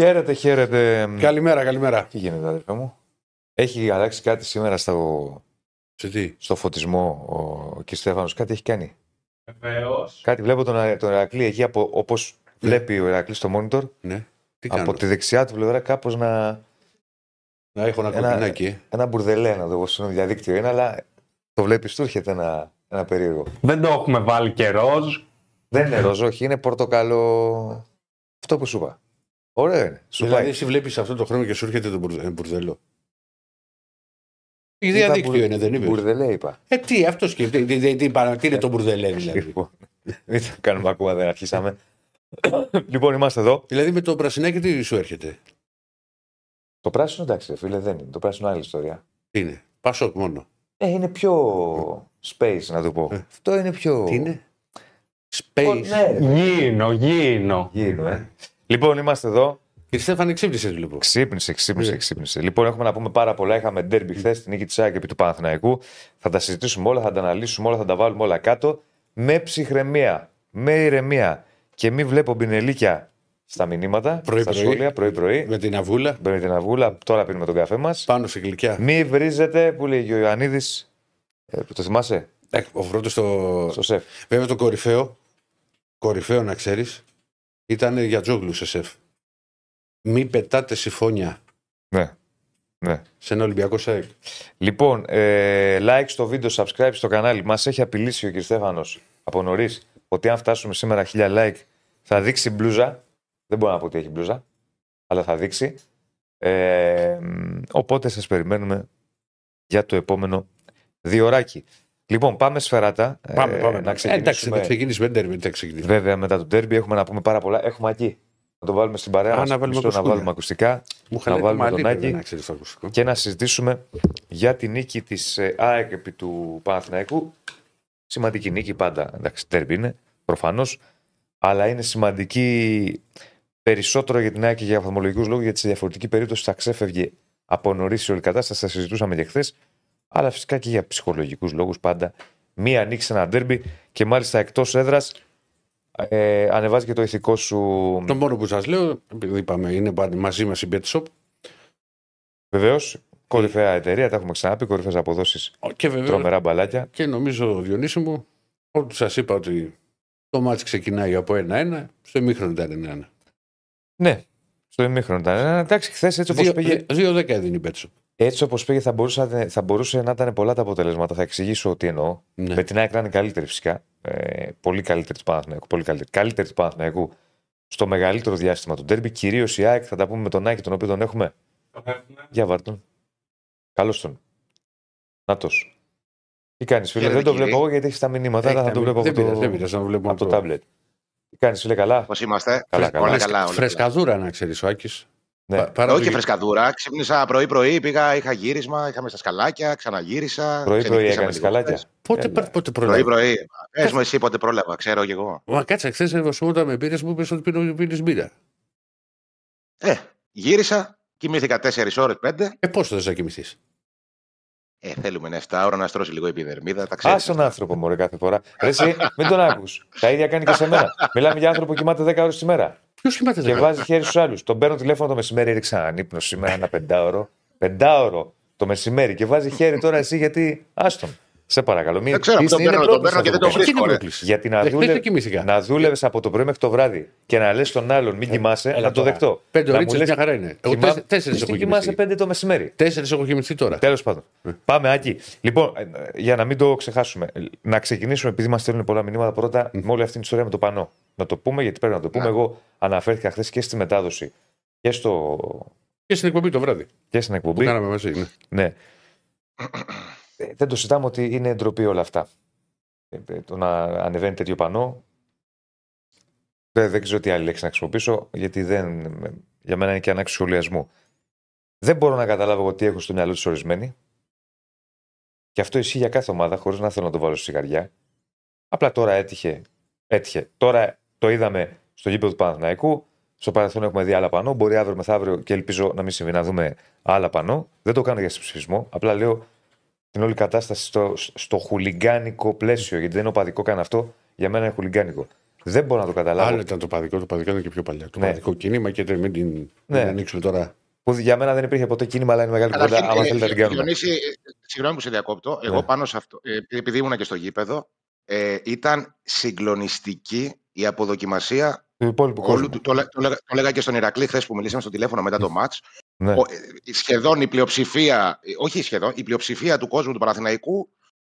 Χαίρετε, χαίρετε. Καλημέρα, καλημέρα. Τι γίνεται, αδερφέ μου; Έχει αλλάξει κάτι σήμερα στο, Σε τι; στο φωτισμό ο κ. Στέφανος; Κάτι έχει κάνει; Βεβαίως. Κάτι βλέπω τον, τον Ερακλή εκεί από, όπως βλέπει ο Ερακλής στο monitor. Ναι. Τι κάνω. Από τη δεξιά του πλευρά κάπως να... Να έχω ένα Ένα- κοκκινάκι. ε. Ένα μπουρδελέ να το πω στο διαδίκτυο είναι, αλλά το βλέπεις του έρχεται ένα, ένα περίεργο. Δεν το έχουμε βάλει και ροζ. Δεν είναι ροζ, όχι, είναι πορτοκαλό. Αυτό που σου είπα. Ωραίο είναι. Σου Δηλαδή, πάει. εσύ βλέπεις αυτό το χρόνο και σου έρχεται το μπουρδε- ε, μπουρδελό. Η Είπα διαδίκτυο μπουρ- είναι, δεν είπες; Μπουρδελέ είπα. Ε, τι, αυτό σκέφτεται. Τι, τι, τι, τι, τι είναι το μπουρδελέ, δηλαδή; Λοιπόν, μην το κάνουμε ακόμα, δεν αρχίσαμε. λοιπόν, είμαστε εδώ. δηλαδή με το πρασινάκι τι σου έρχεται; Το πράσινο εντάξει, φίλε, δεν είναι. Το πράσινο άλλη ιστορία. Τι είναι; Πασόκ μόνο. Ε, είναι πιο space, να το πω. Ε. Αυτό είναι πιο. Τι είναι; Ω, Space. Ναι, ρε. Γίνο, γίνο. Γίνω, ε. Λοιπόν, είμαστε εδώ. Κύριε Στέφανε, ξύπνησε λοιπόν. Ξύπνησε, ξύπνησε, Ναι. ξύπνησε. Λοιπόν, έχουμε να πούμε πάρα πολλά. Είχαμε ντέρμπι χθες, την νίκη της ΑΕΚ επί του Παναθηναϊκού. Θα τα συζητήσουμε όλα, θα τα αναλύσουμε όλα, θα τα βάλουμε όλα κάτω. Με ψυχραιμία, με ηρεμία και μη βλέπω μπινελίκια στα μηνύματα, Πρωί, στα πρωί. σχόλια, πρωί-πρωί. Με την αβούλα. Με την αυγούλα, τώρα πίνουμε τον καφέ μας. Πάνω σε γλυκιά. Μη βρίζετε, που λέει και ο Ιωαννίδης. Ε, το θυμάσαι, Ε, Ο πρώτο στο. στο σεφ. Βέβαια το κορυφαίο. Κορυφαίο να ξέρεις. Ήταν για τζόγλους σε σεφ. Μη πετάτε συμφωνία Ναι. Ναι. σε ένα Ολυμπιακό ΣΑΕΚ. Λοιπόν, ε, like στο βίντεο, subscribe στο κανάλι. Μας έχει απειλήσει ο κ. Στέφανος από νωρίς ότι αν φτάσουμε σήμερα 1000 like θα δείξει μπλούζα. Δεν μπορώ να πω ότι έχει μπλούζα, αλλά θα δείξει. Ε, μ, οπότε σας περιμένουμε για το επόμενο διωράκι. Λοιπόν, πάμε σφαιράτα. Πάμε, Ε, πάμε. Να Ε, εντάξει, ξεκινήσουμε. θα ξεκινήσει με ντέρμπι, δεν θα ξεκινήσει. Βέβαια, μετά το τέρμπι έχουμε να πούμε πάρα πολλά. Έχουμε εκεί. Να το βάλουμε στην παρέα Α, μας, να βάλουμε μισό, να ακουστικά. βάλουμε ακουστικά Μου να χαλάει το βάλουμε μαλλί, τον βέβαια, Άκη. να ξέρεις το ακουστικό. και να συζητήσουμε για τη νίκη της ε, ΑΕΚ επί του Παναθηναϊκού. Σημαντική νίκη πάντα. Εντάξει, τέρμπι είναι, προφανώς. Αλλά είναι σημαντική περισσότερο για την ΑΕΚ και για βαθμολογικούς λόγους, γιατί σε διαφορετική περίπτωση θα ξέφευγε από νωρίς η όλη κατάσταση. Θα συζητούσαμε και χθες. Αλλά φυσικά και για ψυχολογικούς λόγους πάντα. Μία νίκη σε ένα ντέρμπι και μάλιστα εκτός έδρας ε, ανεβάζει και το ηθικό σου. Το μόνο που σας λέω, επειδή είπαμε, είναι πάντα μαζί μας η BetShop. Βεβαίως, κορυφαία εταιρεία, τα έχουμε ξαναπεί, κορυφαίες αποδόσεις, Και βέβαια, τρομερά μπαλάκια. και νομίζω, Διονύση μου, ότι σας είπα ότι το μάτς ξεκινάει από 1-1, στο ημίχρονο ήταν 1-1. Ναι, στο ημίχρονο ήταν. Ε, Εντάξει, χθες έτσι όπως πήγε, 2-10 έδινε η BetShop. Έτσι όπως πήγε θα, μπορούσε, θα μπορούσε να ήταν πολλά τα αποτελέσματα. Θα εξηγήσω τι εννοώ. Ναι. Με την ΑΕΚ να είναι καλύτερη φυσικά. Ε, πολύ καλύτερη του Παναθηναϊκού. Πολύ καλύτερη. Καλύτερη του Παναθηναϊκού στο μεγαλύτερο διάστημα του ντέρμπι. Κυρίως η ΑΕΚ, θα τα πούμε με τον Άκη, τον οποίο τον έχουμε. Για βάρτον. Καλώς τον. Νάτος. Τι κάνεις, φίλε. Χαίρετε, δεν το κύριε. βλέπω εγώ γιατί έχεις τα μηνύματα. Έχει αλλά θα τα το βλέπω δεν από πειράζει, δεν το, πειράζει, να το βλέπουμε από το από το- tablet. Τι κάνεις, φίλε, καλά; Πώς είμαστε; Καλά, καλά. Όλα Φρεσκα- καλά. όλα Φρεσκαδούρα να ξέρεις ο Άκης. Ναι. Πα- παρά καλά. Όχι το- φρεσκαδούρα. Ξύπνησα πρωί-πρωί, πήγα, είχα γύρισμα, είχαμε στα σκαλάκια, ξαναγύρισα. Πρωί-πρωί ξενυχτήσαμε έκανες λίγο σκαλάκια. χθες. Πότε, Έλα. πότε πρόλαβες; Πρωί-πρωί. Πες μου εσύ πότε πρόλαβα, ξέρω κι εγώ. Μα κάτσε, χθες ευασμόταν με μπύρε μου, είπες ότι πίνω πίνεις μπύρα. Ε, γύρισα, κοιμήθηκα 4 ώρες, 5. Ε, πώς θες να κοιμηθείς; Ε, θέλουμε ένα 7 ώρα να στρώσει λίγο η επιδερμίδα. Τα ξέρεις. Α τον άνθρωπο μωρέ κάθε φορά. Ρε, εσύ, μην τον άκους. Τα ίδια κάνει και σε μένα. Μιλάμε για άνθρωπο που κοιμάται 10 ώρες τη μέρα. Ποιος κοιμάται Και δέκα. βάζει χέρι στους άλλους. Τον παίρνω τηλέφωνο το μεσημέρι, ρίξα έναν ύπνο σήμερα ένα πεντάωρο. Πεντάωρο το μεσημέρι και βάζει χέρι τώρα εσύ γιατί. Άστον. Σε παρακαλώ. Μην... Δεν ξέρω, Είσαι- τον είναι παίρνω, τον πρόκληση παίρνω και αυτό δεν που τον κάνεις. Αυτή είναι η βρίσκω, ρε. πρόκληση; Γιατί να, Ε, χθες δούλευε, δεν κοιμήθηκα. να δούλευες από το πρωί μέχρι το βράδυ και να λες τον άλλον μην κοιμάσαι, Έλα να το τώρα. δεχτώ. Πέντε Να ώρε μου λες, μια χαρά είναι. Εγώ κοιμάμαι- τέσσερι- τέσσερις Εσύ έχω κοιμάσαι κοιμηθεί. πέντε το μεσημέρι. Τέσσερις έχω κοιμηθεί τώρα. Τέλος πάντων. Ε. Πάμε, Άκη. Λοιπόν, ε, για να μην το ξεχάσουμε, να ξεκινήσουμε, επειδή μας στέλνουν πολλά μηνύματα πρώτα, με όλη αυτή την ιστορία με το πανό. Να το πούμε, γιατί πρέπει να το πούμε. Ναι. Εγώ αναφέρθηκα χθες και στη μετάδοση και, στο, Και στην εκπομπή το βράδυ. και στην Που εκπομπή. κάναμε μαζί. Ναι. Ναι. Ε, Δεν το συζητάμε ότι είναι ντροπή όλα αυτά. Ε, ε, Το να ανεβαίνει τέτοιο πανό. Δεν, δεν ξέρω τι άλλη λέξη να χρησιμοποιήσω, γιατί δεν, για μένα είναι και ανάγκη σχολιασμού. Δεν μπορώ να καταλάβω εγώ τι έχω στο μυαλό του ορισμένοι. Και αυτό ισχύει για κάθε ομάδα, χωρίς να θέλω να το βάλω στη σιγαριά. Απλά τώρα έτυχε. έτυχε. Τώρα το είδαμε στο γήπεδο του Παναθηναϊκού. Στο παρελθόν έχουμε δει άλλα πανό. Μπορεί αύριο μεθαύριο και ελπίζω να μην συμβεί να δούμε άλλα πανό. Δεν το κάνω για συμψηφισμό. Απλά λέω την όλη κατάσταση στο, στο χουλιγκάνικο πλαίσιο. Γιατί δεν είναι οπαδικό καν αυτό. Για μένα είναι χουλιγκάνικο. Δεν μπορώ να το καταλάβω. Άλλο ήταν το παδικό, το παδικό ήταν και πιο παλιά. Το Ναι. παδικό κίνημα και μην την μην Ναι. την ανοίξουμε τώρα. Που για μένα δεν υπήρχε ποτέ κίνημα, αλλά είναι μεγάλη κουβέντα. Καταρχήν, Άμα ε, θέλετε να την ε, κάνουμε. Διονύση, ε, συγγνώμη που σε διακόπτω. Εγώ Ναι. πάνω σε αυτό, ε, επειδή ήμουν και στο γήπεδο, ε, ήταν συγκλονιστική η αποδοκιμασία Του υπόλοιπου όλου κόσμου. του. Το, λέ- το, λέγα- το λέγα και στον Ηρακλή χθες που μιλήσαμε στο τηλέφωνο μετά το μάτς. Ναι. Ο- ε, σχεδόν η πλειοψηφία, ε, όχι σχεδόν, η πλειοψηφία του κόσμου του Παναθηναϊκού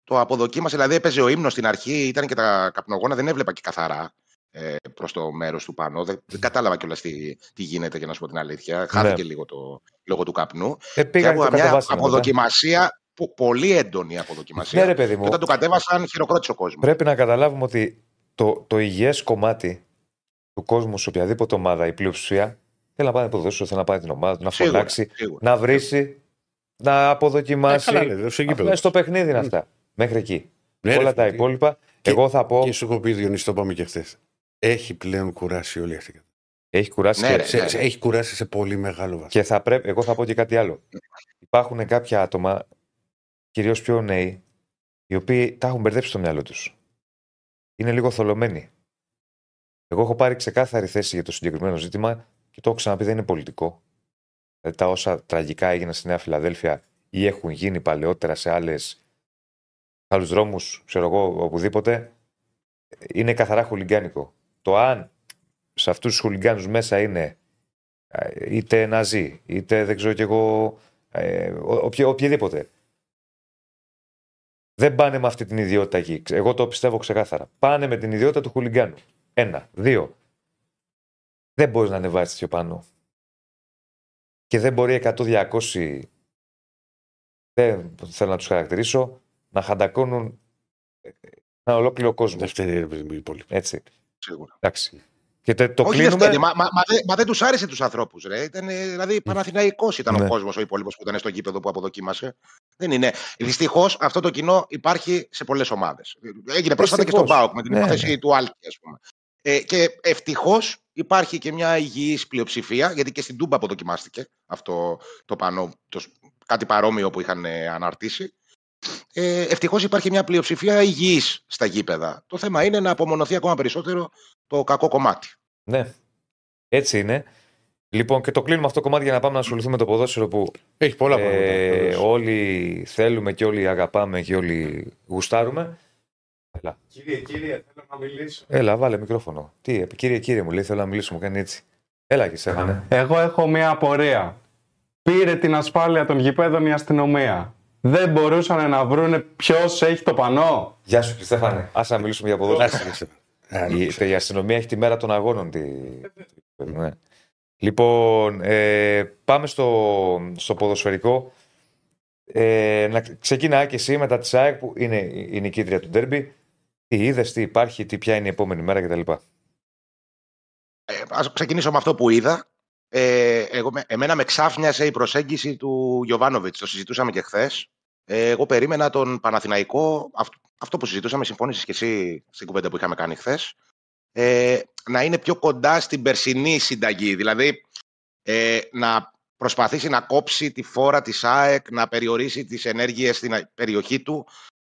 το αποδοκίμασε. Δηλαδή έπαιζε ο ύμνος στην αρχή, ήταν και τα καπνογόνα, δεν έβλεπα και καθαρά ε, προς το μέρος του πάνω. Δεν, δεν κατάλαβα κιόλας τι, τι γίνεται, για να σου πω την αλήθεια. Χάθηκε λίγο το, λόγω του καπνού. Ε, Και πήγαν και το άκουγα μια κατεβάσανε μετά. αποδοκιμασία, που, πολύ έντονη αποδοκιμασία. Ναι, ρε παιδί και μου, όταν του κατέβασαν, χειροκρότησε ο κόσμος. πρέπει να καταλάβουμε ότι το, το υγιές κομμάτι του κόσμου σε οποιαδήποτε ομάδα, η πλειοψηφία, θέλει να πάει να ποδοσφαίρο, θέλει να πάει την ομάδα του, να Σίγουρα, φωνάξει, σίγουρα. να βρίσει, να Ε, αποδοκιμάσει. καλά, λέει, στο γήπεδο. Αυτά στο παιχνίδι είναι αυτά. Μέχρι εκεί. Ναι, ρε, Όλα τα φίλε. υπόλοιπα, Και- εγώ θα πω, Και σου έχω πει, Διονύση, το είπαμε και χθες. Έχει πλέον κουράσει όλη αυτή. η κατάσταση. έχει κουράσει Ναι, και, ρε. Σε- σε- Έχει κουράσει σε πολύ μεγάλο βαθμό. και θα πρέπει, εγώ θα πω και κάτι άλλο. Υπάρχουν κάποια άτομα, κυρίως πιο νέοι, οι οποίοι τα έχουν μπερδέψει στο μυαλό τους. Είναι λίγο θολωμένοι. Εγώ έχω πάρει ξεκάθαρη θέση για το συγκεκριμένο ζήτημα και το έχω ξαναπεί, δεν είναι πολιτικό. Δηλαδή τα όσα τραγικά έγιναν στη Νέα Φιλαδέλφια ή έχουν γίνει παλαιότερα σε άλλες, άλλους δρόμους, ξέρω εγώ, οπουδήποτε, είναι καθαρά χουλιγκάνικο. Το αν σε αυτούς τους χουλιγκάνους μέσα είναι ε, είτε ναζί, είτε δεν ξέρω κι εγώ, ε, ο- οποιο- οποιοδήποτε. Δεν πάνε με αυτή την ιδιότητα εκεί. Εγώ το πιστεύω ξεκάθαρα. Πάνε με την ιδιότητα του χουλιγκάνου. Ένα. Δύο. Δεν μπορείς να ανεβάσεις πιο πάνω. Και δεν μπορεί 100-200. Δεν θέλω να τους χαρακτηρίσω. Να χαντακώνουν ε, ένα ολόκληρο κόσμο. Δεύτερη ρε παιδί μου, η υπόλοιπη. Έτσι. Σίγουρα. Εντάξει. Και τε- το Όχι κλείνουμε. Δευτέρη, μα, μα, μα, δεν- μα δεν τους άρεσε τους ανθρώπους. Δηλαδή, Παναθηναϊκός ήταν Ναι. ο κόσμος ο υπόλοιπος που ήταν στο γήπεδο που αποδοκίμασε. Δεν είναι. Δυστυχώς αυτό το κοινό υπάρχει σε πολλές ομάδες. Έγινε πρόσφατα και στον Δυστυχώς. Πάοκ με την Ναι, υπόθεση ναι. του Άλκη, ας πούμε. Ε, και ευτυχώς υπάρχει και μια υγιής πλειοψηφία, γιατί και στην Τούμπα αποδοκιμάστηκε αυτό το πανό, το, σ- κάτι παρόμοιο που είχαν ε, αναρτήσει. Ε, Ευτυχώς υπάρχει μια πλειοψηφία υγιής στα γήπεδα. Το θέμα είναι να απομονωθεί ακόμα περισσότερο το κακό κομμάτι. Ναι. Έτσι είναι. Λοιπόν, και το κλείνουμε αυτό το κομμάτι για να πάμε να ασχοληθούμε με το ποδόσφαιρο που Έχει πολλά πράγματα. ε, βεβαίως. όλοι θέλουμε και όλοι αγαπάμε και όλοι γουστάρουμε. Έλα, Κύριε, κύριε, θέλω να μιλήσω. έλα βάλε μικρόφωνο. Τι, ε, κύριε, κύριε μου λέει, θέλω να μιλήσω, μου κάνει έτσι. Έλα και Στέφανε. Εγώ έχω μία απορία. Πήρε την ασφάλεια των γηπέδων η αστυνομία. Δεν μπορούσαν να βρούνε ποιος έχει το πανό. Γεια σου, Στέφανε. Άσε να μιλήσουμε για ποδόσφαιρο. Άσε, άσε. Α, η, η αστυνομία έχει τη μέρα των αγώνων. Τη... Ναι. Λοιπόν, ε, πάμε στο, στο ποδοσφαιρικό. Ε, να ξεκινά και εσύ μετά της ΑΕΚ που είναι η νικήτρια του Ντέρμπι. Τι είδες, τι υπάρχει, τι ποια είναι η επόμενη μέρα κτλ. Ε, ας ξεκινήσω με αυτό που είδα. Ε, εγώ, με- εμένα με ξάφνιασε η προσέγγιση του Γιωβάνοβιτς. Το συζητούσαμε και χθες. Ε, εγώ περίμενα τον Παναθηναϊκό, αυτό, αυτό που συζητούσαμε, συμφώνησες και εσύ στην κουβέντα που είχαμε κάνει χθες, ε, να είναι πιο κοντά στην περσινή συνταγή. Δηλαδή, ε, να προσπαθήσει να κόψει τη φόρα της ΑΕΚ, να περιορίσει τις ενέργειες στην α- περιοχή του,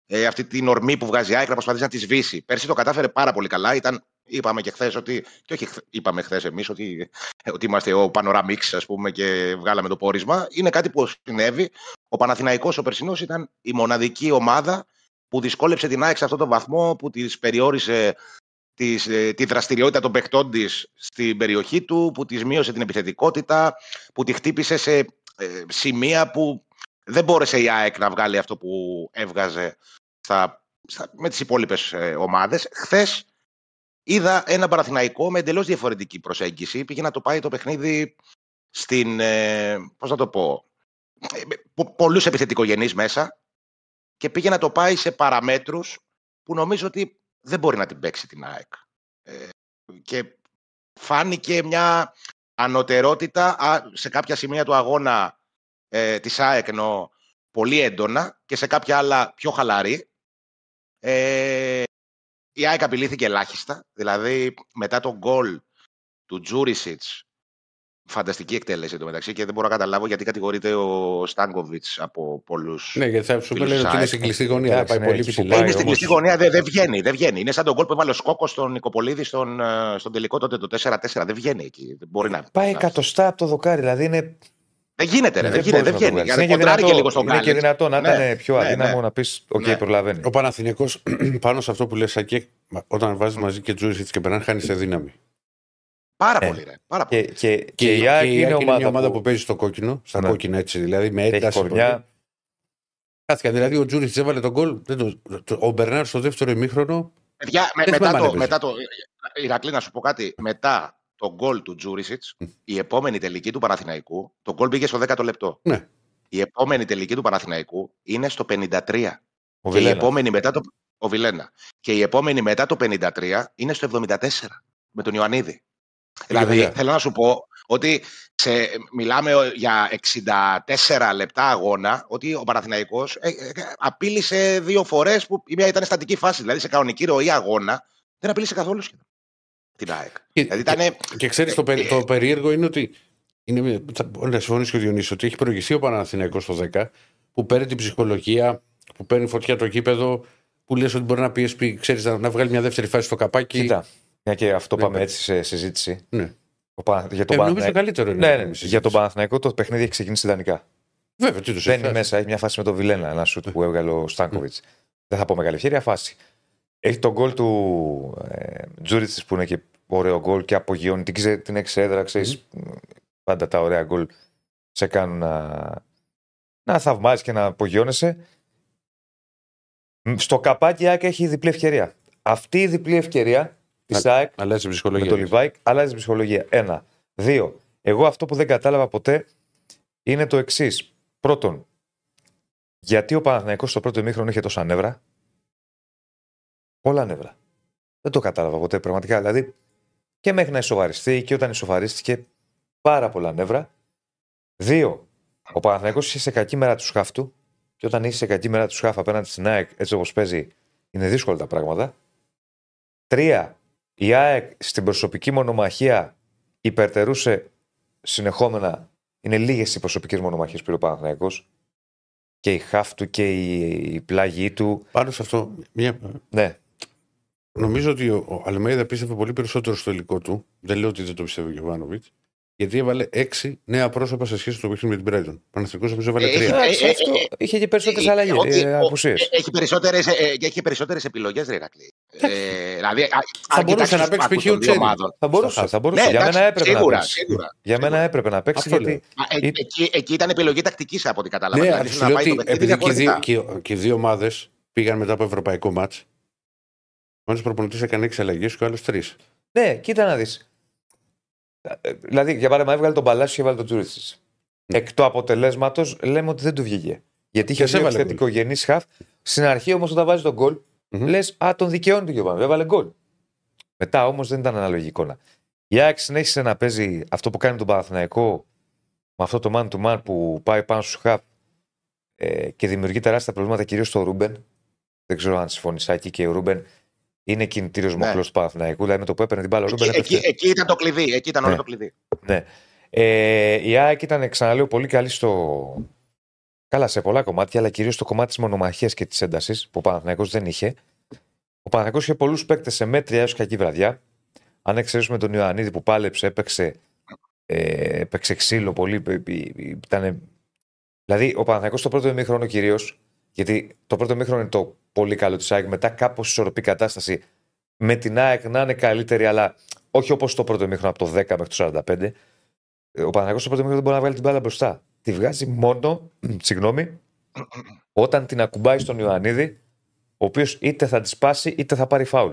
ε, αυτή την ορμή που βγάζει η ΑΕΚ, να προσπαθήσει να τη σβήσει. Πέρσι το κατάφερε πάρα πολύ καλά. Ήταν, είπαμε και χθες ότι. Και όχι, χθε- είπαμε χθες εμείς ότι, ότι είμαστε ο Panoramics, ας πούμε, και βγάλαμε το πόρισμα. Είναι κάτι που συνέβη. Ο Παναθηναϊκός ο περσινός ήταν η μοναδική ομάδα που δυσκόλεψε την ΑΕΚ σε αυτόν τον βαθμό, που της περιόρισε της, ε, τη δραστηριότητα των παιχτών της στην περιοχή του, που της μείωσε την επιθετικότητα, που τη χτύπησε σε ε, σημεία που δεν μπόρεσε η ΑΕΚ να βγάλει αυτό που έβγαζε στα, στα, με τις υπόλοιπες ε, ομάδες. Χθες είδα ένα Παναθηναϊκό με εντελώς διαφορετική προσέγγιση. Πήγε να το πάει το παιχνίδι στην, ε, πώς να το πω, ε, με πο- πολλούς επιθετικογενείς μέσα και πήγε να το πάει σε παραμέτρους που νομίζω ότι δεν μπορεί να την παίξει την ΑΕΚ. Ε, και φάνηκε μια ανωτερότητα α, σε κάποια σημεία του αγώνα ε, της ΑΕΚ εννοώ, πολύ έντονα και σε κάποια άλλα πιο χαλαρή. Ε, η ΑΕΚ απειλήθηκε ελάχιστα, δηλαδή μετά τον γκολ του Τζούρισιτς Φανταστική εκτέλεση εντωμεταξύ και δεν μπορώ να καταλάβω γιατί κατηγορείται ο Στάνκοβιτς από πολλούς. Ναι, γιατί θα σου Φίλους λένε ότι είναι ΑΕΚ. στην κλειστή γωνία. Θα Εντάξει, πάει ναι, πολύ εκεί που ψηλά. πάει είναι στην όμως- κλειστή γωνία, δεν δεν βγαίνει, δεν βγαίνει. Είναι σαν τον γκολ που έβαλε ο Σκόκος στον Νικοπολίδη στον, ε, στον τελικό τότε το 4-4. Δεν βγαίνει εκεί. Δεν μπορεί να. Πάει να- εκατοστά από το δοκάρι. Δηλαδή είναι. Δεν γίνεται, ρε, δεν, μπορείς γίνεται, δεν να το βγαίνει. βγάλεις. Γιατί Είναι και κοντράρει και δυνατό- λίγο στον Είναι και Γκάλετ. δυνατό να Ναι, ήταν πιο ναι, αδύναμο ναι. να πεις: Οκ, Ναι. προλαβαίνει. Ο Παναθηναϊκός πάνω σε αυτό που λες Σάκη, όταν βάζεις μαζί και Τζούρισιτς και Μπερνάν, χάνεις σε δύναμη. Πάρα Ναι. πολύ, ρε. Πάρα πολύ. Και, και, Και, και η ΑΕΚ είναι μια ομάδα που... παίζει στο κόκκινο, στα Ναι. κόκκινα έτσι, δηλαδή με έχει ένταση. κορμιά. Χάθηκαν. Δηλαδή ο Τζούρισιτς έβαλε τον γκολ. δεν το- το- Ο Μπερνάρ στο δεύτερο ημίχρονο. Παιδιά, με- Δεν μετά, θυμάμαι αν το, έπαιζε. μετά το. Ηρακλή, να σου πω κάτι. Μετά το γκολ του Τζούρισιτς, η επόμενη τελική του Παναθηναϊκού, το γκολ πήγε στο 10ο λεπτό. Ναι. Η επόμενη τελική του Παναθηναϊκού είναι στο 53. Ο και η Βιλένας. επόμενη μετά το. Ο Βιλένα. Και η επόμενη μετά το 53 είναι στο 74 με τον Ιωαννίδη. Δηλαδή, βέβαια. θέλω να σου πω ότι σε, μιλάμε για 64 λεπτά αγώνα, ότι ο Παναθηναϊκός ε, ε, απείλησε δύο φορές που η μία ήταν στατική φάση. Δηλαδή, σε κανονική ροή αγώνα δεν απείλησε καθόλου σχεδόν την ΑΕΚ. Και, Δηλαδή, ήταν. και ξέρεις, το, περί- το περίεργο είναι ότι. Είναι, θα, να συμφωνήσει και ο Διονύσης ότι έχει προηγηθεί ο Παναθηναϊκός στο 10 που παίρνει την ψυχολογία, που παίρνει φωτιά το κήπεδο, που λες ότι μπορεί να πιέσεις, ξέρεις, να, να βγάλει μια δεύτερη φάση στο καπάκι. Κοίτα. Μια και αυτό Ναι, πάμε ναι. έτσι σε συζήτηση. Ναι. Ο Πα- Για τον Ε, νομίζω Παναθηναϊκό. καλύτερο είναι. Ναι, να ναι, κάνουμε για τον συζήτηση. Παναθηναϊκό το παιχνίδι έχει ξεκινήσει ιδανικά. Βέβαια, τι τους Μπαίνει μέσα, έχει μια φάση με τον Βιλένα, ένα σουτ που έβγαλε ο Στάνκοβιτς. Δεν θα πω μεγάλη ευκαιρία, φάση. Έχει τον γκολ του ε, Τζούριτσι που είναι και ωραίο γκολ και απογειώνει την, ξε- την εξέδρα. Ξέρεις, Πάντα τα ωραία γκολ σε κάνουν να, να θαυμάζεις και να απογειώνεσαι. Μ, Στο καπάκι η ΑΕΚ έχει διπλή ευκαιρία. Αυτή η διπλή ευκαιρία της ΑΕΚ Αλλάζει η με ψυχολογία. το Λιβάι αλλάζει την ψυχολογία. Ένα. Δύο. Εγώ αυτό που δεν κατάλαβα ποτέ είναι το εξής. Πρώτον, γιατί ο Παναθηναϊκός στο πρώτο ημίχρονο είχε τόσα νεύρα; Πολλά νεύρα. Δεν το κατάλαβα ποτέ πραγματικά. Δηλαδή και μέχρι να ισοβαριστεί και όταν ισοβαρίστηκε πάρα πολλά νεύρα. Δύο. Ο Παναθηναϊκός είχε σε κακή μέρα του σκάφ του και όταν είσαι σε κακή μέρα του σκάφ απέναντι στην ΑΕΚ έτσι όπως παίζει είναι δύσκολα τα πράγματα. Τρία. Η ΑΕΚ στην προσωπική μονομαχία υπερτερούσε συνεχόμενα. Είναι λίγες οι προσωπικές μονομαχίες που πήρε ο Παναθηναϊκός. Και η χάφ του και η, η πλάγη του. Πάνω σε αυτό, μια... Ναι, νομίζω ότι ο, ο Αλμέιδα πίστευε πολύ περισσότερο στο υλικό του. Δεν λέω ότι δεν το πιστεύει ο Γιωβάνοβιτς. Γιατί έβαλε έξι νέα πρόσωπα σε σχέση με το παιχνίδι με την Brighton. Παναθηναϊκός νομίζω έβαλε Ε, τρία. ε, Εντάξει, ε, αυτό ε, είχε και περισσότερες ε, αλλαγές. ότι- Ε, ο- απουσίες. Έχει περισσότερες, ε, και έχει περισσότερες επιλογές, ρε Ηρακλή. Ε, δηλαδή, α- Θα αν μπορούσε κοιτάξεις να τους παίξει πάγκους π.χ. ο των δύο Τσέρι. ομάδων. Θα μπορούσε, θα μπορούσε. Ναι, Για εντάξει, μένα έπρεπε σίγουρα, να παίξει. σίγουρα. Για μένα έπρεπε να παίξει Αυτό γιατί. Μα, ε, Ή- εκεί, εκεί ήταν επιλογή τακτικής από ό,τι κατάλαβα. Ναι, δηλαδή, αλλά ήθελε σου να λέω πάει το ότι παιχνίδι επειδή και οι διαφορετικά. δύο, και, και οι δύο ομάδες πήγαν μετά από ευρωπαϊκό μάτς, ο ένας προπονητής έκανε έξι αλλαγές και ο άλλος τρεις. Ναι, κοίτα να δεις. Δηλαδή, για παράδειγμα, έβγαλε τον Παλάσιος και έβαλε τον Τζούριτσι. Ναι. Εκ του αποτελέσματος λέμε ότι δεν του βγήκε. Γιατί είχε Και σε δύο έβαλε θετικογενεί χαφ. Στην αρχή όμως, όταν βάζει τον γκολ, Μμμ. λες Α, τον δικαιώνει τον Γιωβάνο. Έβαλε γκολ. Μετά όμως δεν ήταν ανάλογη εικόνα. Η ΑΕΚ συνέχισε να παίζει αυτό που κάνει με τον Παναθηναϊκό με αυτό το man to man που πάει πάνω στους χαφ ε, και δημιουργεί τεράστια προβλήματα κυρίως στο Ρούμπεν. Δεν ξέρω αν συμφωνείς, Σάκη, και ο Ρούμπεν είναι κινητήριος Ναι. μοχλός του Παναθηναϊκού. Δηλαδή με το που έπαιρνε την μπάλα, ο Ρούμπεν Εκεί, εκεί, έπεφτε. εκεί ήταν το κλειδί. Εκεί ήταν όλο Ναι. το κλειδί. Ναι. Ε, η ΑΕΚ ήταν, ξαναλέω, πολύ καλή στο. Καλά σε πολλά κομμάτια, αλλά κυρίως στο κομμάτι της μονομαχίας και της έντασης που ο Παναθηναϊκός δεν είχε. Ο Παναθηναϊκός είχε πολλούς παίκτες σε μέτρια έως κακή βραδιά. Αν εξαιρέσουμε τον Ιωαννίδη που πάλεψε, έπαιξε, ε, έπαιξε ξύλο πολύ. ε, ε, ε, Ήτανε... Δηλαδή, ο Παναθηναϊκός στο πρώτο ημίχρονο κυρίως, γιατί το πρώτο ημίχρονο είναι το πολύ καλό της ΑΕΚ, μετά κάπως ισορροπή κατάσταση με την ΑΕΚ να είναι καλύτερη, αλλά όχι όπως το πρώτο ημίχρονο από το 10 μέχρι το 45. Ε, Ο Παναγιώτο στο πρώτο ημίχρονο δεν μπορεί να βγάλει την μπάλα μπροστά. Τη βγάζει μόνο, συγγνώμη, όταν την ακουμπάει στον Ιωαννίδη, ο οποίος είτε θα της σπάσει είτε θα πάρει φάουλ.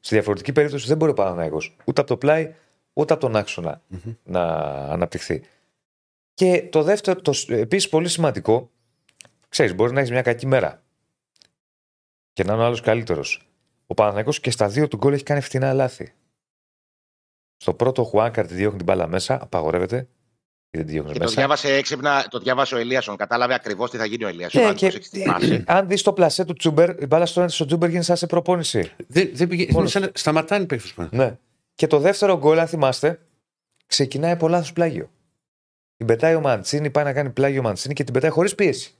Στη διαφορετική περίπτωση δεν μπορεί ο Παναγιώτο ούτε από το πλάι ούτε από τον αξονα να αναπτυχθεί. Και το δεύτερο, το, επίσης πολύ σημαντικό, ξέρεις, μπορεί να έχεις μια κακή μέρα και να είναι ο άλλος καλύτερος. Ο Παναγιώτο και στα δύο του γκολ έχει κάνει φθηνά λάθη. Στο πρώτο ο Χουάνκαρ τη διώχνει την μπάλα μέσα, απαγορεύεται. Και δεν τη διώχνει Και το μέσα. διάβασε έξυπνα, το διάβασε ο Ελίασον. Κατάλαβε ακριβώς τι θα γίνει ο Ελίασον. Ναι, αν και, το έχει θυμάσει. αν δεις το πλασέ του Τσούμπερ, η μπάλα στον στο Τσούμπερ γίνεται σαν σε προπόνηση. Δεν, δεν πήγε, Μόνος. είναι σαν, σταματάνε οι παίκτες μας. Ναι. Και το δεύτερο γκολ, αν θυμάστε, ξεκινάει από λάθος πλάγιο. Την πετάει ο Μαντσίνη, πάει να κάνει πλάγιο ο Μαντσίνη και την πετάει χωρίς πίεση.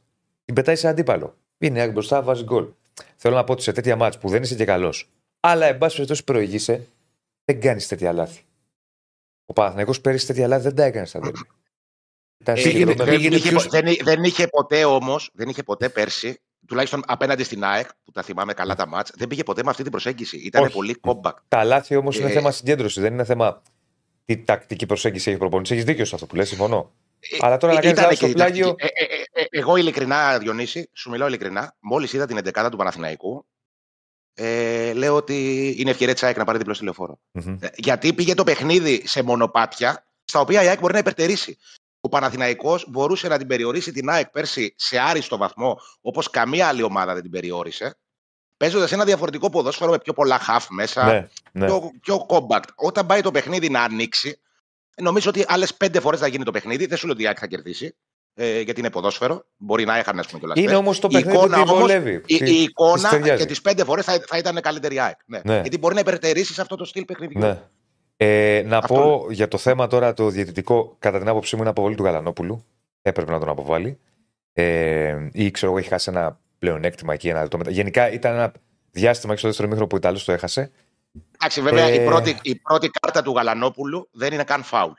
Την πετάει σε αντίπαλο. Είναι η ΑΕΚ μπροστά, βάζει γκολ. Θέλω να πω ότι σε τέτοια μάτς που δεν είσαι και καλός, αλλά εν πάση περιπτώσει προηγείσαι, δεν κάνεις τέτοια λάθη. Ο Παναθηναϊκός πέρυσι τέτοια λάθη δεν τα έκανε στα τέλη. Ήταν Ε, συγκεντρωμένο. δεν, Έγινε είχε, ποιος- δεν, δεν είχε ποτέ όμως, δεν είχε ποτέ πέρσι, τουλάχιστον απέναντι στην ΑΕΚ, που τα θυμάμαι καλά τα μάτς, δεν πήγε ποτέ με αυτή την προσέγγιση. Ήταν Όχι. πολύ κόμπακ. Τα λάθη όμως είναι Ε, θέμα συγκέντρωσης, δεν είναι θέμα τι τακτική προσέγγιση έχει προπονήσει. Έχεις δίκιο σε αυτό που λες, συμφωνώ. Αλλά τώρα να Ε, κάνεις ήταν λάθος και στο η πλάγιο- τακτική. Ε, ε, ε, ε, εγώ ειλικρινά, Διονύση, σου μιλάω ειλικρινά, μόλις είδα την 11 του Παναθηναϊκού, ε, λέω ότι είναι ευκαιρία της ΑΕΚ να πάρει διπλό στη λεωφόρο. Μμμ. Ε, Γιατί πήγε το παιχνίδι σε μονοπάτια, στα οποία η ΑΕΚ μπορεί να υπερτερήσει. Ο Παναθηναϊκός μπορούσε να την περιορίσει την ΑΕΚ πέρσι σε άριστο βαθμό, όπως καμία άλλη ομάδα δεν την περιόρισε, παίζοντας ένα διαφορετικό ποδόσφαιρο με πιο πολλά χαφ μέσα, Ναι, ναι. πιο, πιο compact. Όταν πάει το παιχνίδι να ανοίξει, νομίζω ότι άλλες πέντε φορές θα γίνει το παιχνίδι. Δεν σου λέω ότι η ΑΕΚ θα κερδίσει, ε, γιατί είναι ποδόσφαιρο. Μπορεί να έχανε, ας πούμε, κιόλας Είναι χθες. όμως το Η παιχνίδι που εικόνα τη όμως- βολεύει. Η, Τη- η της εικόνα ταιριάζει. και τις πέντε φορές θα, θα ήταν καλύτερη η ΑΕΚ. Ναι. Ναι. Γιατί μπορεί να υπερτερήσεις σε αυτό το στυλ παιχνιδιού. Ναι. Ε, να Αυτό πω για το θέμα τώρα το διαιτητικό, κατά την άποψή μου είναι αποβολή του Γαλανόπουλου. Έπρεπε να τον αποβάλει. Ε, ή ξέρω εγώ, έχει χάσει ένα πλεονέκτημα εκεί. Ένα λεπτό μετά. Γενικά ήταν ένα διάστημα και στο δεύτερο ημίχρονο που ο Ιταλός το έχασε. Εντάξει, βέβαια Ε, η, πρώτη, η πρώτη κάρτα του Γαλανόπουλου δεν είναι καν φάουλ.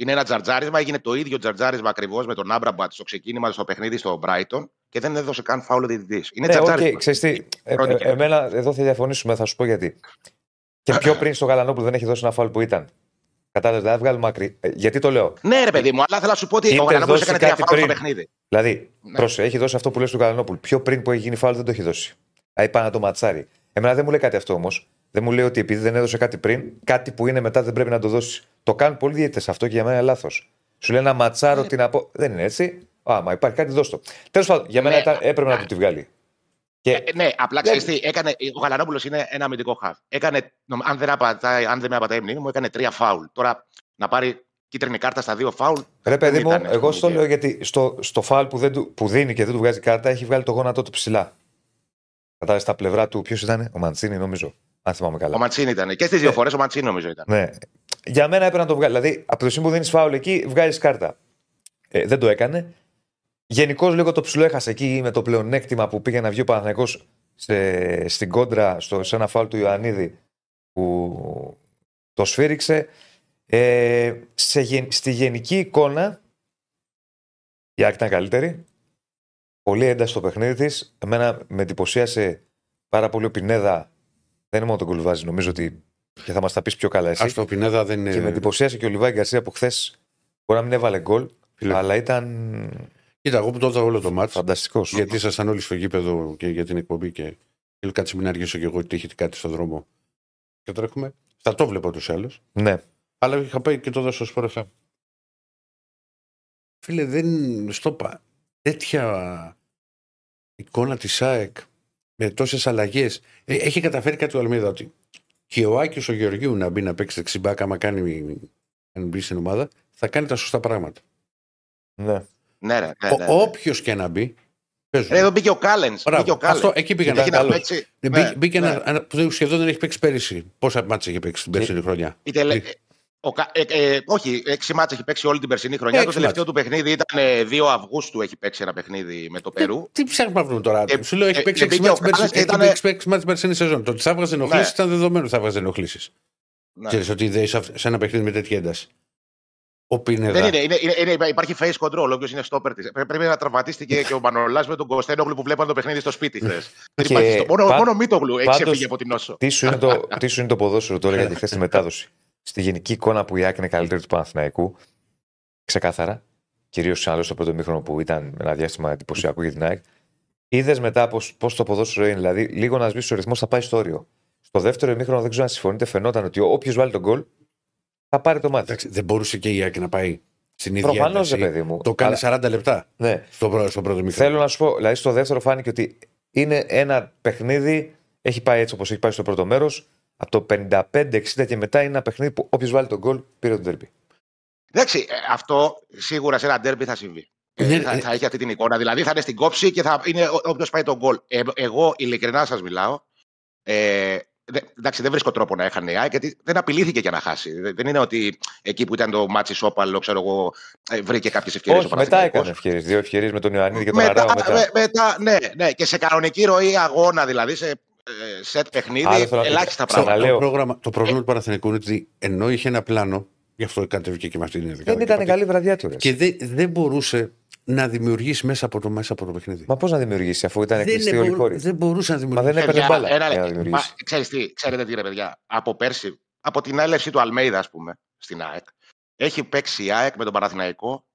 Είναι ένα τζαρτζάρισμα, έγινε το ίδιο τζαρτζάρισμα ακριβώς με τον Άμραμπατ στο ξεκίνημα στο παιχνίδι στο Brighton και δεν έδωσε καν φάουλ ο διαιτητής. Είναι ναι, τζαρτζάρισμα. οκ, ξέρεις τι, ε, Πρώτη ε, κάρτα. εμένα εδώ θα διαφωνήσουμε, θα σου πω γιατί. Και πιο πριν στο Γαλανόπουλο δεν έχει δώσει ένα φάουλ που ήταν. Κατάλαβες, δεν θα βγάλουμε μακρύ. Ε, γιατί το λέω; Ναι, ρε παιδί μου, αλλά θέλω να σου πω ότι Είτε ο Γαλανόπουλος δώσει έκανε τρία κάτι φάουλ στο πριν. παιχνίδι. Δηλαδή, Ναι. πρόσε, έχει δώσει αυτό που λες του Γαλανόπουλου. Πιο πριν που έχει γίνει φάουλ δεν το έχει δώσει. Δηλαδή πάει να το ματσάρει. Εμένα δεν μου λέει κάτι αυτό όμως. Δεν μου λέει ότι επειδή δεν έδωσε κάτι πριν, κάτι που είναι μετά δεν πρέπει να το δώσει. Το κάνουν πολλοί διαιτητέ αυτό και για μένα είναι λάθος. Σου λέει να ματσάρω την απο. Δεν είναι έτσι; Άμα υπάρχει κάτι, δώσ' το. Τέλος πάντων, για μένα Ναι. ήταν, έπρεπε να του τη βγάλει. Και Ε, ναι, απλά ξέρεις τι, έκανε, ο Γαλανόπουλος είναι ένα αμυντικό χαφ. Έκανε, νομ- αν, δεν απατάει, αν δεν με απατάει η μνήμη μου, έκανε τρία φάουλ. Τώρα να πάρει κίτρινη κάρτα στα δύο φάουλ. ρε παιδί δεν μου, ήταν, ας εγώ πούμε, στο και- λέω γιατί στο, στο φάουλ που, δεν του, που δίνει και δεν του βγάζει κάρτα έχει βγάλει το γόνατό του ψηλά. Κατάλαβες στα πλευρά του, ποιος ήταν, ο Μαντσίνη νομίζω. Αν θυμάμαι καλά. Ο Μαντσίνη ήταν. Και στις δύο φορές ο Μαντσίνη νομίζω ήταν. Ναι. Για μένα έπρεπε να το βγάλει. Δηλαδή, από το σημείο που δίνεις φάουλ εκεί, βγάζει κάρτα. Ε, δεν το έκανε. Γενικώς λίγο το ψηλό έχασε εκεί με το πλεονέκτημα που πήγε να βγει ο Παναθηναϊκός σε, στην κόντρα στο, σε ένα φάουλ του Ιωαννίδη που το σφύριξε. Ε, σε, γεν- στη γενική εικόνα η Άκη ήταν καλύτερη. Πολύ ένταση στο παιχνίδι της. Εμένα με εντυπωσίασε πάρα πολύ ο Πινέδα. Δεν είναι μόνος τον κολυβάζει, νομίζω ότι και θα μας τα πεις πιο καλά εσύ. Α το Πινέδα δεν είναι. Και με εντυπωσίασε και ο Λιβάη Γκαρσία που χθες μπορεί να μην έβαλε γκολ, Φίλε. αλλά ήταν Κοίτα, εγώ που το είδα όλο το μάτς, φανταστικός. γιατί ήσασταν όλοι στο γήπεδο και για την εκπομπή και λέω κάτσε μην αργήσω κι εγώ ότι είχε κάτι στον δρόμο. Και τώρα έχουμε. Θα το βλέπω ούτως ή άλλως. Ναι. Αλλά είχα πάει και το δώσω στο Sport FM. Φίλε, δεν στο πα. Τέτοια εικόνα της ΑΕΚ με τόσες αλλαγές. έχει καταφέρει κάτι ο Αλμίδα ότι και ο Άκης ο Γεωργίου να μπει να παίξει δεξιμπάκ, άμα κάνει αν μπει στην ομάδα, θα κάνει τα σωστά πράγματα. ναι. Ναι, ρε, ναι, Ο- ναι, ναι. Όποιος και να μπει. Παίζουν. Ρε, εδώ μπήκε ο Κάλενς. Μπράβο. Μπήκε ο Κάλενς. Αυτό εκεί πήγα να Έχει να καλός. παίξει. Ναι, Ναι, μπή- Μπήκε ναι. ένα, ένα που σχεδόν δεν έχει παίξει πέρυσι. Πόσα μάτια έχει παίξει την περσινή χρονιά; Η τελε- ο Κα- ε, ε, όχι, έξι μάτς έχει παίξει όλη την περσινή χρονιά. Έξι το τελευταίο του παιχνίδι ήταν ε, 2 Αυγούστου έχει παίξει ένα παιχνίδι με το Περού. Τι ψάχνουμε να βρούμε τώρα. Ε, Σου λέω έχει ε, παίξει ε, έξι μπήκε ο μάτια την Κάλλας περσινή- και έχει ήταν- παίξει έξι μάτια την περσινή σεζόν. Το ότι θα έβγαζε ενοχλήσεις Ναι. ήταν δεδομένο ότι θα έβγαζε ενοχλήσεις. Ναι. Ξέρεις ότι δεν είσαι σε ένα παιχνίδι με τέτοια ένταση. Ο Πινέδα. Δεν είναι, είναι, είναι, είναι, υπάρχει face control. Όποιος είναι στόπερ της. Πρέπει να τραυματίστηκε και ο Μανολάς με τον Κωστένογλου που βλέπαν το παιχνίδι στο σπίτι χθες. Και μόνο, πα- μόνο Μίτογλου έχει πάντως- ξεφύγει από την νόσο. Τι σου είναι το, τι σου είναι το ποδόσφαιρο τώρα για τη χθες τη μετάδοση; Στη γενική εικόνα που η Άκη είναι καλύτερη του Παναθηναϊκού, ξεκάθαρα, κυρίως άλλο στο πρώτο μήχρονο που ήταν ένα διάστημα εντυπωσιακό για την ΑΕΚ, είδες μετά πώς το ποδόσφαιρο είναι. Δηλαδή, λίγο να σβήσεις ο ρυθμός θα πάει στο όριο. Στο δεύτερο ημίχρονο, δεν ξέρω αν συμφωνείτε, φαινόταν ότι όποιος βάλει τον γκολ θα πάρει το μάτι. Εντάξει, δεν μπορούσε και η Άκη να πάει στην ίδια Προφανώς, ένταση. ρε παιδί μου. Το κάνει Αλλά- 40 λεπτά Ναι. στο, πρω- στο πρώτο μήχρονο. Θέλω να σου πω, δηλαδή στο δεύτερο φάνηκε ότι είναι ένα παιχνίδι, έχει πάει έτσι όπως έχει πάει στο πρώτο μέρος. Από το 55-60 και μετά είναι ένα παιχνίδι που όποιος βάλει τον γκολ πήρε τον τερμπι. Εντάξει, ε, αυτό σίγουρα σε ένα ντέρμπι θα συμβεί. Ναι, θα, ε, θα έχει αυτή την εικόνα. Δηλαδή θα είναι στην κόψη και θα είναι όποιος πάει τον γκολ. Ε, εγώ ειλικρινά σας μιλάω. Ε, δε- εντάξει, δεν βρίσκω τρόπο να έχανε η ΑΕΚ γιατί δεν απειλήθηκε για να χάσει. Δεν δεν είναι ότι εκεί που ήταν το ματς ισόπαλο, ξέρω εγώ, ε, βρήκε κάποιες ευκαιρίες. Όχι, μετά έκανε ευκαιρίες. Δύο ευκαιρίες με τον Ιωαννίδη και τον μετά, Αράουχο μετά. με- μετά, ναι, ναι, και σε κανονική ροή αγώνα, δηλαδή σε ε, σετ παιχνίδι, Άρα θέλω να- ελάχιστα ξαναλέω. πράγματα. Το, πρόγραμμα, το πρόβλημα του Παναθηναϊκού είναι ότι ενώ είχε ένα πλάνο, γι' αυτό κατέβηκε και με αυτή την διαδικασία. Δεν ήταν καλή βραδιά του. ρε. Και δεν, δεν μπορούσε να δημιουργήσει μέσα από το, μέσα από το παιχνίδι. Μα πώς να δημιουργήσει αφού ήταν δεν, κλειστοί όλοι οι μπορού- χώροι; δεν μπορούσε να Μα δημιουργήσει. δεν έπαιρνε Παιδιά, μπάλα ένα για να λεπτό. δημιουργήσει. Μα, ξέρεις τι, ξέρετε τι ρε παιδιά, από πέρσι, από την έλευση του Αλμέιδα, ας πούμε, στην ΑΕΚ, έχει παίξει η ΑΕΚ με τον Παναθηναϊκό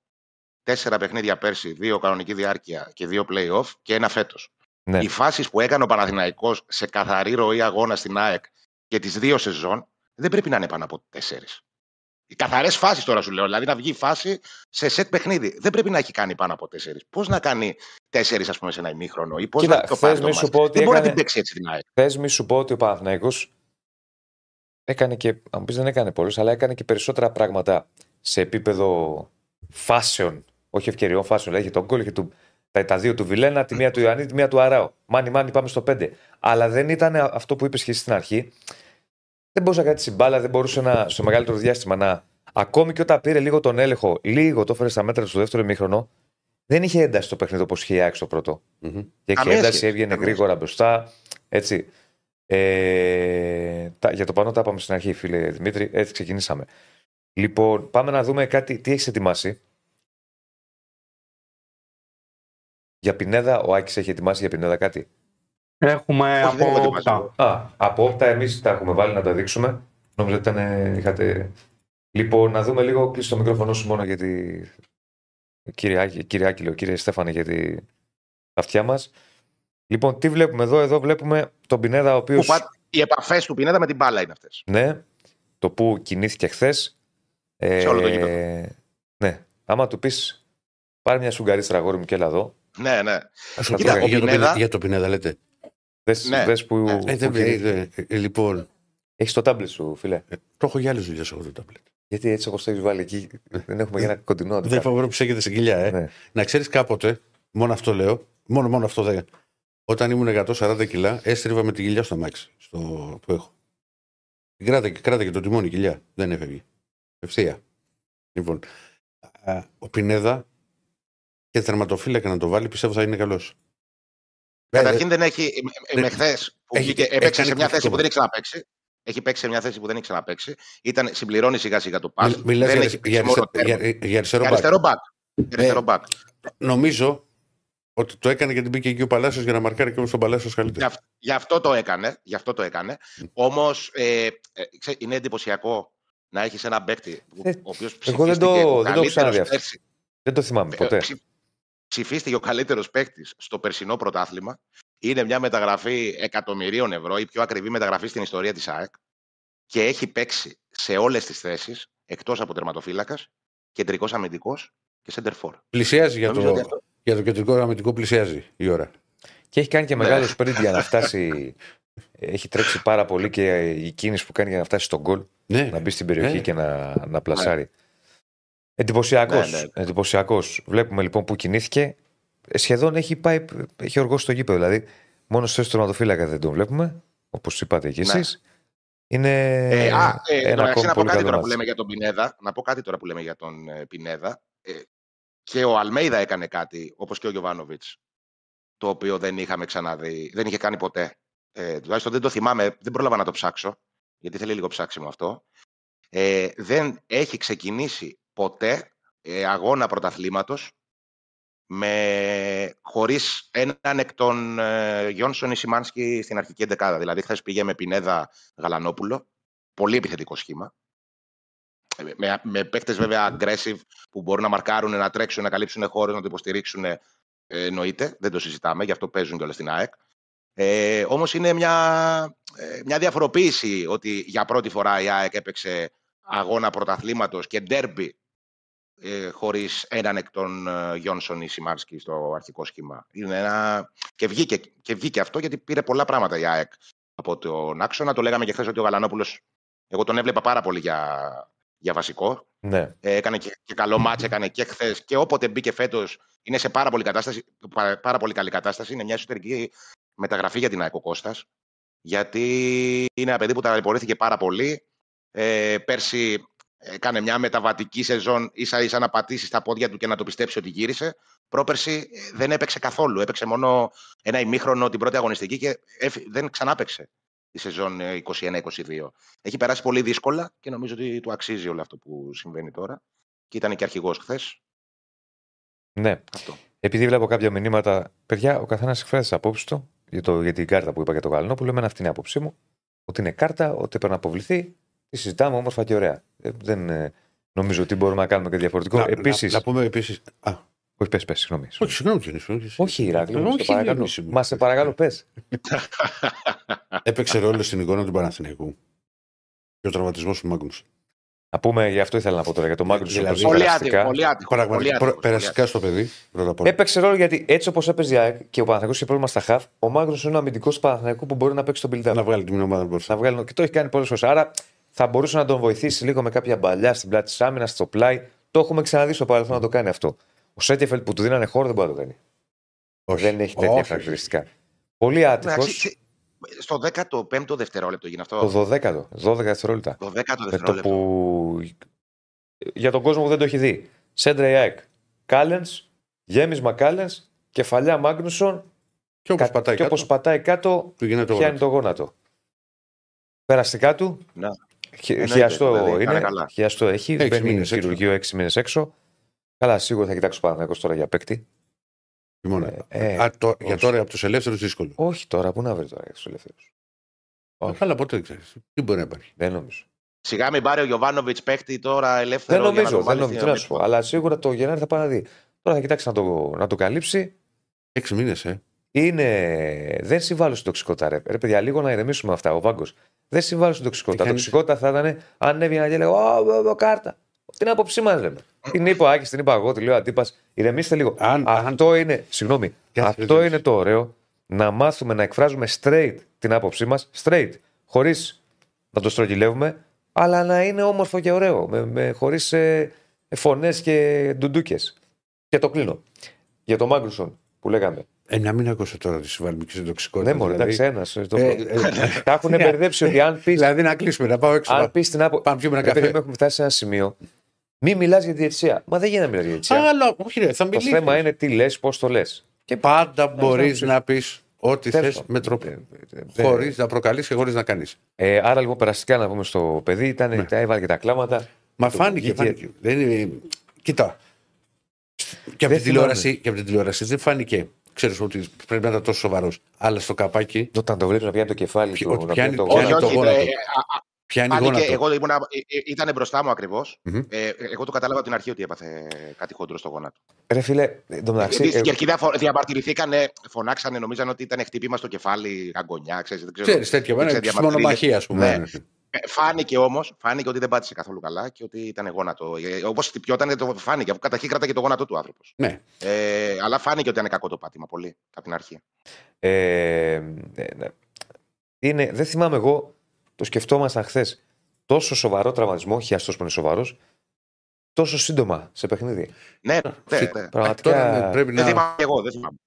τέσσερα παιχνίδια πέρσι, δύο κανονική διάρκεια και δύο play-off και ένα φέτος. Ναι. Οι φάσεις που έκανε ο Παναθηναϊκός σε καθαρή ροή αγώνα στην ΑΕΚ και τις δύο σεζόν δεν πρέπει να είναι πάνω από τέσσερις. Οι καθαρές φάσεις τώρα σου λέω. Δηλαδή να βγει η φάση σε σετ παιχνίδι. Δεν πρέπει να έχει κάνει πάνω από τέσσερις. Πώς να κάνει τέσσερις, ας πούμε, σε ένα ημίχρονο ή πώς Κοίτα, να το χθες πάρει το μη σου μάτς. πω ότι Δεν μπορεί να έκανε- την παίξει έτσι την ΑΕΚ. Θες μη σου πω ότι ο Παναθηναϊκός έκανε και, αν μου πεις δεν έκανε πολλούς, αλλά έκανε και περισσότερα πράγματα σε επίπεδο φάσεων, όχι ευκαιριών φάσεων. Δηλαδή, Είχε τον γκολ, είχε του, τα, τα δύο του Βιλένα, τη μία του Ιωαννίδη, τη μία του Αράου. Μάνι, μάνι, πάμε στο 5. Αλλά δεν ήταν αυτό που είπες και εσύ στην αρχή. Δεν μπορούσε να κάτσει μπάλα, δεν μπορούσε να, στο μεγαλύτερο διάστημα να. Ακόμη και όταν πήρε λίγο τον έλεγχο, λίγο το έφερε στα μέτρα του στο δεύτερο ημίχρονο, δεν είχε ένταση το παιχνίδι όπως είχε η ΑΕΚ στο πρώτο. Μμμ. Και έχει Καμία ένταση, σχέση. έβγαινε Καμία γρήγορα μπροστά. Έτσι. Ε, τα, για το πανό τα είπαμε στην αρχή, φίλε Δημήτρη. Έτσι ξεκινήσαμε. Λοιπόν, πάμε να δούμε κάτι. Τι έχεις ετοιμάσει. Για Πινέδα, ο Άκης έχει ετοιμάσει για Πινέδα κάτι; Έχουμε Όχι, δεν έχω από ετοιμάσει. όπτα. Α, από όπτα εμείς τα έχουμε βάλει να τα δείξουμε. Νόμιζα ότι ήταν, ε, είχατε. Λοιπόν, να δούμε λίγο. Κλείσει το μικρόφωνο σου μόνο γιατί. Κύριε, Άκη, κύριε Άκη, κύριε Στέφανε, γιατί τα αυτιά μας. Λοιπόν, τι βλέπουμε εδώ, εδώ βλέπουμε τον Πινέδα, ο οποίο. Που πα- Οι επαφές του Πινέδα με την μπάλα είναι αυτές. Ναι, το που κινήθηκε χθες. Σε όλο το γήπεδο. Ναι, άμα του πεις πάρε μια σουγκαρίστρα αγόρι μου και έλα εδώ. Ναι, ναι. Ας το Κοίτα, πω, ο για, το Πινέδα- Πινέδα, για το Πινέδα λέτε. Δες, Ναι. δες που, Ε, που Ε, δεν, ε, κινήθηκε. ε, ε, λοιπόν, Έχεις το τάμπλετ σου, φίλε. το έχω για άλλες δουλειές εγώ το τάμπλετ. Γιατί έτσι όπως το έχεις βάλει εκεί, δεν έχουμε για ένα κοντινό. να το Δεν κάνουμε. φοβερό που ψέγεται στην κοιλιά, ε. Ναι. Να ξέρεις κάποτε, μόνο αυτό λέω, μόνο, μόνο αυτό δεν. Όταν ήμουν 140 κιλά, έστριβα με την κοιλιά στο αμάξι στο, που έχω. Την Κράτα, κράτα και το τιμόνι η κοιλιά. Δεν έφευγε. Ευθεία. Λοιπόν, α, ο Πινέδα και τερματοφύλακα να το βάλει, πιστεύω θα είναι καλός. Καταρχήν δεν έχει. ε, Με χθες που έχει- βγήκε, έχει έπαιξε κάνει σε μια θέση εκπληκτικό. που δεν έχει ξαναπέξει. Έχει παίξει σε μια θέση που δεν έχει ξαναπέξει. Ήταν, συμπληρώνει σιγά σιγά το πας. Μιλάς δεν για, έχει για, παίξει μόνο αριστε- τέρμα. για, για αριστερό Για μπακ. αριστερό μπακ. Για αριστερό μπακ. Νομίζω ότι το έκανε γιατί μπήκε εκεί ο Παλάσιος για να μαρκάρει και όμως τον Παλάσιος Γι' καλύτερα. αυ- Γι' αυτό το έκανε. Γι' αυτό το έκανε. Όμως ε, ε, ξέ- είναι εντυπωσιακό να έχεις έναν παίκτη που- Ε, ο οποίος εγώ δεν το- δεν το έχω ξαναδεί αυτό. Δεν το θυμάμαι ποτέ. Ψηφίστηκε ο καλύτερος παίκτης στο περσινό πρωτάθλημα. Είναι μια μεταγραφή εκατομμυρίων ευρώ, η πιο ακριβή μεταγραφή στην ιστορία της ΑΕΚ. Και έχει παίξει σε όλες τις θέσεις, εκτός από τερματοφύλακας, κεντρικός αμυντικός και center for. Πλησιάζει για Νομίζω ότι το, αυτό- για το κεντρικό αμυντικό, πλησιάζει η ώρα. Και έχει κάνει και Ναι. μεγάλο sprint για να φτάσει. Έχει τρέξει πάρα πολύ και η κίνηση που κάνει για να φτάσει στον γκολ, Ναι, να μπει στην περιοχή Ναι. και να, να πλασάρει. Εντυπωσιακός. Ναι, ναι. Εντυπωσιακός. Βλέπουμε λοιπόν που κινήθηκε. Ε, Σχεδόν έχει πάει, έχει οργώσει το γήπεδο. Δηλαδή, μόνο στο τερματοφύλακα δεν τον βλέπουμε, όπως είπατε και Ναι. εσείς. Είναι Ε, α, ε, ένα μεταξύ, ακόμη να πω πολύ κάτι καλό τώρα που μάτς. λέμε για τον Πινέδα. Να πω κάτι τώρα που λέμε για τον ε, Πινέδα. Ε, και ο Αλμέιδα έκανε κάτι, όπως και ο Γιωβάνοβιτς, το οποίο δεν είχαμε ξαναδεί, δεν είχε κάνει ποτέ. Ε, τουλάχιστον δεν το θυμάμαι, δεν πρόλαβα να το ψάξω, γιατί θέλει λίγο ψάξιμο αυτό. Ε, δεν έχει ξεκινήσει ποτέ ε, αγώνα πρωταθλήματος με, χωρίς έναν εκ των ε, Γιόνσον ή Σιμάνσκι στην αρχική εντεκάδα. Δηλαδή, χθες πήγε με Πινέδα Γαλανόπουλο, πολύ επιθετικό σχήμα. Ε, Με, με παίκτες βέβαια aggressive που μπορούν να μαρκάρουν, να τρέξουν, να καλύψουν χώρες, να το υποστηρίξουν. Ε, εννοείται, δεν το συζητάμε, γι' αυτό παίζουν κιόλας στην ΑΕΚ. Ε, όμως είναι μια, ε, μια διαφοροποίηση ότι για πρώτη φορά η ΑΕΚ έπαιξε αγώνα πρωταθλήματος και ντέρμπι ε, χωρίς έναν εκ των ε, Γιόνσον ή Σιμάρσκι στο αρχικό σχήμα. Είναι ένα... και, βγήκε, και βγήκε αυτό γιατί πήρε πολλά πράγματα η ΑΕΚ από τον άξονα. Το λέγαμε και χθες ότι ο Γαλανόπουλος, εγώ τον έβλεπα πάρα πολύ για, για βασικό. Ναι. Ε, έκανε και, και καλό μάτς, έκανε και χθες και όποτε μπήκε φέτος είναι σε πάρα πολύ, κατάσταση, πάρα, πάρα πολύ καλή κατάσταση. Είναι μια εσωτερική μεταγραφή για την ΑΕΚ ο Κώστας. γιατί είναι ένα παιδί που ταλαιπωρήθηκε πάρα πολύ. Ε, πέρσι έκανε μια μεταβατική σεζόν ίσα ίσα να πατήσει στα πόδια του και να το πιστέψει ότι γύρισε. Πρόπερσι ε, δεν έπαιξε καθόλου. Έπαιξε μόνο ένα ημίχρονο την πρώτη αγωνιστική και δεν ξανάπαιξε τη σεζόν 21-22. Ε, Έχει περάσει πολύ δύσκολα και νομίζω ότι του αξίζει όλο αυτό που συμβαίνει τώρα. Και ήταν και αρχηγός χθες. Ναι. Αυτό. Επειδή βλέπω κάποια μηνύματα, παιδιά, ο καθένας εκφράζει τις απόψεις του για, το, για την κάρτα που είπα για το Γαλανό, που λέμε αυτή είναι η άποψή μου. Ότι είναι κάρτα, ότι πρέπει να αποβληθεί. Τη συζητάμε όμορφα και ωραία. Ε, δεν ε, νομίζω ότι μπορούμε να κάνουμε κάτι διαφορετικό. Να, επίσης, να, να πούμε επίση. Όχι, πες, πες, συγγνώμη. Όχι, συγγνώμη, Όχι, Ηράκλειο, μου σε παρακαλώ. Μα σε παρακαλώ, πες. Έπαιξε ρόλο στην εικόνα του Παναθηναϊκού και ο τραυματισμός του Μάγκνου. Να πούμε, γι' αυτό ήθελα να πω τώρα για το Μάγκνου. Δηλαδή, πολύ άτυχο. Πολύ άτυχο. Περαστικά στο παιδί. Έπαιξε ρόλο γιατί έτσι όπως έπαιζε η και ο Παναθηναϊκός είχε πρόβλημα στα χαφ, ο Μάγκνου είναι ο αμυντικός του Παναθηναϊκού που μπορεί να παίξει τον πιλτά. Να βγάλει την ομάδα μπροστά. Να βγάλει, και το έχει κάνει πολλές φορές. Άρα θα μπορούσε να τον βοηθήσει λίγο με κάποια μπαλιά στην πλάτη της άμυνας, στο πλάι. Το έχουμε ξαναδεί στο παρελθόν να το κάνει αυτό. Ο Σέτιεφελ που του δίνανε χώρο δεν μπορεί να το κάνει. Όχι. Δεν έχει τέτοια χαρακτηριστικά. Πολύ άτυχος. Στο 15ο δευτερόλεπτο γίνει αυτό. Το 12ο. 12 δευτερόλεπτα. Το 10ο δευτερόλεπτο. Που... Για τον κόσμο που δεν το έχει δει. Σέντρα Ιάκ. Κάλενς, γέμισμα Κάλεν, κεφαλιά Μάγνουσον. Και όπως πατάει, και όπως πατάει κάτω, πιάνει το γόνατο. Περαστικά του. Να. Χιαστό δηλαδή, είναι. Χιαστό έχει. Μπαίνει χειρουργείο 6 μήνες έξω. Καλά, σίγουρα θα κοιτάξω πάνω τώρα για παίκτη. Μόνο. Ε, ε, Α, το, για τώρα από τους ελεύθερους δύσκολο. Όχι τώρα, πού να βρει τώρα για τους ελεύθερους; Όχι. Αλλά ποτέ δεν ξέρεις. Τι μπορεί να υπάρχει. Δεν νομίζω. Σιγά μην πάρει ο Γιωβάνοβιτς παίχτη τώρα ελεύθερο. Δεν νομίζω, δεν νομίζω. Να σου Αλλά σίγουρα το Γενάρη θα πάει να δει. Τώρα θα κοιτάξει να το, να το καλύψει. Έξι μήνες, ε. Είναι... Δεν συμβάλλω στην τοξικότητα, ρε. ρε παιδιά, λίγο να ηρεμήσουμε αυτά. Ο Βάγκος δεν συμβάλλω στην τοξικότητα. Η τοξικότητα θα ήταν αν έβγαινα και λέγω Ω, κάρτα. Την άποψή μας λέμε. Την είπα ο Άκης, την είπα εγώ, τη λέω αντίπας. Ηρεμήστε λίγο. Αν, αυτό αν... είναι, συγγνώμη, αυτό είναι το ωραίο. Να μάθουμε να εκφράζουμε straight την άποψή μας, straight, χωρίς να το στρογγυλεύουμε, αλλά να είναι όμορφο και ωραίο, με, με, χωρίς ε, φωνές και ντουντούκες. Και το κλείνω. Για τον Μάγκρουσον που λέγαμε. Ε, να μην ακούσω τώρα τη συμβαλμική εντοξικότητα. Ναι, μόνο δηλαδή... εντάξει, ένας. Ε, ε, ε, τα έχουν μπερδέψει ότι αν πει. Δηλαδή να κλείσουμε, να πάω έξω. Αν πεις την άποψη. Πάμε πιούμε ένα καφέ. Έχουμε φτάσει σε ένα σημείο. Μην μιλάς για τη διαιτησία. Μα δεν γίνεται να μιλάς για διαιτησία. Αλλά όχι, ρε, θα μιλήσεις. Το θέμα είναι τι λες, πώς το λες. Και πάντα μπορείς να πεις ό,τι θες με τρόπο. Χωρίς να προκαλείς και χωρίς να κάνεις. Ε, άρα λοιπόν περαστικά να πούμε στο παιδί, ήταν, ναι. έβαλε και τα κλάματα. Μα φάνηκε. φάνηκε. Δεν είναι... Κοίτα. Και από, την τηλεόραση, και από την τηλεόραση δεν φάνηκε ξέρεις ότι πρέπει να ήταν τόσο σοβαρός. Αλλά στο καπάκι. Όταν το βλέπεις να πιάνει το κεφάλι του. Ότι πιάνει το γόνατο. Πιάνει γόνατο. Εγώ ήμουν, ε, ε, ήταν μπροστά μου ακριβώς. Mm-hmm. Ε, εγώ το κατάλαβα από την αρχή ότι έπαθε κάτι χοντρό στο γόνατο. Ρε φίλε, το μεταξύ. Στην Κερκίδα διαμαρτυρηθήκανε, φωνάξανε, νομίζαν ότι ήταν χτύπημα στο κεφάλι, αγκονιά, ξέρεις. Ξέρεις τέτοια. Μονομαχίας, ας πούμε. Ναι. Ε, φάνηκε όμως φάνηκε ότι δεν πάτησε καθόλου καλά και ότι ήταν γόνατο. Ε, Όπως χτυπιόταν, το φάνηκε. Αφού καταρχήν κρατάει το γόνατο του άνθρωπος. Ναι. Ε, αλλά φάνηκε ότι ήταν κακό το πάτημα πολύ από την αρχή. Ε, ναι. είναι, δεν θυμάμαι εγώ, το σκεφτόμασταν χθες. Τόσο σοβαρό τραυματισμό, χιαστός που είναι σοβαρός, τόσο σύντομα σε παιχνίδι. Ναι, ναι, ναι. Πραγματικά. Πρέπει να... Δεν θυμάμαι εγώ, δεν θυμάμαι.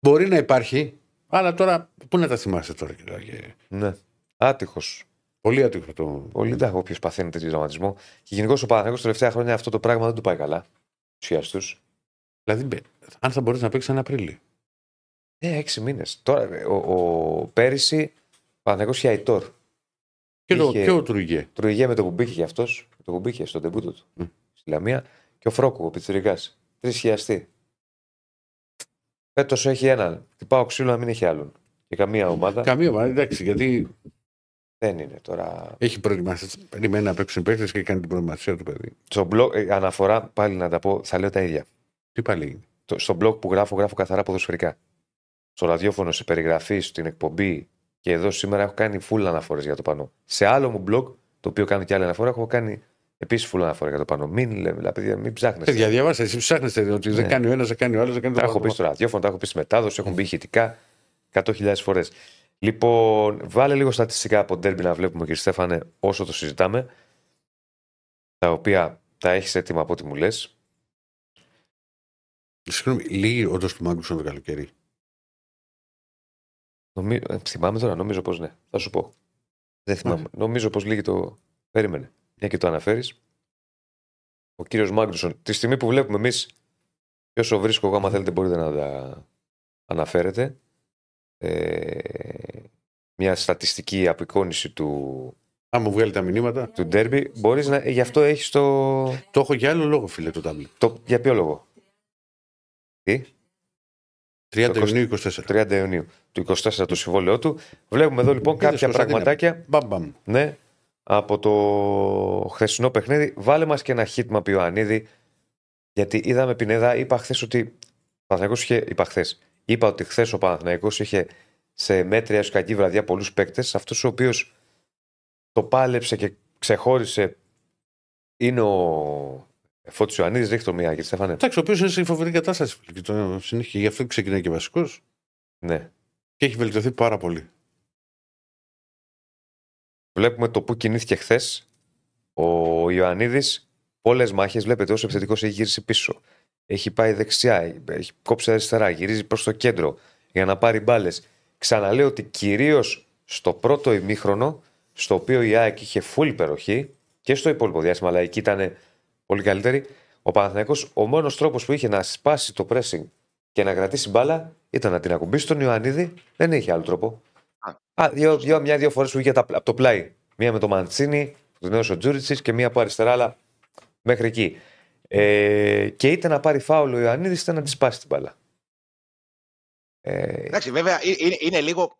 Μπορεί να υπάρχει, αλλά τώρα πού να τα θυμάσαι τώρα, κύριε. Ναι. Άτυχος. Πολύ άτυχο το. Πολύ άτυχο όποιο παθαίνει τέτοιο δραματισμό. Και γενικώς ο Παναγιώτο τελευταία χρόνια αυτό το πράγμα δεν του πάει καλά. Ουσιαστού. Δηλαδή, αν θα μπορέσει να παίξεις ένα Απρίλιο. Ε, έξι μήνες. Τώρα, ο, ο, πέρυσι Παναγιώτο είχε Αϊτόρ. Και, το, και ο Τρουγέ. Τρουγέ με το που μπήκε κι αυτός, το που μπήκε στον τεμπούτο του. Mm. Στη Λαμία. Και ο Φρόκου, ο Πιτσυρικά. Τρεις χιλιαστοί. Φέτος έχει έναν. Τυπάω ξύλο να μην έχει άλλον. Και καμία ομάδα. Καμία ομάδα, εντάξει, γιατί δεν είναι τώρα. Έχει προετοιμάσει. Περιμένει να παίξουν παίκτες και κάνει την προετοιμασία του παιδί. Στο blog, ε, αναφορά πάλι να τα πω, θα λέω τα ίδια. Τι πάλι. Το, στο blog που γράφω, γράφω καθαρά ποδοσφαιρικά. Στο ραδιόφωνο, σε περιγραφή, στην εκπομπή και εδώ σήμερα έχω κάνει full αναφορές για το πάνω. Σε άλλο μου blog, το οποίο κάνω και άλλη αναφορά, έχω κάνει επίσης full αναφορά για το πάνω. Μην λέμε, δηλαδή, μην ψάχνετε. Παιδιά, διαβάστε, εσύ ψάχνετε ότι δεν ναι. κάνει ο ένας, δεν κάνει ο άλλος, δεν κάνει το Τα έχω πει στο ραδιόφωνο, τα έχω πει στη μετάδοση, έχουν μπει ηχητικά 100.000 φορές. Λοιπόν, βάλε λίγο στατιστικά από τέρμπι να βλέπουμε, κύριε Στέφανε, όσο το συζητάμε. Τα οποία τα έχεις έτοιμα από ό,τι μου λες. Συγγνώμη, λίγη όντως του Μάγκουσον το καλοκαίρι. Νομί... ε, Θυμάμαι τώρα, νομίζω πως ναι. Θα σου πω. Δεν θυμάμαι. Νομίζω πως λίγη το. Περίμενε. Μια και το αναφέρεις. Ο κύριος Μάγνουσον, τη στιγμή που βλέπουμε εμείς, και όσο βρίσκω εγώ, άμα θέλετε μπορείτε να τα αναφέρετε. Ε, μια στατιστική απεικόνηση του, Αν μου βγάλει τα μηνύματα. του ντέρμπι. Μπορείς να, γι' αυτό έχεις το, Το έχω για άλλο λόγο, φίλε, το τάμπλετ. το. Για ποιο λόγο; Τι; 30 Το Ιουνίου 24. 30 Ιουνίου του 24 το συμβόλαιό του. Βλέπουμε εδώ λοιπόν Είδες, κάποια Κωνσταντίνε. πραγματάκια Μπαμ, μπαμ. ναι, από το χθεσινό παιχνίδι. Βάλε μας και ένα χίτμα πει Ιωαννίδη, γιατί είδαμε Πινέδα, είπα χθες ότι. Ο Παναθηναϊκός είχε, είπα χθες, είπα ότι χθες ο Παναθηναϊκός είχε σε μέτρια έως κακή βραδιά πολλούς παίκτες. Αυτός ο οποίος το πάλεψε και ξεχώρισε είναι ο Φώτης Ιωαννίδης. Ρίχτω μία, κύριε Στέφανε. Εντάξει, ο οποίος είναι σε φοβερή κατάσταση. φίλε, Και το συνέχεια. Γι' αυτό και ξεκινάει και βασικός. Ναι. Και έχει βελτιωθεί πάρα πολύ. Βλέπουμε το που κινήθηκε χθες. Ο Ιωαννίδης, πολλές μάχες, βλέπετε όσο επιθετικός έχει γυρίσει πίσω. Έχει πάει δεξιά, έχει κόψει αριστερά, γυρίζει προς το κέντρο για να πάρει μπάλες. Ξαναλέω ότι κυρίως στο πρώτο ημίχρονο, στο οποίο η ΑΕΚ είχε full υπεροχή και στο υπόλοιπο διάστημα, αλλά εκεί ήταν πολύ καλύτερη, ο Παναθηναϊκός ο μόνος τρόπος που είχε να σπάσει το pressing και να κρατήσει μπάλα ήταν να την ακουμπήσει στον Ιωαννίδη. Δεν είχε άλλο τρόπο. Α, δύο, δύο, μια-δύο φορές που είχε τα- από το πλάι. Μία με το Μαντσίνη, που τον έδωσε ο Τζούριτσις και μία από αριστερά, αλλά μέχρι εκεί. Ε, και είτε να πάρει φάουλο ο Ιωαννίδης, είτε να της σπάσει την μπάλα. Ε, Εντάξει, βέβαια ε- είναι, είναι λίγο.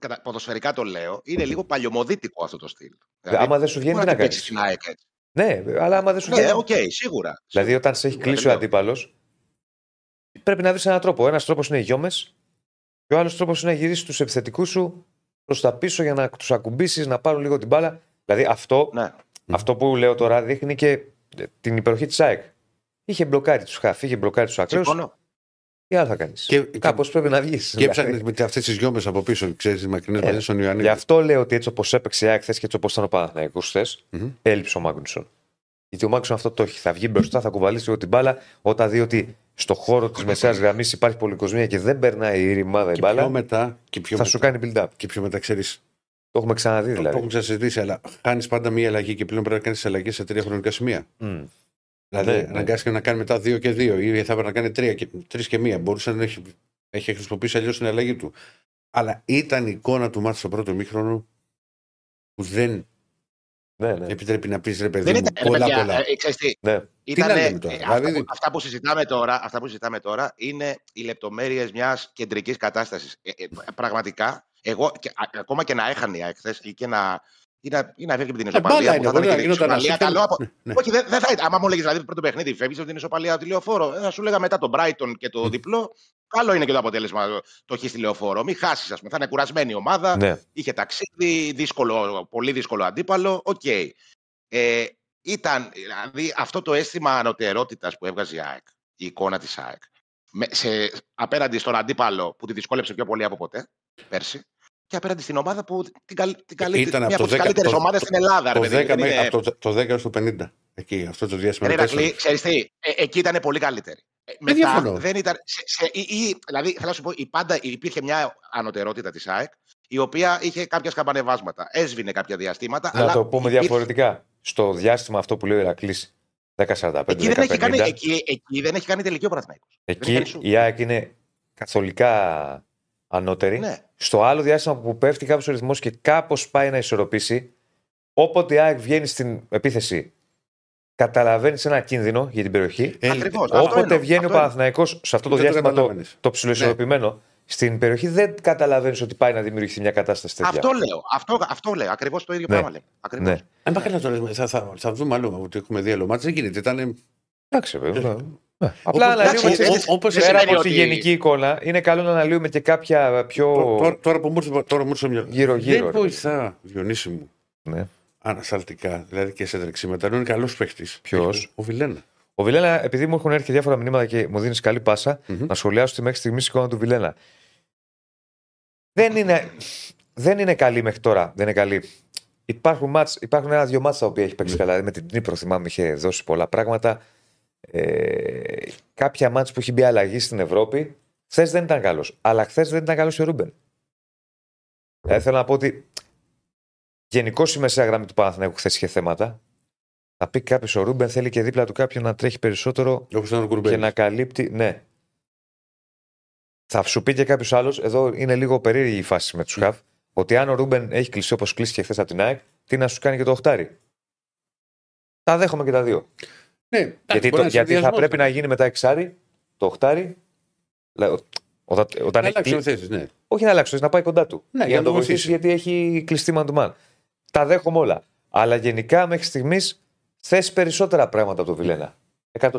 Κατα... Ποδοσφαιρικά το λέω, είναι λίγο παλιομοδίτικο αυτό το στυλ. Δηλαδή, άμα δεν σου βγαίνει, μπορεί τι να την παίξεις κάνει. στην ΑΕΚ έτσι. Ναι, αλλά άμα δεν σου Ναι, βγαίνει. οκ, σίγουρα. Δηλαδή, όταν σε έχει Σίγουρα, κλείσει ο δεν λέω. αντίπαλος, πρέπει να βρεις έναν τρόπο. Ένας τρόπος είναι οι γιόμες, και ο άλλος τρόπος είναι να γυρίσεις τους επιθετικούς σου προς τα πίσω για να τους ακουμπήσεις, να πάρουν λίγο την μπάλα. Δηλαδή, αυτό, Ναι. αυτό που λέω τώρα δείχνει και ε, την υπεροχή της ΑΕΚ. Είχε μπλοκάρει τους χαφ, είχε μπλοκάρει τους ακραίου. Συμφωνώ. Τι άλλο θα κάνεις; Και- Κάπως πρέπει να βγεις. Και έψαχνε με αυτές τις γιόμε από πίσω, ξέρεις, τι μακρινές Ε, παλιέ στον Ιωαννίδη. Γι' αυτό λέω ότι έτσι όπως έπαιξε η ΑΕΚ χθες και έτσι όπως ήταν ο Παναθυναϊκό χθες, Μμμ. έλειψε ο Μάγνουσον. Γιατί ο Μάγνουσον αυτό το έχει. Θα βγει μπροστά, θα κουβαλήσει λίγο την μπάλα όταν δει ότι στο χώρο της μεσαίας γραμμής υπάρχει πολυκοσμία και δεν περνάει η ρημάδα η Και πιο μπάλα, μετά, και πιο θα μετά, σου κάνει build-up. και πιο μετά ξέρεις. Το έχουμε ξαναδεί Το δηλαδή. έχουμε ξανασυζητήσει, αλλά χάνει πάντα μία αλλαγή και πλέον πρέπει να κάνεις αλλαγές σε τρία χρονικά σημεία. Μμ. Δηλαδή, Ναι, ναι. αναγκάστηκε να κάνει μετά δύο και δύο, ή θα έπρεπε να κάνει τρία και, τρεις και μία. Μπορούσε να έχει, έχει χρησιμοποιήσει αλλιώς την αλλαγή του. Αλλά ήταν η εικόνα του μάτια στο πρώτο μήχρονο που δεν Ναι, ναι. επιτρέπει να πεις ρε παιδί Δεν μου ήταν, ρε πολλά παιδιά, πολλά. ε, ξέρεις τι, ναι. Ήτανε, να λέμε τώρα, ε, δηλαδή- αυτά, που, αυτά, που συζητάμε τώρα, αυτά που συζητάμε τώρα είναι οι λεπτομέρειες μιας κεντρικής κατάστασης. Ε, ε, πραγματικά, εγώ και, α- ακόμα και να έχανε η ΑΕΚ χθες ή και να. ή να, ή να φεύγει από την Ε, μπάλα ισοπαλία. είναι, που θα μπορεί ήταν να και την γινόταν ισοπαλία, ασύχτω. καλό απο- Ναι, ναι. Όχι, δεν, δεν θα ήταν. Άμα μου έλεγες δηλαδή πρώτο παιχνίδι, φεύγεις από την ισοπαλία τη λεωφόρο, ε, θα σου λέγα μετά τον Brighton και το διπλό. Καλό είναι και το αποτέλεσμα το χ στη λεωφόρο. Μην χάσεις, ας πούμε. Θα είναι κουρασμένη η ομάδα. ναι. Είχε ταξίδι, δύσκολο, πολύ δύσκολο αντίπαλο. Οκ. Ε, ήταν δηλαδή αυτό το αίσθημα ανωτερότητας που έβγαζε η ΑΕΚ, η εικόνα της ΑΕΚ, με, σε, απέναντι στον αντίπαλο που τη δυσκόλεψε πιο πολύ από ποτέ, πέρσι, και απέναντι στην ομάδα που την, καλ, την καλύτερη, Ήταν μία από από το τις 10 καλύτερες το- ομάδες στην Ελλάδα. ρε Το παιδί, 10, δεν με- είναι- από το, το 10 στο 50. Εκεί, αυτό το διάστημα. Ρε το τέσσερα. Ηρακλή, ξέρεις τι, ε, εκεί ήταν πολύ καλύτερη. Ε, μετά διαφωνώ. δεν ήταν. Σε, σε, ή, ή- δηλαδή, θέλω να σου πω, η πάντα υπήρχε μια ανωτερότητα της ΑΕΚ, η οποία είχε κάποια σκαμπανεβάσματα. Έσβηνε κάποια διαστήματα. Να αλλά το πούμε υπήρχε- διαφορετικά. Στο διάστημα αυτό που λέει ο Ηρακλή 10-45, Εκεί δεν, έχει κάνει, 10-50, εκεί, εκεί δεν έχει κάνει τελική ο Παναθηναϊκός. Δεν έχει εκεί κάνει σου. η ΑΕΚ είναι καθολικά ανώτερη. Ναι. Στο άλλο διάστημα που πέφτει κάποιος ρυθμός και κάπως πάει να ισορροπήσει, όποτε η ΑΕΚ βγαίνει στην επίθεση, καταλαβαίνεις ένα κίνδυνο για την περιοχή. Ε, Ακριβώς. Αυτό Όποτε εννοώ, βγαίνει αυτό ο Παναθηναϊκός σε αυτό το Δεν το διάστημα το, καταλαβαίνεις. το ψιλοισορροπημένο, στην περιοχή δεν καταλαβαίνεις ότι πάει να δημιουργηθεί μια κατάσταση τέτοια. Αυτό λέω. Αυτό, αυτό λέω. Ακριβώς το ίδιο Ναι. πράγμα λέω. Ακριβώς. Ναι. Αν πάει καλά τώρα, θα, θα, θα δούμε άλλο ότι έχουμε δει άλλο μάτς. Δεν γίνεται. Ήταν, Εντάξει, βέβαια. Ναι. Απλά Όπως- αναλύουμε. εντάξει, ξέρεις, δεν- όπως δεν Πέρα σημαίνει από τη ότι- γενική εικόνα, είναι καλό να αναλύουμε και κάποια πιο. τώρα, τώρα που μου ήρθε τώρα μου ήρθε στο μυαλό. Γύρω-γύρω, Δεν ρε. βοηθά, Διονύση μου, Ναι. ανασταλτικά, δηλαδή και σε τρεξίματα. Είναι καλός παίχτης. Ποιος; Ο Βιλένα. Ο Βιλένα, επειδή μου έχουν έρθει διάφορα μηνύματα και μου δίνεις καλή πάσα, Μμμ. να σχολιάσω τη μέχρι στιγμής εικόνα του Βιλένα. Δεν είναι, δεν είναι καλή μέχρι τώρα. Δεν είναι καλή. Υπάρχουν, ματς, υπάρχουν ένα-δύο ματς τα οποία έχει παίξει καλά. Με την Ντνίπρο θυμάμαι είχε δώσει πολλά πράγματα. Ε, κάποια ματς που έχει μπει αλλαγή στην Ευρώπη Χθες δεν ήταν καλός. Αλλά χθες δεν ήταν καλός ο Ρούμπεν. Ε, θέλω να πω ότι γενικώς η μεσαία γραμμή του Παναθηναϊκού χθες είχε θέματα. Θα πει κάποιος ο Ρούμπεν θέλει και δίπλα του κάποιον να τρέχει περισσότερο Όπως ήταν ο και Κουρμπέλη. να καλύπτει. Ναι. Θα σου πει και κάποιος άλλος, εδώ είναι λίγο περίεργη η φάση με τους Χαβ, ότι αν ο Ρούμπεν έχει κλείσει όπως κλείστηκε χθες από την ΑΕΚ, τι να σου κάνει και το οχτάρι. Τα δέχομαι και τα δύο. Ναι, εντάξει, γιατί μπορεί το, να γιατί θα συνδυασμός. πρέπει να γίνει μετά εξάρι, το οχτάρι. δηλαδή, Όταν, όταν Να έχει αλλάξουν κλείσει- θέσεις, ναι. όχι να αλλάξει, να πάει κοντά του. Ναι, για να το βοηθήσει, γιατί έχει κλειστεί man to man. Τα δέχομαι όλα. Αλλά γενικά μέχρι στιγμής θες περισσότερα πράγματα από το Βιλένα. 100%.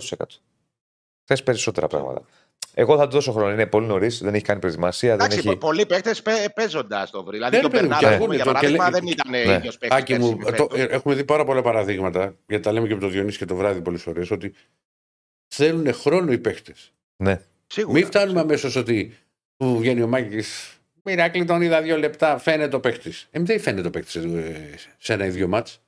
Θες περισσότερα πράγματα. Εγώ θα του δώσω χρόνο. Είναι πολύ νωρίς, δεν έχει κάνει προετοιμασία. Δεν Εντάξει, έχει... πολλοί παίχτε παίζοντας το βρει. Δηλαδή Ναι, και ο ρε παιδί μου, Μπερνάρ, και ας πούμε, για ακούνε το- και παράδειγμα, λέει- δεν ήταν Ναι. ίδιος παίχτη. Άκη μου, το, ε, έχουμε δει πάρα πολλά παραδείγματα, γιατί τα λέμε και με τον Διονύση και το βράδυ πολλές φορές, ότι θέλουν χρόνο οι παίχτε. Ναι. Σίγουρα. Μην φτάνουμε αμέσως ότι που βγαίνει ο Μάκης. Μοιράκλη τον είδα δύο λεπτά, φαίνεται ο παίχτη. Ε, δεν φαίνεται ο παίχτη σε ένα ή δύο μάτς.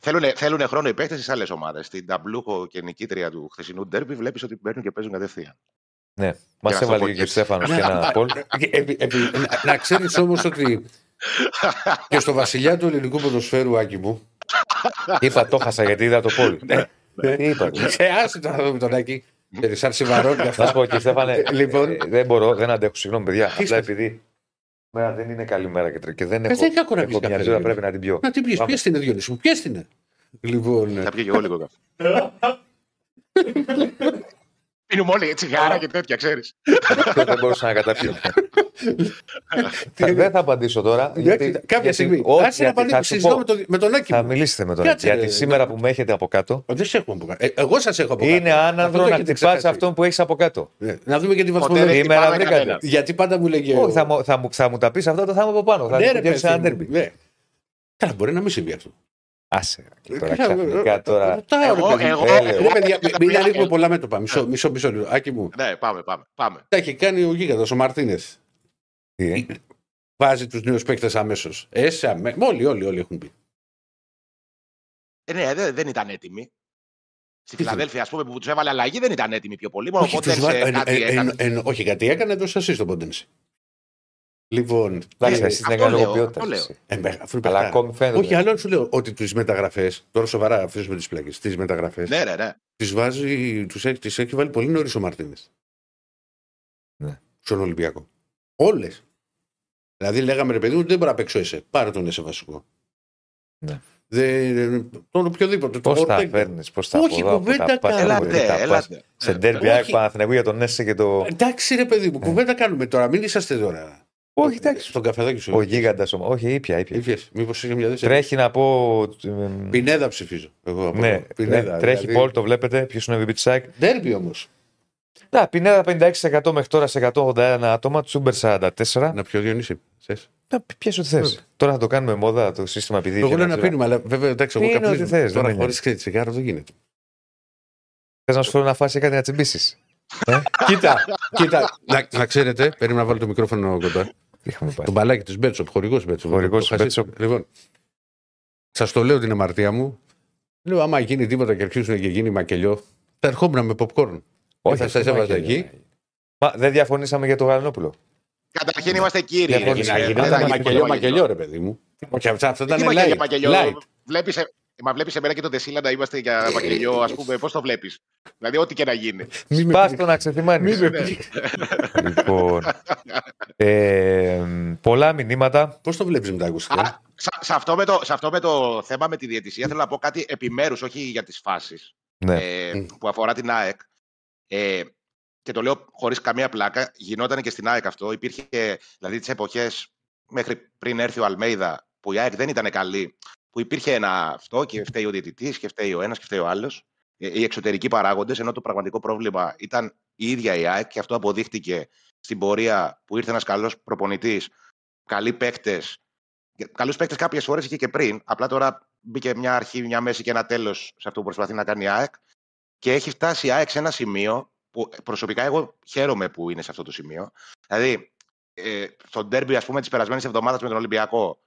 Θέλουν, θέλουν χρόνο οι παίχτε στις άλλες ομάδες. Στην ταμπλούχο και νικήτρια του χθεσινού ντέρμπι βλέπεις ότι παίρνουν και παίζουν κατευθείαν. Ναι. Μας Για να το έβαλε πω και ο και- Στέφανος και ένα πόλ. να ξέρεις όμως ότι και στο βασιλιά του ελληνικού ποδοσφαίρου, Άκη μου. Είπα το χάσα γιατί είδα το πόλ. Τι είπα. Σε άσε το να δούμε τον Άκη. Ξέρεις, Σαν σιβαρό και Θα σου αυτά. πω και Στέφανε, Λοιπόν. ε, δεν μπορώ, δεν αντέχω. Συγγνώμη, παιδιά. Απλά είσαι; επειδή μέρα δεν είναι καλή μέρα και, τρε- και δεν Ε, έχω, δεν είναι κακό να έχω πεις μια καφέ, ζώρα, δηλαδή. πρέπει να την πιω. Να την πιεις, Πάμε. πιες την Διονύση μου, πιες την. Λοιπόν, Θα πιω και εγώ λίγο καφέ. Πίνουμε όλοι τσιγάρα και τέτοια, ξέρεις. Αυτό δεν μπορούσα να καταπιώ. Θα- δεν θα απαντήσω τώρα. γιατί- Εντάξει, κάποια γιατί- στιγμή. όχι, Άσε να γιατί θα απαντήσω. σου Συζητώ πω. με τον- με τον Άκη. Θα μου. μιλήσετε με τον Κάτσε, Γιατί ρε, σήμερα ναι. που με έχετε από κάτω Δεν σε έχω από κάτω. Ε, Εγώ σας έχω από κάτω. είναι Αυτό άνανδρο το να έχετε χτυπάς ξεχάσει. αυτόν που έχεις από κάτω. Ναι, Να δούμε και τη Ποτέ βαθμολογία. δεν Σήμερα χτυπάμε βρήκατε. κανέναν. Γιατί πάντα μου λέγε. Όχι, ο- θα, μου- θα, μου- θα μου τα πεις αυτό, το θα είμαι από πάνω. Θα Ναι, ρε, φτιάξει παιδί ένα μου, ντέρμπι. ναι. Καλά, μπορεί να μην συμβεί αυτό. Άσε. ρε, Τώρα Καλά, ξαφνικά τώρα. Ρωτάω, ρε Εγώ- παιδί. εγώ- Ε, εγώ- Ρε παιδιά, εγώ- μην εγώ- ανοίγουμε πολλά μέτωπα. Μισό, μισό, μισό λίγο. Άκη μου. Ναι, πάμε, πάμε. πάμε. Τα έχει κάνει ο γίγαντας, ο Μαρτίνες. Τι, ε; Βάζει τους νέους παίκτες αμέσως. Έσαι αμέ... Όλοι, όλοι, όλοι έχουν πει. Ε, ναι, δεν, δεν ήταν έτοιμοι. Στη Τι Φιλαδέλφια, ας πούμε, που τους έβαλε αλλαγή, δεν ήταν έτοιμοι πιο πολύ. Μόνο Όχι, οπότε τους βά- εν- κάτι εν- έκανε. εν- εν- όχι, κάτι έκανε, έδωσε εσύ στον Πόντενσε. Λοιπόν. Εντάξει, ε, εσύ δεν αυτό έκανε λέω, λόγω ποιότητα. αυτό λέω. εσύ. ε, με- αφού είναι Αλλά παιχτάρα. ακόμη φαίνεται. Όχι, άλλο σου λέω ότι τις μεταγραφές, τώρα σοβαρά αφήσουμε τις πλάκες, τις μεταγραφές, Ναι, ναι, ναι. τις βάζει, τους έχει, τις έχει βάλει πολύ νωρίς ο Μαρτίνες. Ναι. Στον Ολυμπιακό. Όλες. Δηλαδή λέγαμε ρε παιδί μου, δεν μπορεί να παίξω εσέ. Πάρε τον εσέ βασικό. Ναι. Δεν, τον οποιοδήποτε. Πώς τον θα Ορτέγκα. φέρνεις, πώς θα Όχι, από εδώ, από κουβέντα τα πας, κάνουμε. από εκεί, Ελάτε, τα πας. ελάτε. Σε Ναι. ντέρμπι Όχι. ΑΕΚ Παναθηναϊκού για τον Έσε και το. Εντάξει ρε παιδί μου, κουβέντα κάνουμε τώρα. Μην είσαστε τώρα. Όχι, εντάξει. Στον καφεδάκι σου. Ο γίγαντας. Όχι, ήπια, ήπια. Ήπιες. Μήπως είχε μια δεύτερη. Τρέχει να πω. εμ, Πινέδα ψηφίζω. Εγώ από Ναι, εδώ. Πινέδα. τρέχει δηλαδή. Πολ, το βλέπετε. Ποιος είναι ο VP Site. Ντέρμπι όμως. Να, Πινέδα 56% μέχρι τώρα σε 181 άτομα. Τσούμπερ 44. Να πιω Διονύση. Θες; Να πιες ό,τι θες. Βέβαια. Τώρα θα το κάνουμε μόδα το σύστημα επειδή. Εγώ είχε λέω ένα να τσιγάρο. πίνουμε, αλλά βέβαια εντάξει, εγώ Πίνω καπνίζω. ό,τι θες, δεν Τώρα με χωρίς τσιγάρο δεν γίνεται. Θες να σου φέρω να φάσει κάτι να τσιμπήσεις. κοίτα, κοίτα. Να, να ξέρετε, περίμενα να βάλω το μικρόφωνο κοντά. Είχαμε πάει. Το μπαλάκι τη Μπέτσοπ, χορηγός Μπέτσοπ. Χορηγός Το χασί- Μπέτσοπ. Λοιπόν, σας το λέω την αμαρτία μου. Λέω, άμα γίνει τίποτα και αρχίσουν και γίνει μακελιό, θα ερχόμουν με popcorn. Όχι, θα αυτό σας έβαζα μακελιό. εκεί. Μα δεν διαφωνήσαμε για το Γαλανόπουλο. Καταρχήν είμαστε κύριοι. Διαφωνείς. Ε, Να δεν γινόταν θα γίνει μακελιό, πολύ μακελιό, ρε παιδί μου. Όχι, αυτά αυτά Τι ήταν μακελιό, light. μακελιό. Light. Βλέπεις, ε, μα βλέπεις εμένα και τον Τεσίλα να είμαστε για μακελιό, ας πούμε. Πώς το βλέπεις; Δηλαδή, ό,τι και να γίνει. Μη με Πας το να ξεθυμάνεις. Μη με Ναι. πεις. Λοιπόν, ε, πολλά μηνύματα. Πώς το βλέπεις με τα Α, ακουστικά. σε, σε αυτό με το, σε αυτό με το θέμα με τη διαιτησία θέλω να πω κάτι επιμέρους, όχι για τις φάσεις Ναι. ε, Μμ. που αφορά την ΑΕΚ. Ε, και το λέω χωρίς καμία πλάκα. Γινόταν και στην ΑΕΚ αυτό. Υπήρχε δηλαδή τις εποχές μέχρι πριν έρθει ο Αλμέιδα που η ΑΕΚ δεν ήταν καλή. Που υπήρχε ένα αυτό και φταίει ο διαιτητής και φταίει ο ένας και φταίει ο άλλος. Οι εξωτερικοί παράγοντες, ενώ το πραγματικό πρόβλημα ήταν η ίδια η ΑΕΚ και αυτό αποδείχτηκε στην πορεία που ήρθε ένας καλός προπονητής, καλοί παίκτες. Καλούς παίκτες κάποιες φορές είχε και πριν. Απλά τώρα μπήκε μια αρχή, μια μέση και ένα τέλος σε αυτό που προσπαθεί να κάνει η ΑΕΚ. Και έχει φτάσει η ΑΕΚ σε ένα σημείο που προσωπικά εγώ χαίρομαι που είναι σε αυτό το σημείο. Δηλαδή, ε, στο ντέρμπι, ας πούμε, της περασμένης εβδομάδας με τον Ολυμπιακό,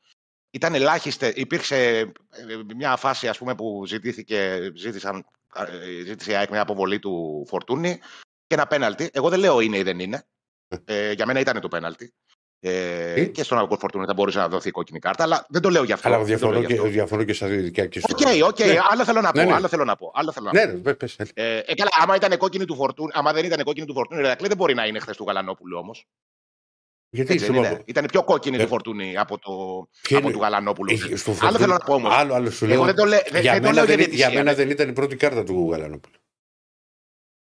ήταν ελάχιστες. Υπήρξε ε, μια φάση, ας πούμε, που ζητήθηκε, ζήτησαν, ε, ζήτησε η ΑΕΚ μια αποβολή του Φορτούνη. και ένα πέναλτι. Εγώ δεν λέω είναι ή δεν είναι. Ε, για μένα ήταν το πέναλτι. Ε, Τι; και στον Αγκόρ Φορτούνη θα μπορούσε να δοθεί η κόκκινη κάρτα, αλλά δεν το λέω γι' αυτό. Αλλά Δεν το διαφωνώ λέω γι' και, αυτό. διαφωνώ και στα δυτικά και στο. OK, OK, Ναι. άλλο θέλω να πω. Ναι, ναι. Άλλο θέλω να πω. Άλλο θέλω να πω. Ναι, ρε, πες, πες. Ε, ε, καλά, άμα, ήταν κόκκινη του Φορτούνη, άμα δεν ήταν κόκκινη του Φορτούνη, ε, ρε Ηρακλή δεν μπορεί να είναι χθες του Γαλανόπουλου όμως. Γιατί Δεν σου είναι. είπα, Ήταν πιο κόκκινη Ε, του Φορτούνη από, το, ποιο από είναι- του Γαλανόπουλου. ε, στο Άλλο Φορτούνι- θέλω να πω όμως. Άλλο, άλλο σου Εγώ λέω. δεν το λέ- δεν- για, δεν το μένα λέω δεν, για για διαιτησία, μένα ναι. δεν ήταν η πρώτη κάρτα του Γαλανόπουλου.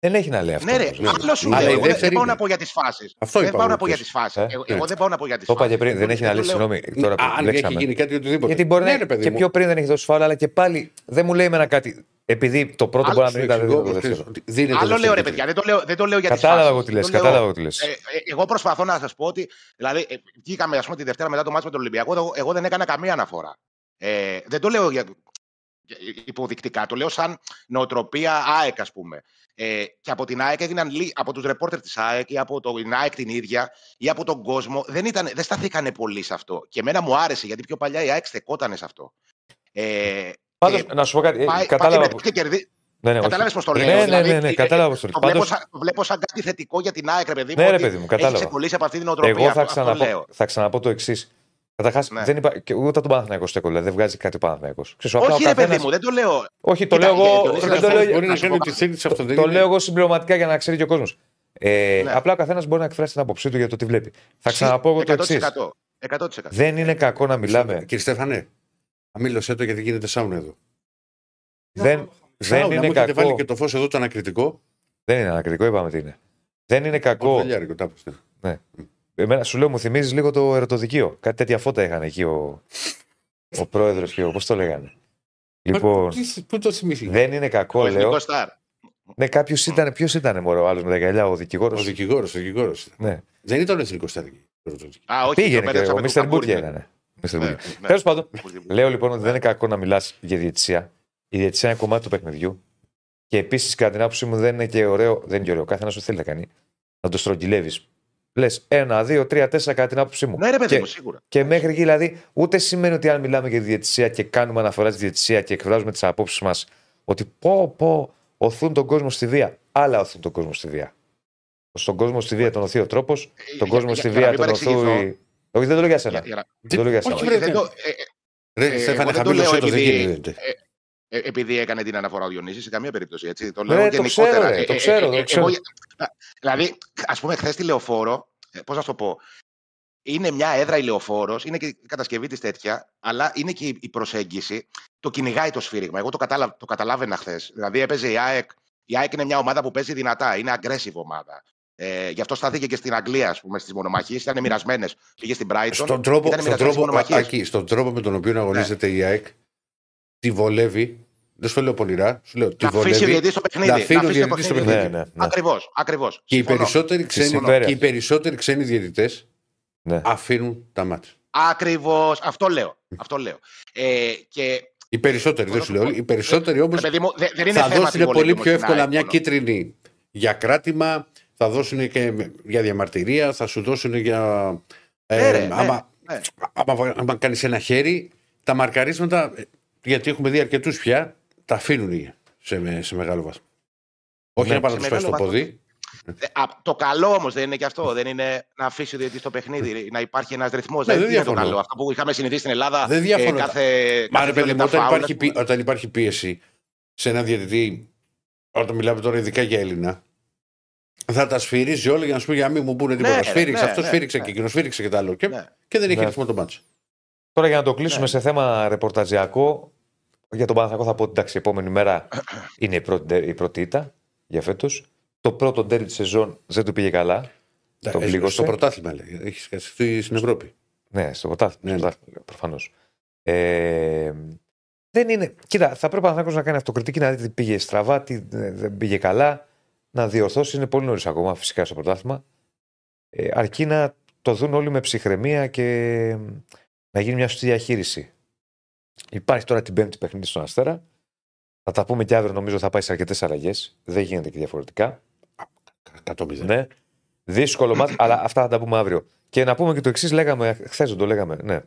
Δεν έχει να λέει αυτό. Ναι, ρε, όμως. ναι. άλλο σου Αλλά λέω. η Εγώ δεν- δεύτερη δεν πάω είναι. να πω για τις φάσεις. Αυτό Δεν είπα πάω εγώ να πω για χθες. τις φάσεις. Ε, Εγώ ναι. εγώ δεν πάω να πω για τις Το είπα φάσεις. και πριν, δεν έχει να λέει, συγγνώμη. Τώρα που Αν έχει μπλέξαμε. γίνει κάτι οτιδήποτε. Γιατί μπορεί ναι, να ρε, παιδί και μου. πιο πριν δεν έχεις δώσει φάουλ, αλλά και πάλι δεν μου λέει εμένα κάτι. Επειδή το πρώτο Άλλο μπορεί να Σου μην ήταν εξηγώ, το δεύτερο. Χριστό, ότι δίνεται Άλλο λέω δεύτερη ρε παιδιά, δεν το λέω, δεν το λέω για τις Κατάλαβα φάσεις. εγώ τι λες. Το λέω- Κατάλαβα εγώ τι λες. Ε, ε, εγώ προσπαθώ να σας πω ότι. Δηλαδή, ε, βγήκαμε ας πούμε, τη Δευτέρα μετά το μάτσο με τον Ολυμπιακό. Εγώ, εγώ δεν έκανα καμία αναφορά. Ε, δεν το λέω για, για- υποδεικτικά. Το λέω σαν νοοτροπία ΑΕΚ, ας πούμε. Ε, και από την ΑΕΚ έδιναν λί- από τους ρεπόρτερ της ΑΕΚ ή από το, την ΑΕΚ την ίδια ή από τον κόσμο. Δεν, ήταν, δεν σταθήκανε πολύ σε αυτό. Και εμένα μου άρεσε γιατί πιο παλιά η ΑΕΚ στεκότανε σε αυτό. Ε, Πάντως, και να σου πω κάτι. ε, πάει- Κατάλαβα. πάει και κερδί- Ναι, ναι, όχι. Κατάλαβες πώς το Ναι, λέω. ναι, δηλαδή, ναι, ναι, ε, κατάλαβα ε, πώς το το, λέω. βλέπω Πάντως- σαν, το βλέπω σαν κάτι θετικό για την ΑΕΚ, ρε παιδί μου. Ναι, ρε ότι παιδί μου, κατάλαβα. Έχει ξεκολλήσει από αυτή την οτροπία. Εγώ θα, αυτό, αυτό ξαναπώ, λέω. θα ξαναπώ το εξής. Καταρχάς, Ναι. δεν είπα, και ούτε τον Παναθηναϊκός στέκο, δηλαδή δεν βγάζει κάτι ο Παναθηναϊκός. Όχι, ρε παιδί μου, δεν το λέω. Όχι, το Κοίτα, λέω εγώ. Διονύση, δεν το καθώς λέω- Μπορεί να να σου κάνει πω ό,τι θέλει σε αυτό. δεν Το είναι- λέω εγώ συμπληρωματικά για να ξέρει και ο κόσμος. Ε, Ναι. Απλά ο καθένας μπορεί να εκφράσει την άποψή του για το τι βλέπει. Θα ξαναπώ εγώ το εξής. 100%. 100%. Δεν είναι κακό να μιλάμε. Κύριε Στέφανε, αμήλωσέ το γιατί γίνεται σάουνα εδώ. Δεν, δεν Σάουνα, μου είναι έχετε κακό. βάλει και το φως εδώ το ανακριτικό. Δεν είναι ανακριτικό, είπαμε τι είναι. Δεν είναι κακό. Βελιάρικο, τα είπες, ναι. Εμένα σου λέω, μου θυμίζεις λίγο το ερωτοδικείο. Κάτι τέτοια φώτα είχαν εκεί ο, ο πρόεδρος και ο. Πώς το λέγανε. Λοιπόν, Μα, τι- Πού το θυμήθηκες; δεν είναι κακό, Ο λέω. εθνικός στάρ. Ναι, κάποιος ήταν. Ποιος ήταν, μωρό, ο άλλος με τα γυαλιά, ο δικηγόρος. Ο δικηγόρος, ο δικηγόρος. Ναι. Δεν ήταν ο εθνικός στάρι. Α, όχι, Πήγαινε το και μπέρδεψα ο με τον Μίστερ Καμπούρη, Μπούρκια ναι. ήταν. Mr. Ναι, Bootkia. ναι. Τέλος πάντων, λέω λοιπόν ότι δεν είναι κακό να μιλάς για διαιτησία. Η διαιτησία είναι κομμάτι του παιχνιδιού. Και επίσης, κατά την άποψή μου, δεν είναι και ωραίο. Δεν είναι και ωραίο. Καθένας ό,τι θέλει να κάνει. Να το στρογγυλεύεις. Λες ένα, δύο, τρία, τέσσερα κατά την άποψή μου. Ναι, ρε παιδί και, μου, σίγουρα. και μέχρι εκεί δηλαδή, ούτε σημαίνει ότι αν μιλάμε για τη διαιτησία και κάνουμε αναφορά στη διαιτησία και εκφράζουμε τις απόψεις μας, ότι πω, πω, οθούν τον κόσμο στη βία. Άλλα οθούν τον κόσμο στη βία. Στον κόσμο στη βία τον οθεί ο τρόπος, τον Ε, Για- κόσμο για- στη για να βία μην τον παρεξηγηθώ, οθούει. Όχι, δεν το λέω για σένα. για- για να- Δεν το λέω για Όχι, σένα. βρε, δεν το- ε, Ρε, Ε, Στέφανε, εγώ δεν το χαμήλωσέ λέω το, δεν επειδή- γίνεται. Ε, επειδή έκανε την αναφορά ο Διονύσης, σε καμία περίπτωση. Έτσι. Το Ναι, λέω το γενικότερα. ξέρω, ρε, Ε, το ε, ξέρω, ε, το ε, ξέρω. εγώ- δηλαδή, ας πούμε, χθες τη λεωφόρο, ε, πώς να σου το πω, είναι μια έδρα η λεωφόρος, είναι και η κατασκευή της τέτοια, αλλά είναι και η- η προσέγγιση. Το κυνηγάει το σφύριγμα. Εγώ το, καταλα... το καταλάβαινα χθες. Δηλαδή, έπαιζε η ΑΕΚ. Η ΑΕΚ είναι μια ομάδα που παίζει δυνατά, είναι aggressive ομάδα. Ε, γι' αυτό στάθηκε και στην Αγγλία, ας πούμε, στις μονομαχίες. Ήταν μοιρασμένες. Πήγε στην Brighton. Στον τρόπο, ήταν στον, μοιρασμένες τρόπο, στις μονομαχίες. Άκη, στον τρόπο με τον οποίο αγωνίζεται η ΑΕΚ, τη βολεύει. Δεν σου το λέω πονηρά, σου λέω τη Να αφήσει ο βολεύει. διαιτητή το παιχνίδι. να αφήνει ο αφήσει διαιτητής το Ναι, ναι, ναι. Ακριβώς, ακριβώς. Και οι περισσότεροι ξένοι, συμφέρει και οι αυτό. περισσότεροι ξένοι διαιτητές Ναι. αφήνουν τα μάτια. Ακριβώς. Αυτό λέω. Αυτό λέω. Ε, και Οι περισσότεροι, δεν σου λέω όλοι. Οι περισσότεροι όμως ρε παιδί μου, δεν, δεν είναι θα θέμα δώσουν τη πολύ βολή πιο όμως, εύκολα την μια ΑΕΚ, κίτρινη για κράτημα, θα δώσουν και για διαμαρτυρία, θα σου δώσουν για. Ναι, ρε, ναι, άμα ναι. άμα, άμα κάνεις ένα χέρι, τα μαρκαρίσματα, ε, γιατί έχουμε δει αρκετούς πια, τα αφήνουν σε, σε μεγάλο βαθμό. Όχι Ναι. να πάνε Σε να του πέσει το μεγάλο ποδί. Ε, α, το καλό όμως δεν είναι και αυτό. Δεν είναι να αφήσει ο διαιτητής το παιχνίδι, να υπάρχει ένας ρυθμός. Ναι, δεν δεν είναι το διαφωνώ. καλό. Αυτό που είχαμε συνηθίσει στην Ελλάδα. Δεν διαφωνώ. Ε, κάθε, Μα κάθε ρε δύο παιδί μου, λεπτά όταν φάουλ, υπάρχει, ας πούμε. πί- όταν υπάρχει πίεση σε ένα διαιτητή, όταν μιλάμε τώρα ειδικά για Έλληνα, θα τα σφυρίζει όλα για να σου πει για να μην μου πούνε τίποτα. Ναι, σφύριξε, ναι, αυτός ναι, σφύριξε ναι. και εκείνο σφύριξε και τα άλλο. Και, Ναι. και δεν έχει Ναι. ρυθμό το μάτσο. Τώρα για να το κλείσουμε Ναι. σε θέμα ρεπορταζιακό, για τον Παναθηναϊκό θα πω ότι εντάξει, η επόμενη μέρα είναι η πρώτη, η πρώτη ήττα για φέτος. Το πρώτο ντέρι της σεζόν δεν του πήγε καλά. Το Ε, πλήγωσε. στο πρωτάθλημα λέει. Έχει σκεφτεί στην Ευρώπη. Ναι, στο πρωτάθλημα. Ναι, ναι. Προφανώς. Ε, δεν είναι. Κοίτα, θα πρέπει ο Παναθηναϊκός να κάνει αυτοκριτική να δει τι πήγε στραβά, τι ε, δεν πήγε καλά, να διορθώσει. Είναι πολύ νωρίς ακόμα φυσικά στο πρωτάθλημα. Ε, αρκεί να το δουν όλοι με ψυχραιμία και να γίνει μια σωστή διαχείριση. Υπάρχει τώρα την πέμπτη παιχνίδι στον Αστέρα. Θα τα πούμε και αύριο, νομίζω θα πάει σε αρκετές αλλαγές. Δεν γίνεται και διαφορετικά. 100 Ναι. Δύσκολο μάτι, αλλά αυτά θα τα πούμε αύριο. Και να πούμε και το εξής, λέγαμε, χθες δεν το λέγαμε, ναι.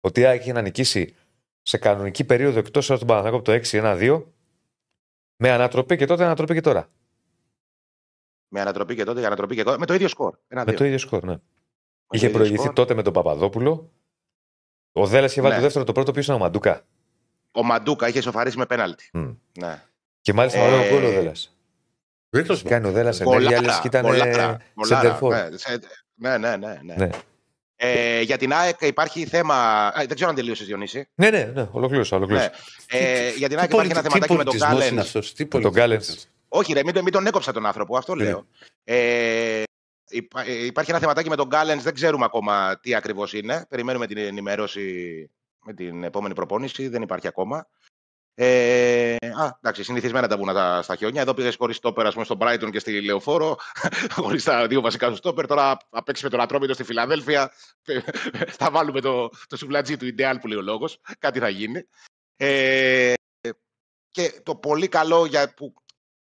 Ότι η ΑΕΚ είχε να νικήσει σε κανονική περίοδο εκτός από τον Παναθηναϊκό από το 6-1-2 με ανατροπή και τότε ανατροπή και τώρα. Με ανατροπή και τότε, για ανατροπή και τότε. Με το ίδιο σκορ. Ένα, Με δύο. το ίδιο σκορ, ναι. Με το Είχε ίδιο προηγηθεί σκορ. τότε με τον Παπαδόπουλο. Ο Δέλλα είχε βάλει Ναι. το δεύτερο, το πρώτο πίσω ο Μαντούκα. Ο Μαντούκα είχε σοφαρίσει με πέναλτι. Μμ. Ναι. Και μάλιστα Ε, ωραίο γκολ ο Δέλλα. Δεν το Κάνει ο Δέλλα ενέργεια, λε και ήταν Γκολάρα, γκολάρα, σεντερφόρ. ναι, σε- Ναι, ναι, ναι. ναι. Ναι. Ε, για την ΑΕΚ υπάρχει θέμα. Α, δεν ξέρω αν τελείωσες Διονύση. Ναι, ναι, ναι, ολοκλήρωσα. ολοκλήρωσα. Ναι. Ε, για την ΑΕΚ υπάρχει ένα θεματάκι με τον είναι Γκάλεν. αυτός, τι τον πολιτισμός Γκάλεντς. είναι. Όχι, ρε, μην, τον- μην τον έκοψα τον άνθρωπο, αυτό Ναι. λέω. Ε, υπά- ε, υπάρχει ένα θεματάκι με τον Γκάλεν, δεν ξέρουμε ακόμα τι ακριβώς είναι. Περιμένουμε την ενημέρωση με την επόμενη προπόνηση, δεν υπάρχει ακόμα. Ε, α, εντάξει, συνηθισμένα τα βουνά τα, στα χιόνια. Εδώ πήγε χωρίς στόπερ, ας πούμε, στον Brighton και στη Λεωφόρο, χωρίς τα δύο βασικά του στόπερ. Τώρα θα παίξει με τον Ατρόμητο στη Φιλαδέλφια. θα βάλουμε το, το σουβλατζί του Ιντεάλ που λέει ο λόγος. Κάτι θα γίνει. Ε, και το πολύ καλό για, που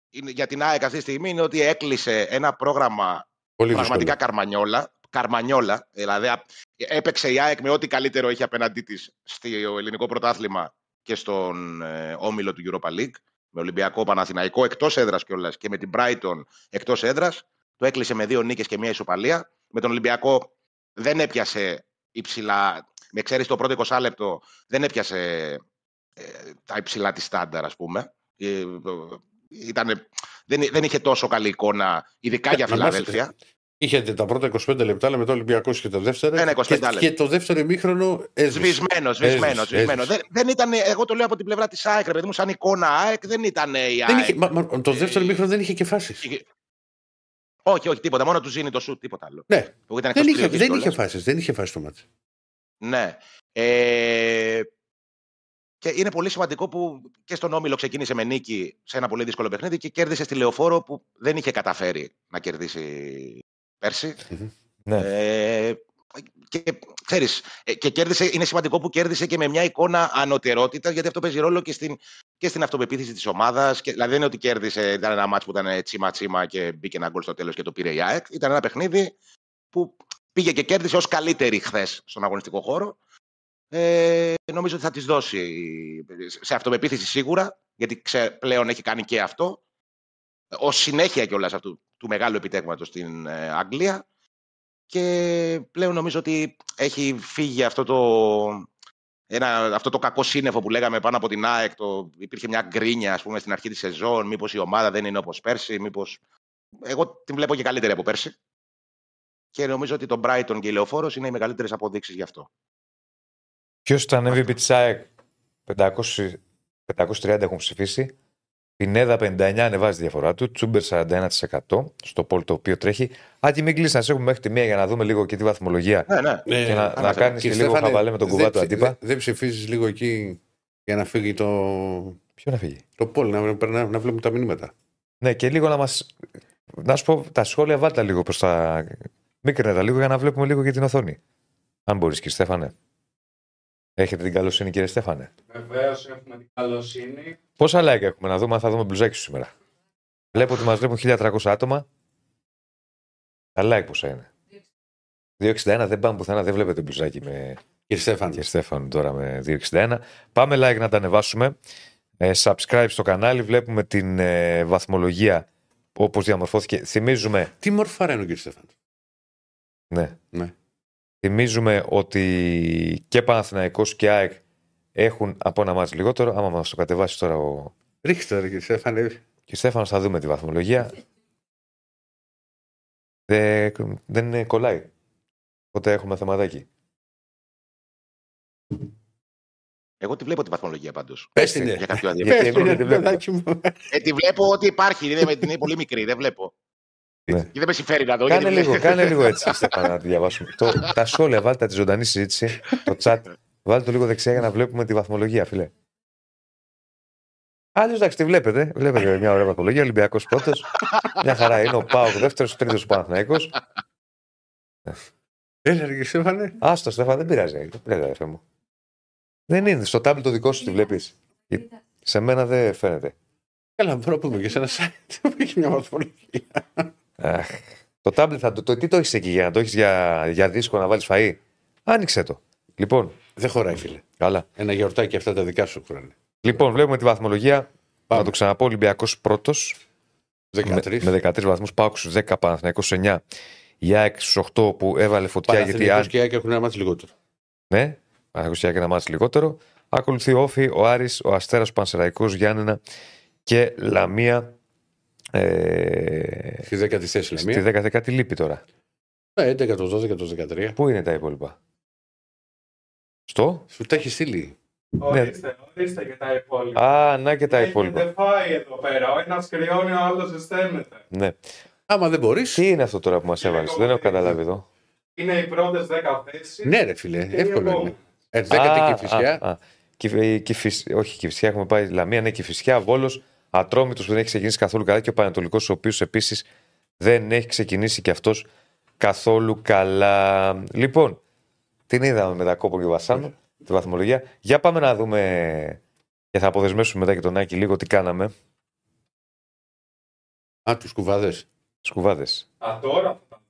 είναι, για την ΑΕΚ αυτή τη στιγμή είναι ότι έκλεισε ένα πρόγραμμα Πολύ πραγματικά δύσκολο. καρμανιόλα. Καρμανιόλα. Δηλαδή α- έπαιξε η ΑΕΚ με ό,τι καλύτερο είχε απέναντί της στο ελληνικό πρωτάθλημα και στον ε, όμιλο του Europa League. Με Ολυμπιακό Παναθηναϊκό εκτός έδρας κιόλας και με την Brighton εκτός έδρας. Το έκλεισε με δύο νίκες και μία ισοπαλία. Με τον Ολυμπιακό δεν έπιασε υψηλά. Με εξαίρεση το πρώτο 20 λεπτό, δεν έπιασε ε, τα υψηλά της στάνταρ, ας πούμε. Ε, ήτανε, δεν, δεν είχε τόσο καλή εικόνα, ειδικά για Να μας- Φιλαδέλφια. Είχε τα πρώτα 25 λεπτά, αλλά μετά ο Ολυμπιακός και το δεύτερο. Ένα 25 και, λεπτά. και το δεύτερο ημίχρονο έσβησε. Σβησμένος, σβησμένος, Έσβησε, σβησμένος. έσβησε. Δεν, δεν ήταν, εγώ το λέω από την πλευρά της ΑΕΚ, ρε παιδί μου, σαν εικόνα ΑΕΚ, δεν ήταν η ΑΕΚ. Δεν είχε, μα, μα, το δεύτερο Ε, ημίχρονο δεν είχε και φάσεις. Είχε- Όχι, όχι, τίποτα. Μόνο του ζήνει το σουτ, τίποτα άλλο. Ναι, Που ήταν δεν εκτός είχε, περιοχής δεν κιόλας. είχε φάσεις. Δεν είχε φάσεις το μάτι. Ναι. Ε, και είναι πολύ σημαντικό που και στον Όμιλο ξεκίνησε με νίκη σε ένα πολύ δύσκολο παιχνίδι και κέρδισε στη Λεωφόρο που δεν είχε καταφέρει να κερδίσει πέρσι. Ναι. Ε, και ξέρεις, ε, και κέρδισε, είναι σημαντικό που κέρδισε και με μια εικόνα ανωτερότητα, γιατί αυτό παίζει ρόλο και στην, και στην αυτοπεποίθηση της ομάδας. Δηλαδή δεν είναι ότι κέρδισε, ήταν ένα μάτσο που ήταν τσίμα-τσίμα και μπήκε ένα γκολ στο τέλος και το πήρε η ΑΕΚ. Ήταν ένα παιχνίδι που πήγε και κέρδισε ως καλύτερη χθες στον αγωνιστικό χώρο. Ε, νομίζω ότι θα τη δώσει σε αυτοπεποίθηση σίγουρα, γιατί ξέ, πλέον έχει κάνει και αυτό. Ω συνέχεια κιόλας αυτού του μεγάλου επιτέγματος στην ε, Αγγλία και πλέον νομίζω ότι έχει φύγει αυτό το, ένα, αυτό το κακό σύννεφο που λέγαμε πάνω από την ΑΕΚ. Το, υπήρχε μια γκρίνια ας πούμε, στην αρχή της σεζόν, μήπως η ομάδα δεν είναι όπως πέρσι, μήπως... Εγώ την βλέπω και καλύτερη από πέρσι. Και νομίζω ότι το Brighton και η Λεωφόρος είναι οι μεγαλύτερες αποδείξεις γι' αυτό. Ποιος ήταν MVP της ΑΕΚ, 500, 530 έχουν ψηφίσει. Πινέδα 59 ανεβάζει τη διαφορά του. Τσούμπερ 41% στο πόλ το οποίο τρέχει. Άκη, μην κλείσει να σε έχουμε μέχρι τη μία για να δούμε λίγο και τη βαθμολογία. Ναι, ναι. Και να, άρα, να κάνεις και Κύριε λίγο Στέφανε, χαβαλέ με τον δεν κουβά του ψη- αντίπα. Δεν, δεν ψηφίζεις λίγο εκεί για να φύγει το, Ποιο να φύγει; το πόλ, να, να, να βλέπουμε τα μηνύματα. Ναι, και λίγο να μα. Να σου πω, τα σχόλια βάλτε λίγο προς τα. Μίκρινε τα λίγο για να βλέπουμε λίγο και την οθόνη. Αν μπορείς, κύριε Στέφανε. Έχετε την καλοσύνη, κύριε Στέφανε; Βεβαίως έχουμε την καλοσύνη. Πόσα like έχουμε να δούμε, αν θα δούμε μπλουζάκι σου σήμερα; Βλέπω ότι μας βλέπουν 1300 άτομα. Τα like πόσα είναι; 261 δεν πάμε πουθενά, δεν βλέπετε μπλουζάκι με Κύριε Στέφαν, και Στέφανο τώρα με 261. Πάμε like να τα ανεβάσουμε. Ε, subscribe στο κανάλι, βλέπουμε την ε, βαθμολογία όπως διαμορφώθηκε. Θυμίζουμε, τι μορφάρα είναι ο κύριε Στέφαν. ναι, Ναι. Θυμίζουμε ότι και Παναθηναϊκός και ΑΕΚ έχουν από ένα μάτς λιγότερο. Άμα μας το κατεβάσεις τώρα ο Ρίξτε ρε κύριε Στέφαν. ε, και Στέφανος θα δούμε τη βαθμολογία. Δεν, δεν κολλάει. Οπότε έχουμε θεματάκι. Εγώ τη βλέπω τη βαθμολογία πάντως. Πες την, Για ε. κάποιο Γιατί Πες εγώ την, δεν ε, τη βλέπω. παιδάκι μου. Ε, τη βλέπω ότι υπάρχει, είναι, είναι πολύ μικρή, δεν βλέπω. Ναι. Και δεν με συμφέρει να δω. Κάνε γιατί λίγο, βλέπω- κάνε λίγο έτσι, Στέφανα, να τη διαβάσουμε. το, τα σχόλια, βάλτε τη ζωντανή συζήτηση, το chat. Βάλτε το λίγο δεξιά για να βλέπουμε τη βαθμολογία, φίλε. Άλλω εντάξει, τη βλέπετε. Βλέπετε μια ωραία βαθμολογία. Ολυμπιακός πρώτος. Μια χαρά είναι. Ο Πάοκ δεύτερος, τρίτος ο Παναθναϊκό. Έλα ρε κύριε Στέφανε. Άστο, Στέφα, δεν πειράζει. Δεν πειράζει, αδερφέ μου. Δεν είναι. Στο τάμπλ το δικό σου τη βλέπεις. Σε μένα δεν φαίνεται. Καλά, μπορώ να πούμε και σε ένα site που έχει μια βαθμολογία. Αχ, το τάμπλετ θα το, το. Τι το έχεις εκεί για να το έχεις για, για δίσκο να βάλεις φαΐ; Άνοιξε το. Λοιπόν, Δεν χωράει, φίλε. καλά. Ένα γιορτάκι αυτά τα δικά σου χρόνια. Λοιπόν, βλέπουμε τη βαθμολογία. Πάμε. Να το ξαναπώ. Ολυμπιακός πρώτος. με, 13. με 13 βαθμούς. Πάω στους 10, Παναθηναϊκός 9. Η ΑΕΚ στους 8 που έβαλε φωτιά γιατί. Παναθηναϊκός Αν... και η ΑΕΚ έχουν ένα μάτι λιγότερο. Ναι, Παναθηναϊκός και ΑΕΚ ένα μάτι λιγότερο. Ακολουθεί ο Όφη, ο Άρης, ο Αστέρας, ο Πανσεραϊκός, Γιάννενα και Λαμία. Ε, Στη 10η θέση στη Λαμία. 10 τι λείπει τώρα. Ναι, 11, το 12, το 13. Πού είναι τα υπόλοιπα; Στο; Σου τα έχει στείλει. Ορίστε, ορίστε και τα υπόλοιπα. Α, να και τα υπόλοιπα. Έχετε φάει εδώ πέρα. Ο ένας κρυώνει, ο άλλος ζεσταίνεται. Ναι. Άμα δεν μπορείς. Τι είναι αυτό τώρα που μας έβαλες, δεν έχω καταλάβει εδώ. Είναι οι πρώτες 10 θέσεις. Ναι, ρε φίλε, και οι εύκολο είναι. επόμενες. Ε, δέκατη Α, και η φυσιά. α, α. Κυφ- η Κυφυσ- όχι, Κυφυσιά έχουμε πάει Λαμία, ναι, Κυφυσιά, Βόλος, Ατρόμητος που δεν έχει ξεκινήσει καθόλου καλά και ο Πανατολικό, ο οποίος επίσης δεν έχει ξεκινήσει και αυτός καθόλου καλά. Λοιπόν, την είδαμε με τα κόπο και Βασάνο, τη βαθμολογία. Για πάμε να δούμε και θα αποδεσμεύσουμε μετά και τον Άκη λίγο τι κάναμε. Α, τους κουβάδες. Σκουβάδε. Α, τώρα θα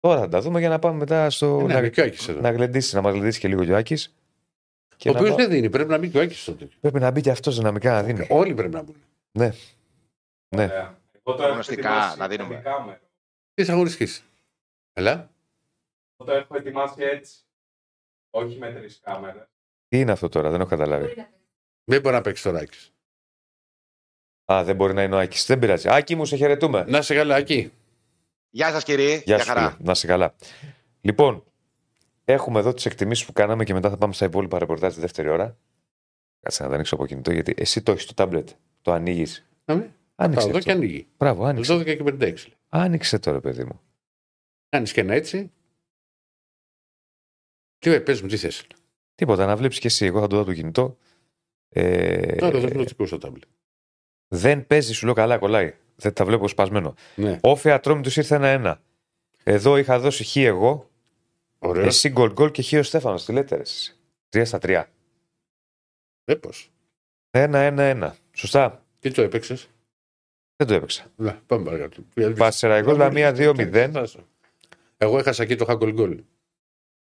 Τώρα θα τα δούμε για να πάμε μετά στο. Ναι, να, είναι και ο Άκης εδώ. να γλεντήσει, να μας γλεντήσει και λίγο ο Άκης. Και Ο να οποίος πά- δεν δίνει, πρέπει να μπει και ο Άκης τότε. Πρέπει να μπει και αυτός δυναμικά να δίνει. Όλοι πρέπει να μπουν. Ναι. Ωραία. Εγώ το έχω Γνωστικά, ετοιμάσει να δίνουμε. με κάμερα. Τι αγωνιστική. Ελά. Εγώ το έχω ετοιμάσει έτσι. Όχι με τρεις κάμερες. Τι είναι αυτό τώρα, δεν έχω καταλάβει. Δεν μπορεί να παίξει τώρα Άκης. Α, δεν μπορεί να είναι ο Άκης. Δεν πειράζει. Άκη μου, σε χαιρετούμε. Να σε καλά, Άκη. Γεια σας, κύριε. Γεια σου, φίλε. Να είσαι καλά. Λοιπόν, έχουμε εδώ τις εκτιμήσεις που κάναμε και μετά θα πάμε στα υπόλοιπα ρεπορτάζ τη δεύτερη ώρα. Κάτσε να τα ανοίξω από κινητό, γιατί εσύ το έχεις το τάμπλετ. Το ανοίγεις. Να με. Άνοιξε. Θα δω αυτό. και ανοίγει. Μπράβο, άνοιξε. 12 και 56. Άνοιξε τώρα, παιδί μου. Κάνεις και ένα έτσι. Τι πες μου, τι θες. Τίποτα, να βλέπεις και εσύ. Εγώ θα το δω από το κινητό. Ε, Τώρα δεν πλωτικό στο τάμπλετ. δεν παίζει, σου λέω καλά, κολλάει. Δεν τα βλέπω σπασμένο. Ναι. Όφη ατρόμητο ήρθε ένα-ένα. Εδώ είχα δώσει χ εγώ, Ωραίος. εσύ γκολ γκολ και χ ο Στέφανος. Τι λέτε, ρε, εσείς. Τρία στα τρία. Ε, πώς. Ένα-ένα-ένα. Σωστά. Τι το έπαιξες; Δεν το έπαιξα. Ναι, πάμε παρακάτω. Πασεραϊκό Λαμία 2-0 Εγώ έχασα εκεί το Χάγκολ Γκολ.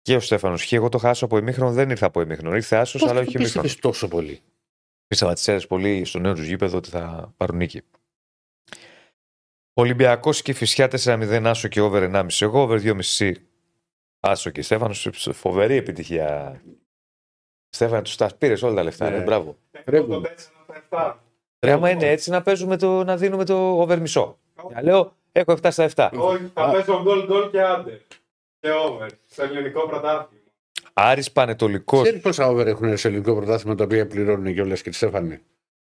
και ο Στέφανος. Και εγώ το χάσω από ημίχρονο, δεν ήρθα από ημίχρονο. Ήρθε άσος, αλλά όχι ημίχρονος. πίστευες τόσο πολύ; Πίστευα τι αίρε πολύ στο νέο τους γήπεδο ότι θα πάρουν νίκη. Ολυμπιακός και φυσιά 4-0 άσο και over 1,5. Εγώ over 2,5 άσο και Στέφανος. Φοβερή επιτυχία. Στέφανο, τους τα πήρες όλα τα λεφτά. Ναι. ρε, μπράβο. Εγώ το 4 στα 7. Ρε, άμα είναι έτσι να παίζουμε το, να δίνουμε το over μισό. Να λέω, έχω 7 στα 7. Όχι, θα παίζω γκολ γκολ και άντε. Και over. Στο ελληνικό πρωτάθλημα. Άρης Πανετολικός. Ξέρεις πόσα over έχουν σε ελληνικό πρωτάθλημα τα οποία πληρώνουν και όλε και τη Στέφανη;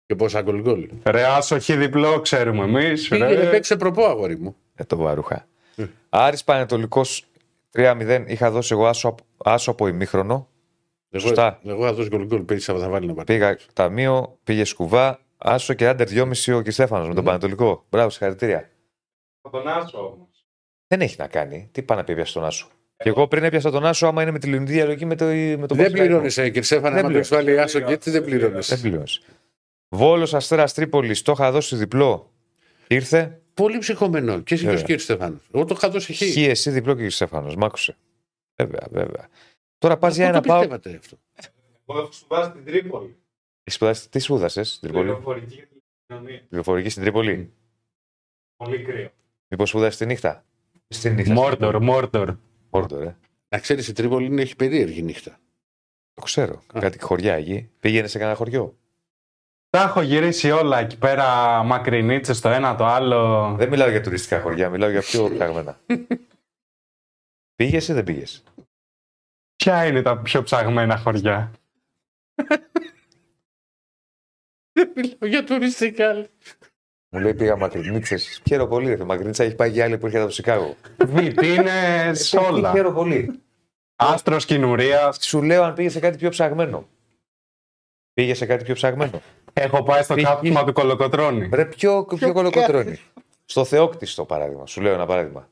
Και πόσα γκολ γκολ; Ρε, άσο χι διπλό, ξέρουμε εμείς. Πήγαινε, παίξε προπό, αγόρι μου. Ε, το βαρούχα. Ε. Άρης Πανετολικός 3-0. Είχα δώσει εγώ άσο, απ- άσο από ημίχρονο. Εγώ, Σωστά. εγώ θα δώσω γκολ γκολ. Πέρυσι θα βάλει να πάρει. Πήγα ταμείο, πήγε σκουβά. Άσο και άντερ 2,5 ο Κριστέφανος με τον Ναι. Πανετολικό. Μπράβο, συγχαρητήρια. Θα τον άσο όμως. Δεν έχει να κάνει. Τι πάει να πει έπιασε τον Άσο. Και εγώ πριν έπιασα τον Άσο, άμα είναι με τη λιονική διαλογή με, το, με τον Δεν Πασχαλάκη. πληρώνει, ε, κύριε Στέφανη, Δεν άμα το έχεις βάλει άσο και έτσι δεν πληρώνει. Δεν πληρώνει. Βόλος Αστέρας Τρίπολης, το είχα δώσει διπλό. Ήρθε. Πολύ ψυχωμένο. Και εσύ και ο Βέβαια. κύριο Στέφανος. Εγώ το είχα δώσει χ. Χ, εσύ διπλό και Στέφανο. Μ' άκουσε. Βέβαια, βέβαια. Τώρα πας Αυτό για ένα το πάω. πιστεύατε αυτό; Εγώ έχω σπουδάσει στην Τρίπολη. Σπουδάσες- Τι σπούδασες στην Τρίπολη; Πληροφορική και τηλεπικοινωνία. Πληροφορική στην Τρίπολη; Πολύ κρύο. Μήπως σπουδάσει τη νύχτα; Στη νύχτα. Μόρτορ, Μόρτορ. Μόρτορ, ε. Να ξέρεις, η Τρίπολη είναι- έχει περίεργη νύχτα. Το ξέρω. Α. Κάτι χωριά εκεί. Πήγαινε σε κανένα χωριό. Τα έχω γυρίσει όλα εκεί πέρα μακρινίτσες το ένα το άλλο. Δεν μιλάω για τουριστικά χωριά, μιλάω για πιο ψαγμένα. πήγες ή δεν πήγες; Ποια είναι τα πιο ψαγμένα χωριά; Δεν μιλάω για τουριστικά. Μου λέει πήγα μακρινίτσε. Χαίρομαι πολύ. Ρε. Μακρινίτσα έχει πάει για άλλη που έρχεται από το Σικάγο. Βιτίνε όλα; Χαίρομαι πολύ. Άστρος κοινουρία. Σου λέω αν πήγε σε κάτι πιο ψαγμένο. Πήγε σε κάτι πιο ψαγμένο. Έχω πάει στο Πήγες. κάψιμα του κολοκοτρώνη. Ρε, πιο, πιο κολοκοτρώνει. Στο Θεόκτιστο παράδειγμα. Σου λέω ένα παράδειγμα.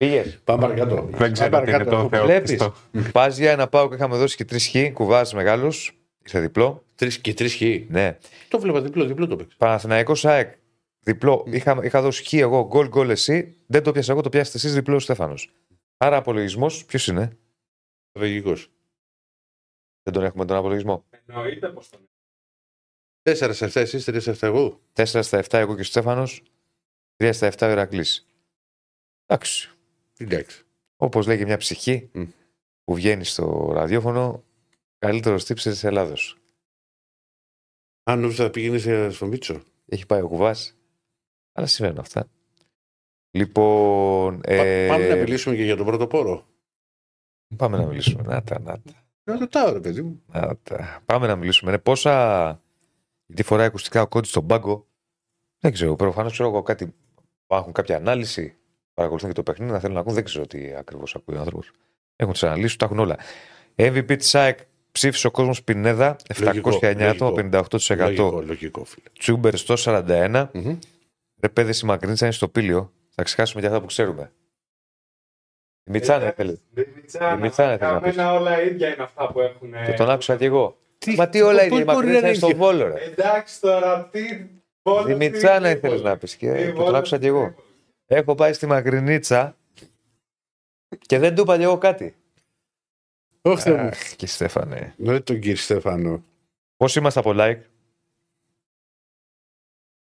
Πήγες. Πάμε παρακάτω. Δεν ξέρω Πάμε τι είναι το παρακάτω. θεόκτιστο. Πας για ένα πάω και είχαμε δώσει και τρεις χ. Κουβάς μεγάλο. Ήρθε διπλό. Τρεις και τρεις χ. Ναι. Το βλέπα διπλό, διπλό το παίξα. Παναθηναϊκός ΑΕΚ. Διπλό. Είχα, είχα δώσει χ εγώ, γκολ γκολ εσύ. Δεν το πιάσα εγώ, το πιάσετε εσείς διπλό ο Στέφανος. Άρα απολογισμός, ποιος είναι; Στρατηγικό. Δεν τον έχουμε τον απολογισμό. Εννοείται πως τον 4 σε 7 εσείς, 3 σε 7 εγώ. 4 στα 7 εγώ και ο Στέφανος. 3 στα 7 ο Ηρακλής. Εντάξει. Εντάξει. Όπως λέει και μια ψυχή Μμ. που βγαίνει στο ραδιόφωνο, καλύτερος τύψη τη Ελλάδος. Αν νόμιζα θα πήγαινε στο Μίτσο. Έχει πάει ο κουβάς. Αλλά συμβαίνουν αυτά. Λοιπόν. Πα- ε, Πάμε να μιλήσουμε και για τον πρώτο πόρο. πάμε να μιλήσουμε. Να τα, να τα. Να ρωτάω, ρε παιδί μου. Να τα. Πάμε να μιλήσουμε. Ναι, πόσα. Γιατί φοράει ακουστικά ο κόντι στον πάγκο. Δεν ξέρω. Προφανώς ξέρω εγώ κάτι. Έχουν κάποια ανάλυση. Παρακολουθούν και το παιχνίδι να θέλουν να ακούν. Δεν ξέρω τι ακριβώς ακούει ο άνθρωπος. Έχουν τις αναλύσεις, τα έχουν όλα. MVP της ΑΕΚ ψήφισε ο κόσμος Πινέδα. 709 άτομα, 58%. Λογικό, λογικό, φίλε. Τσούμπερ στο 41. Μμμ. Ρε παιδε η Μακρίνιτσα είναι στο πήλιο. Θα ξεχάσουμε και αυτά που ξέρουμε. Η Μιτσάνα ήθελε. Δημητσάνα, Η Μιτσάνα ήθελε να πεις. Καμένα όλα ίδια είναι αυτά που έχουν. Και τον άκουσα και εγώ. Τι- Μα τι όλα πώς είναι. Η μπορεί Μακρίνιτσα να είναι είναι στον Βόλο, ρε. Εντάξει τώρα, τι. Βόλος, τι Δημητσάνα είναι, ήθελες Βόλος. να πεις. Και, Τι και τον Βόλος, άκουσα τι και εγώ. Βόλος. Έχω πάει στη Μακρινίτσα και δεν του είπα και εγώ κάτι. Όχι, Θεέ μου. Αχ, και Στέφανε. Ναι, τον κύριο Στέφανο. Πώ είμαστε από like,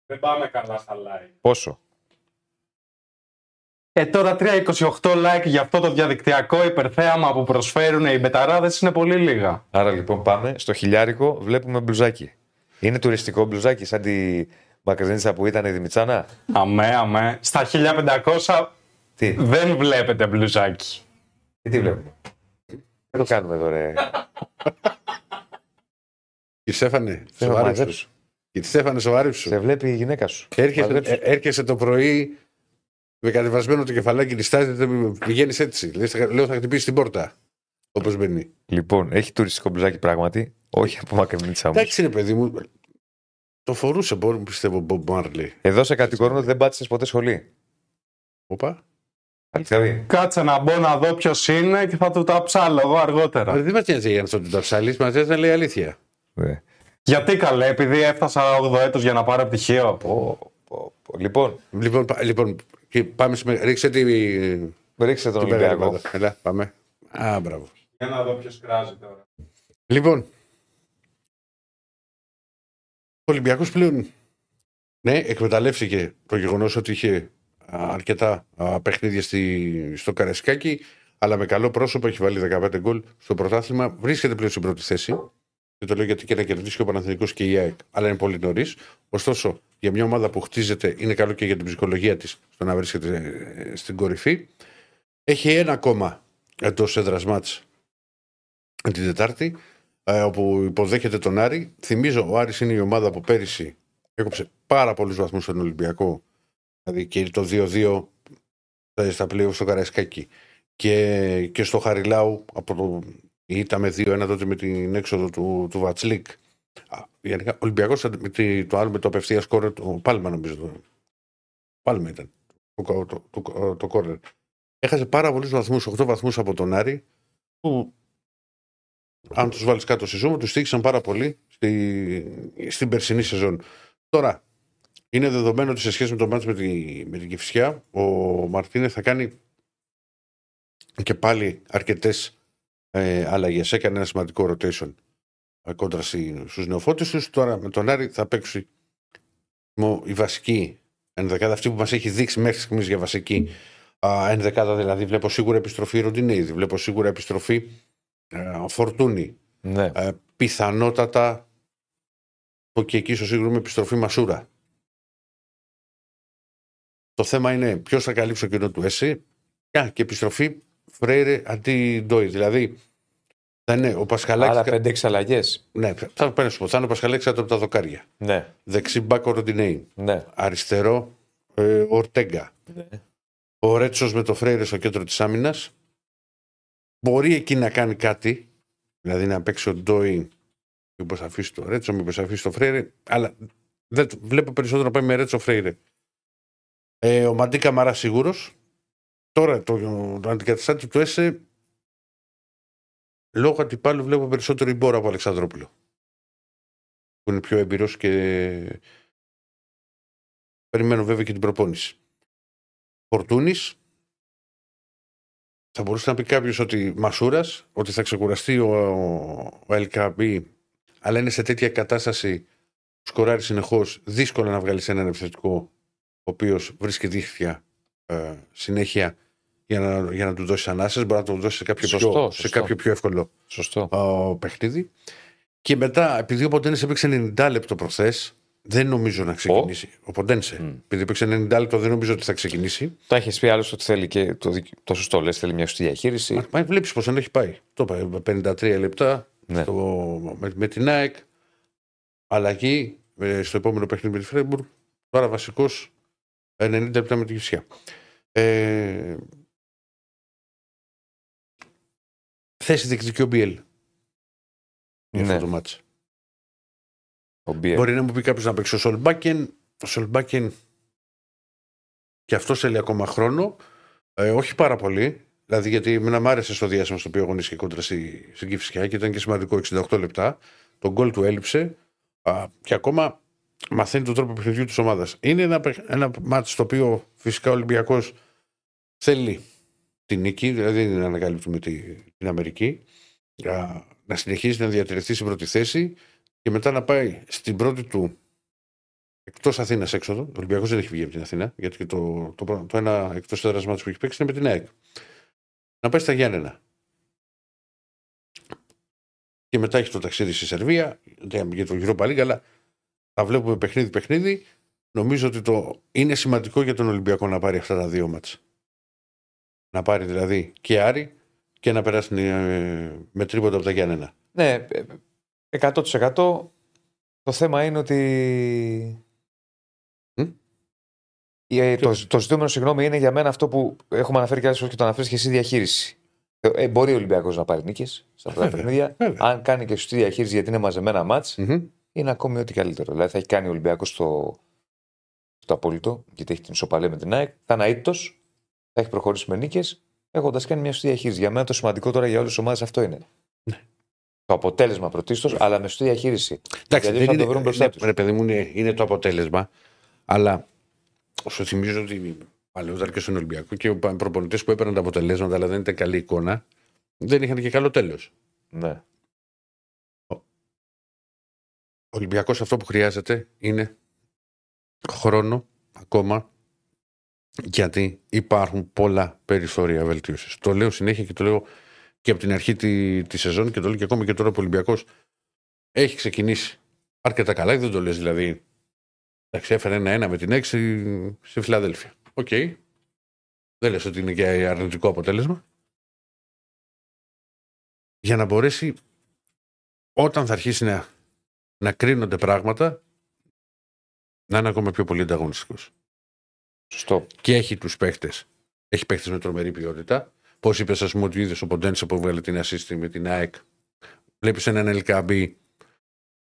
Δεν πάμε καλά στα like. πόσο; Ε, τώρα 328 like για αυτό το διαδικτυακό υπερθέαμα που προσφέρουν οι μπεταράδες είναι πολύ λίγα. Άρα λοιπόν πάμε στο χιλιάρικο, βλέπουμε μπλουζάκι. Είναι τουριστικό μπλουζάκι, σαν τη Μακρινίτσα που ήταν η Δημητσάνα; Αμέ, αμέ. Στα 1500 Τι, δεν βλέπετε μπλουζάκι. τι, τι βλέπουμε; Τι το κάνουμε εδώ, ρε. Κύριε Στέφανε, Θέλω να σοβαρέψου. μαζέψω. Κύριε Στέφανε, σοβαρέψου. Σε βλέπει η γυναίκα σου. Έρχεσαι, Μαζέψου. ε, έρχεσαι το πρωί με κατεβασμένο το κεφαλάκι, λιστάζεται, πηγαίνεις έτσι. Λες, λέω θα χτυπήσεις την πόρτα. Όπως μπαίνει. Λοιπόν, έχει τουριστικό μπλουζάκι πράγματι. Όχι από Μακρινίτσα όμως. Εντάξει, ρε παιδί μου. Το φορούσε, μπορώ, πιστεύω, ο Μπομπ Μάρλι. Εδώ σε κατηγορούν ότι δεν πάτησες ποτέ σχολή. Οπα. Αληθεύει. Κάτσε να μπω να δω ποιος είναι και θα του τα ψάλω εγώ αργότερα. Αλλά δεν μας νοιάζει για αυτό το ταψάλι, μας νοιάζει να λέει αλήθεια. Ναι. Γιατί καλέ, επειδή έφτασα 8 έτος για να πάρω πτυχίο. Πω, πω, πω. Λοιπόν, Λοιπόν, πα- λοιπόν και πάμε σε, ρίξε τη, ρίξε τον την Ολυμπιακό. πέρα Έλα, πάμε. Α, μπράβο. Για να δω ποιος κράζει τώρα. Λοιπόν, ο Ολυμπιακός πλέον ναι, εκμεταλλεύτηκε το γεγονός ότι είχε α, αρκετά α, παιχνίδια στη, στο Καρεσκάκι, αλλά με καλό πρόσωπο έχει βάλει 15 γκολ στο πρωτάθλημα. Βρίσκεται πλέον στην πρώτη θέση. Και το λέω γιατί και να κερδίσει και ο Παναθηναϊκός και η ΑΕΚ, αλλά είναι πολύ νωρίς. Ωστόσο, για μια ομάδα που χτίζεται, είναι καλό και για την ψυχολογία της στο να βρίσκεται ε, στην κορυφή. Έχει ένα ακόμα εντός έδρας μάτς την Τετάρτη, ε, όπου υποδέχεται τον Άρη. Θυμίζω, ο Άρης είναι η ομάδα που πέρυσι έκοψε πάρα πολλούς βαθμούς στον Ολυμπιακό. Δηλαδή και το 2-2 στα- στα πλοία στο Καραϊσκάκι. Και, και στο Χαριλάου από το. Ήταν με 2-1 τότε με την έξοδο του, του Βατσλίκ. Α, Γενικά, ο Ολυμπιακός το άλλο με το απευθείας κόρνερ, το Πάλμα νομίζω. Το, Πάλμα ήταν το, το, το, το κόρνερ. Έχασε πάρα πολλούς βαθμούς, 8 βαθμούς από τον Άρη, που αν τους βάλεις κάτω στη ζώμα, τους στήχησαν πάρα πολύ στη, στην περσινή σεζόν. Τώρα, είναι δεδομένο ότι σε σχέση με το μάτς με, τη, με την Κυφσιά, ο Μαρτίνε θα κάνει και πάλι αρκετές ε, αλλαγές. Έκανε ένα σημαντικό rotation ε, κόντρα στους νεοφώτες τους. Τώρα με τον Άρη θα παίξει μο- η βασική ενδεκάδα, αυτή που μας έχει δείξει μέχρι στιγμής για βασική α, ενδεκάδα. Δηλαδή, βλέπω σίγουρα επιστροφή Ροντινέιδη, βλέπω σίγουρα επιστροφή ε, Φορτούνη. Ναι. Ε, πιθανότατα το και εκεί στο σίγουρο με επιστροφή Μασούρα. Το θέμα είναι ποιος θα καλύψει το κοινό του ΕΣΥ Α, και επιστροφή Φρέιρε αντί Ντόι. Δηλαδή θα είναι ο Πασχαλάκης. Άλλα 5-6 αλλαγές. Ναι, θα, θα, θα είναι ο Πασχαλάκης κάτω από τα δοκάρια. Ναι. Δεξί μπακ ο Ροντινέιν. Ναι. Αριστερό ε, ο Ορτέγκα. Ναι. Ο Ρέτσος με το Φρέιρε στο κέντρο της άμυνας. Μπορεί εκεί να κάνει κάτι. Δηλαδή να παίξει ο Ντόι. Μήπως αφήσει το Ρέτσο, μήπως αφήσει το Φρέιρε. Αλλά δεν, το- βλέπω περισσότερο να πάει με Ρέτσο Φρέιρε. Ε, ο Μαντί Καμαρά σίγουρος. Τώρα το, το αντικαταστάτη του ΕΣΕ λόγω αντιπάλου βλέπω περισσότερο η Μπόρα από Αλεξανδρόπουλο. Που είναι πιο εμπειρό και περιμένω βέβαια και την προπόνηση. Φορτούνης. Θα μπορούσε να πει κάποιος ότι Μασούρας, ότι θα ξεκουραστεί ο, ο Ελκαμπή, αλλά είναι σε τέτοια κατάσταση που σκοράρει συνεχώς, δύσκολο να βγάλεις έναν επιθετικό οποίος βρίσκει δίχτυα ε, συνέχεια για να, για να του δώσεις ανάσες, μπορεί να το δώσεις σε κάποιο, Σωστό, πιο, σωστό. σε κάποιο πιο εύκολο Σωστό. ε, παιχνίδι. Και μετά, επειδή ο Ποντένσε έπαιξε 90 λεπτό προχθές, δεν νομίζω να ξεκινήσει. Ο, Ποντένσε. Μμ. Επειδή έπαιξε 90 λεπτό, δεν νομίζω ότι θα ξεκινήσει. Το έχεις πει άλλος ότι θέλει και το, δικ- το σωστό λες, θέλει μια σωστή διαχείριση. Μα, μα βλέπεις πώ τον έχει πάει. Το είπα, 53 λεπτά Ναι. στο, με, με την ΑΕΚ. Αλλαγή ε, στο επόμενο παιχνίδι με τη Φρέμπουργκ. Τώρα βασικός 90 λεπτά με τη Γυσιά. Ε, θέση διεκδικεί ο Μπιέλ. Για Ναι. αυτό το μάτς. Ο Μπιέλ. Μπορεί να μου πει κάποιος να παίξει ο Σολμπάκεν. Ο Σολμπάκεν και αυτός θέλει ακόμα χρόνο. Ε, όχι πάρα πολύ. Δηλαδή, γιατί εμένα μου άρεσε στο διάστημα στο οποίο αγωνίστηκε κόντρα στη, στην Κυφσιά και ήταν και σημαντικό 68 λεπτά. Το γκολ του έλειψε α, και ακόμα μαθαίνει τον τρόπο παιχνιδιού της ομάδας. Είναι ένα, παιχ- ένα μάτι στο οποίο φυσικά ο Ολυμπιακός θέλει την νίκη, δηλαδή δεν είναι ανακάλυπτο με τη, την Αμερική. Α, να συνεχίσει να διατηρηθεί στην πρώτη θέση και μετά να πάει στην πρώτη του εκτός Αθήνας έξοδο. Ο Ολυμπιακός δεν έχει βγει από την Αθήνα, γιατί και το, το, το, το ένα εκτός έδρα μάτι που έχει παίξει είναι με την ΑΕΚ. Να πάει στα Γιάννενα. Και μετά έχει το ταξίδι στη Σερβία για για το Europa League, αλλά θα βλέπουμε παιχνίδι-παιχνίδι. Νομίζω ότι το είναι σημαντικό για τον Ολυμπιακό να πάρει αυτά τα δύο μάτς. Να πάρει δηλαδή και Άρη και να περάσει ε, με τρίποτα από τα Γιάννενα. Ναι, ε, 100%. Το θέμα είναι ότι. Μ; Ε, το, το ζητούμενο, συγγνώμη, είναι για μένα αυτό που έχουμε αναφέρει και άλλες φορές και το αναφέρεις και εσύ διαχείριση. Ε, μπορεί ο Ολυμπιακός να πάρει νίκες σε αυτά τα Βέβαια, παιχνίδια. βέβαια. Αν κάνει και σωστή διαχείριση γιατί είναι μαζεμένα μάτς, Μμμ. είναι ακόμη ό,τι καλύτερο. Δηλαδή θα έχει κάνει ο Ολυμπιακός το, το απόλυτο, γιατί έχει την ισοπαλία με την ΑΕΚ. Θα είναι αίτητος, θα έχει προχωρήσει με νίκες, έχοντας κάνει μια σωστή διαχείριση. Για μένα το σημαντικό τώρα για όλες τις ομάδες αυτό είναι. Ναι. Το αποτέλεσμα πρωτίστως, αλλά με σωστή διαχείριση. Εντάξει, Γιατί δεν θα είναι, το βρουν μπροστά ναι, τους. ρε παιδί μου, είναι, είναι το αποτέλεσμα. Αλλά σου θυμίζω ότι παλαιότερα και στον Ολυμπιακό και οι προπονητές που έπαιρναν τα αποτελέσματα, αλλά δεν ήταν καλή εικόνα, δεν είχαν και καλό τέλος. Ναι. Ο Ολυμπιακός αυτό που χρειάζεται είναι χρόνο ακόμα γιατί υπάρχουν πολλά περιθώρια βελτίωσης. Το λέω συνέχεια και το λέω και από την αρχή τη, τη σεζόν και το λέω και ακόμα και τώρα που ο Ολυμπιακός έχει ξεκινήσει αρκετά καλά. Δεν το λες δηλαδή. Εντάξει, έφερε ένα-ένα με την ΑΕΚ στη Φιλαδέλφια. Οκ. Δεν λες ότι είναι και αρνητικό αποτέλεσμα. Για να μπορέσει όταν θα αρχίσει να, να κρίνονται πράγματα να είναι ακόμα πιο πολύ ανταγωνιστικός. Σωστό. Και έχει τους παίχτες. Έχει παίχτες με τρομερή ποιότητα. Πώς είπε, ας πούμε, ότι είδε ο Ποντένσε που έβγαλε την assist με την ΑΕΚ. Βλέπεις έναν Ελ Κααμπί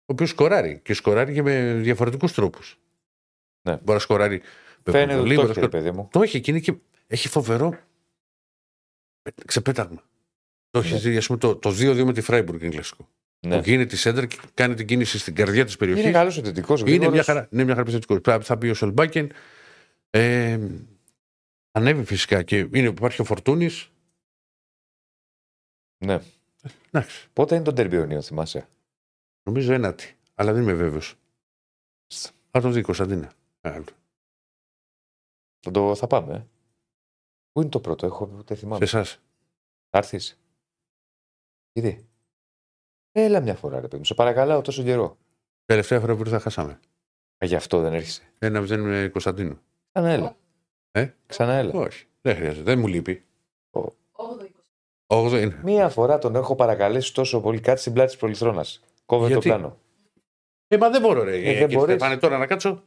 ο οποίος σκοράρει και σκοράρει και με διαφορετικούς τρόπους. Ναι. Μπορεί να σκοράρει με Φαίνεται προβολή, ότι το μπορεί να έχει, ρε σκοράρει- παιδί μου. Το έχει και, είναι και έχει φοβερό ξεπέταγμα. Το έχει δει, ας πούμε, το, το 2-2 με τη Φράιμπουργκ είναι κλασικό. Ναι. Που γίνεται η σέντρα και κάνει την κίνηση στην καρδιά της περιοχής. Είναι καλός επιθετικός. Είναι μια χαρά, είναι μια χαρά επιθετικός. Θα, θα πει ο Σολμπάκεν. Ε, ανέβει φυσικά και είναι, υπάρχει ο Φορτούνης. Ναι. Εντάξει, Πότε είναι το Τερμπιονίο, θυμάσαι; νομίζω ένατη. Αλλά δεν είμαι βέβαιος. Θα το δει η Κωνσταντίνα. Άλλο. Θα, το, θα πάμε. ε. Πού είναι το πρώτο, έχω, δεν Σε θυμάμαι. εσάς. Θα έρθεις. Ήδη. Έλα μια φορά, ρε παιδί μου. Σε παρακαλάω τόσο καιρό. Τελευταία φορά που ήρθα χάσαμε. Α, γι' αυτό δεν έρχεσαι. Ένα μηδέν με Κωνσταντίνο. Ξανά έλα. Ε; Ξανά έλα. Όχι. Δεν χρειάζεται. Δεν μου λείπει. 8-20. 8 είναι. Μία φορά τον έχω παρακαλέσει τόσο πολύ κάτι στην πλάτη της Πολυθρόνας. Κόβε το Γιατί; πλάνο. Ε, μα δεν μπορώ, ρε. Ε, δεν κύριε μπορείς. Στεφάνη, τώρα να κάτσω.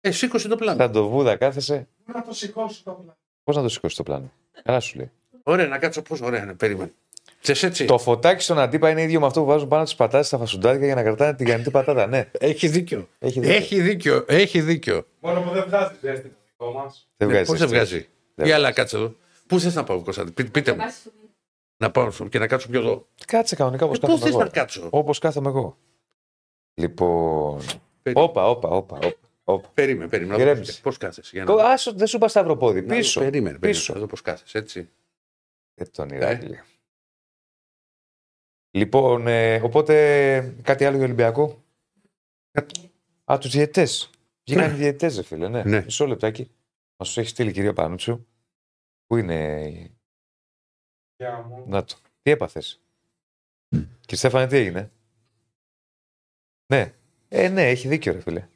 Ε, σήκωσε το πλάνο. Σαν το βούδα κάθεσαι. Να το σηκώσει το πλάνο. Πώς να το σηκώσει το πλάνο; Καλά σου λέει. Ωραία, να κάτσω πώς. Ωραία, να περίμενε. Θες έτσι; Το φωτάκι στον αντίπα είναι ίδιο με αυτό που βάζουν πάνω τις πατάτες στα φασουντάρια για να κρατάνε την γανιτή πατάτα. Ναι, Έχει δίκιο. έχει δίκιο. Έχει δίκιο. Έχει δίκιο. Μόνο που δεν βγάζει ζέστη το δικό μας. Δεν Ναι, βγάζει. Πώς δεν ζέστη. βγάζει; Δεν Ή άλλα κάτσε εδώ. Πού θες να πάω, Κωνσταντίνο. Πείτε, πείτε μου. Βάσει του- Να πάω και να κάτσω πιο εδώ. Κάτσε κανονικά όπως Ε, Πού κάθομαι θε να εγώ. κάτσω; Όπως κάθομαι εγώ. Λοιπόν. Περί- Όπα, όπα, όπα. όπα, όπα. Περίμενε, περίμενε. Γκρέμισε. Πώς κάθεσαι. Για Κο- να... Άσο, δεν σου είπα σταυροπόδι. να- Πίσω. Περίμενε, Πίσω. περίμενε. Εδώ πώς κάθεσαι, έτσι. Ε, τον Ηράκλειο. Λοιπόν, ε, οπότε κάτι άλλο για Ολυμπιακό; Α, τους διαιτέ. Βγήκαν οι διαιτητές, ρε φίλε. Ναι. Ναι. Μισό λεπτάκι. Μα σου έχει στείλει η κυρία Πανούτσου. Πού είναι. η- Γεια μου. Να το. Τι έπαθες; Και Στέφανε, τι έγινε; Ναι. Ε, ναι, έχει δίκιο, ρε φίλε.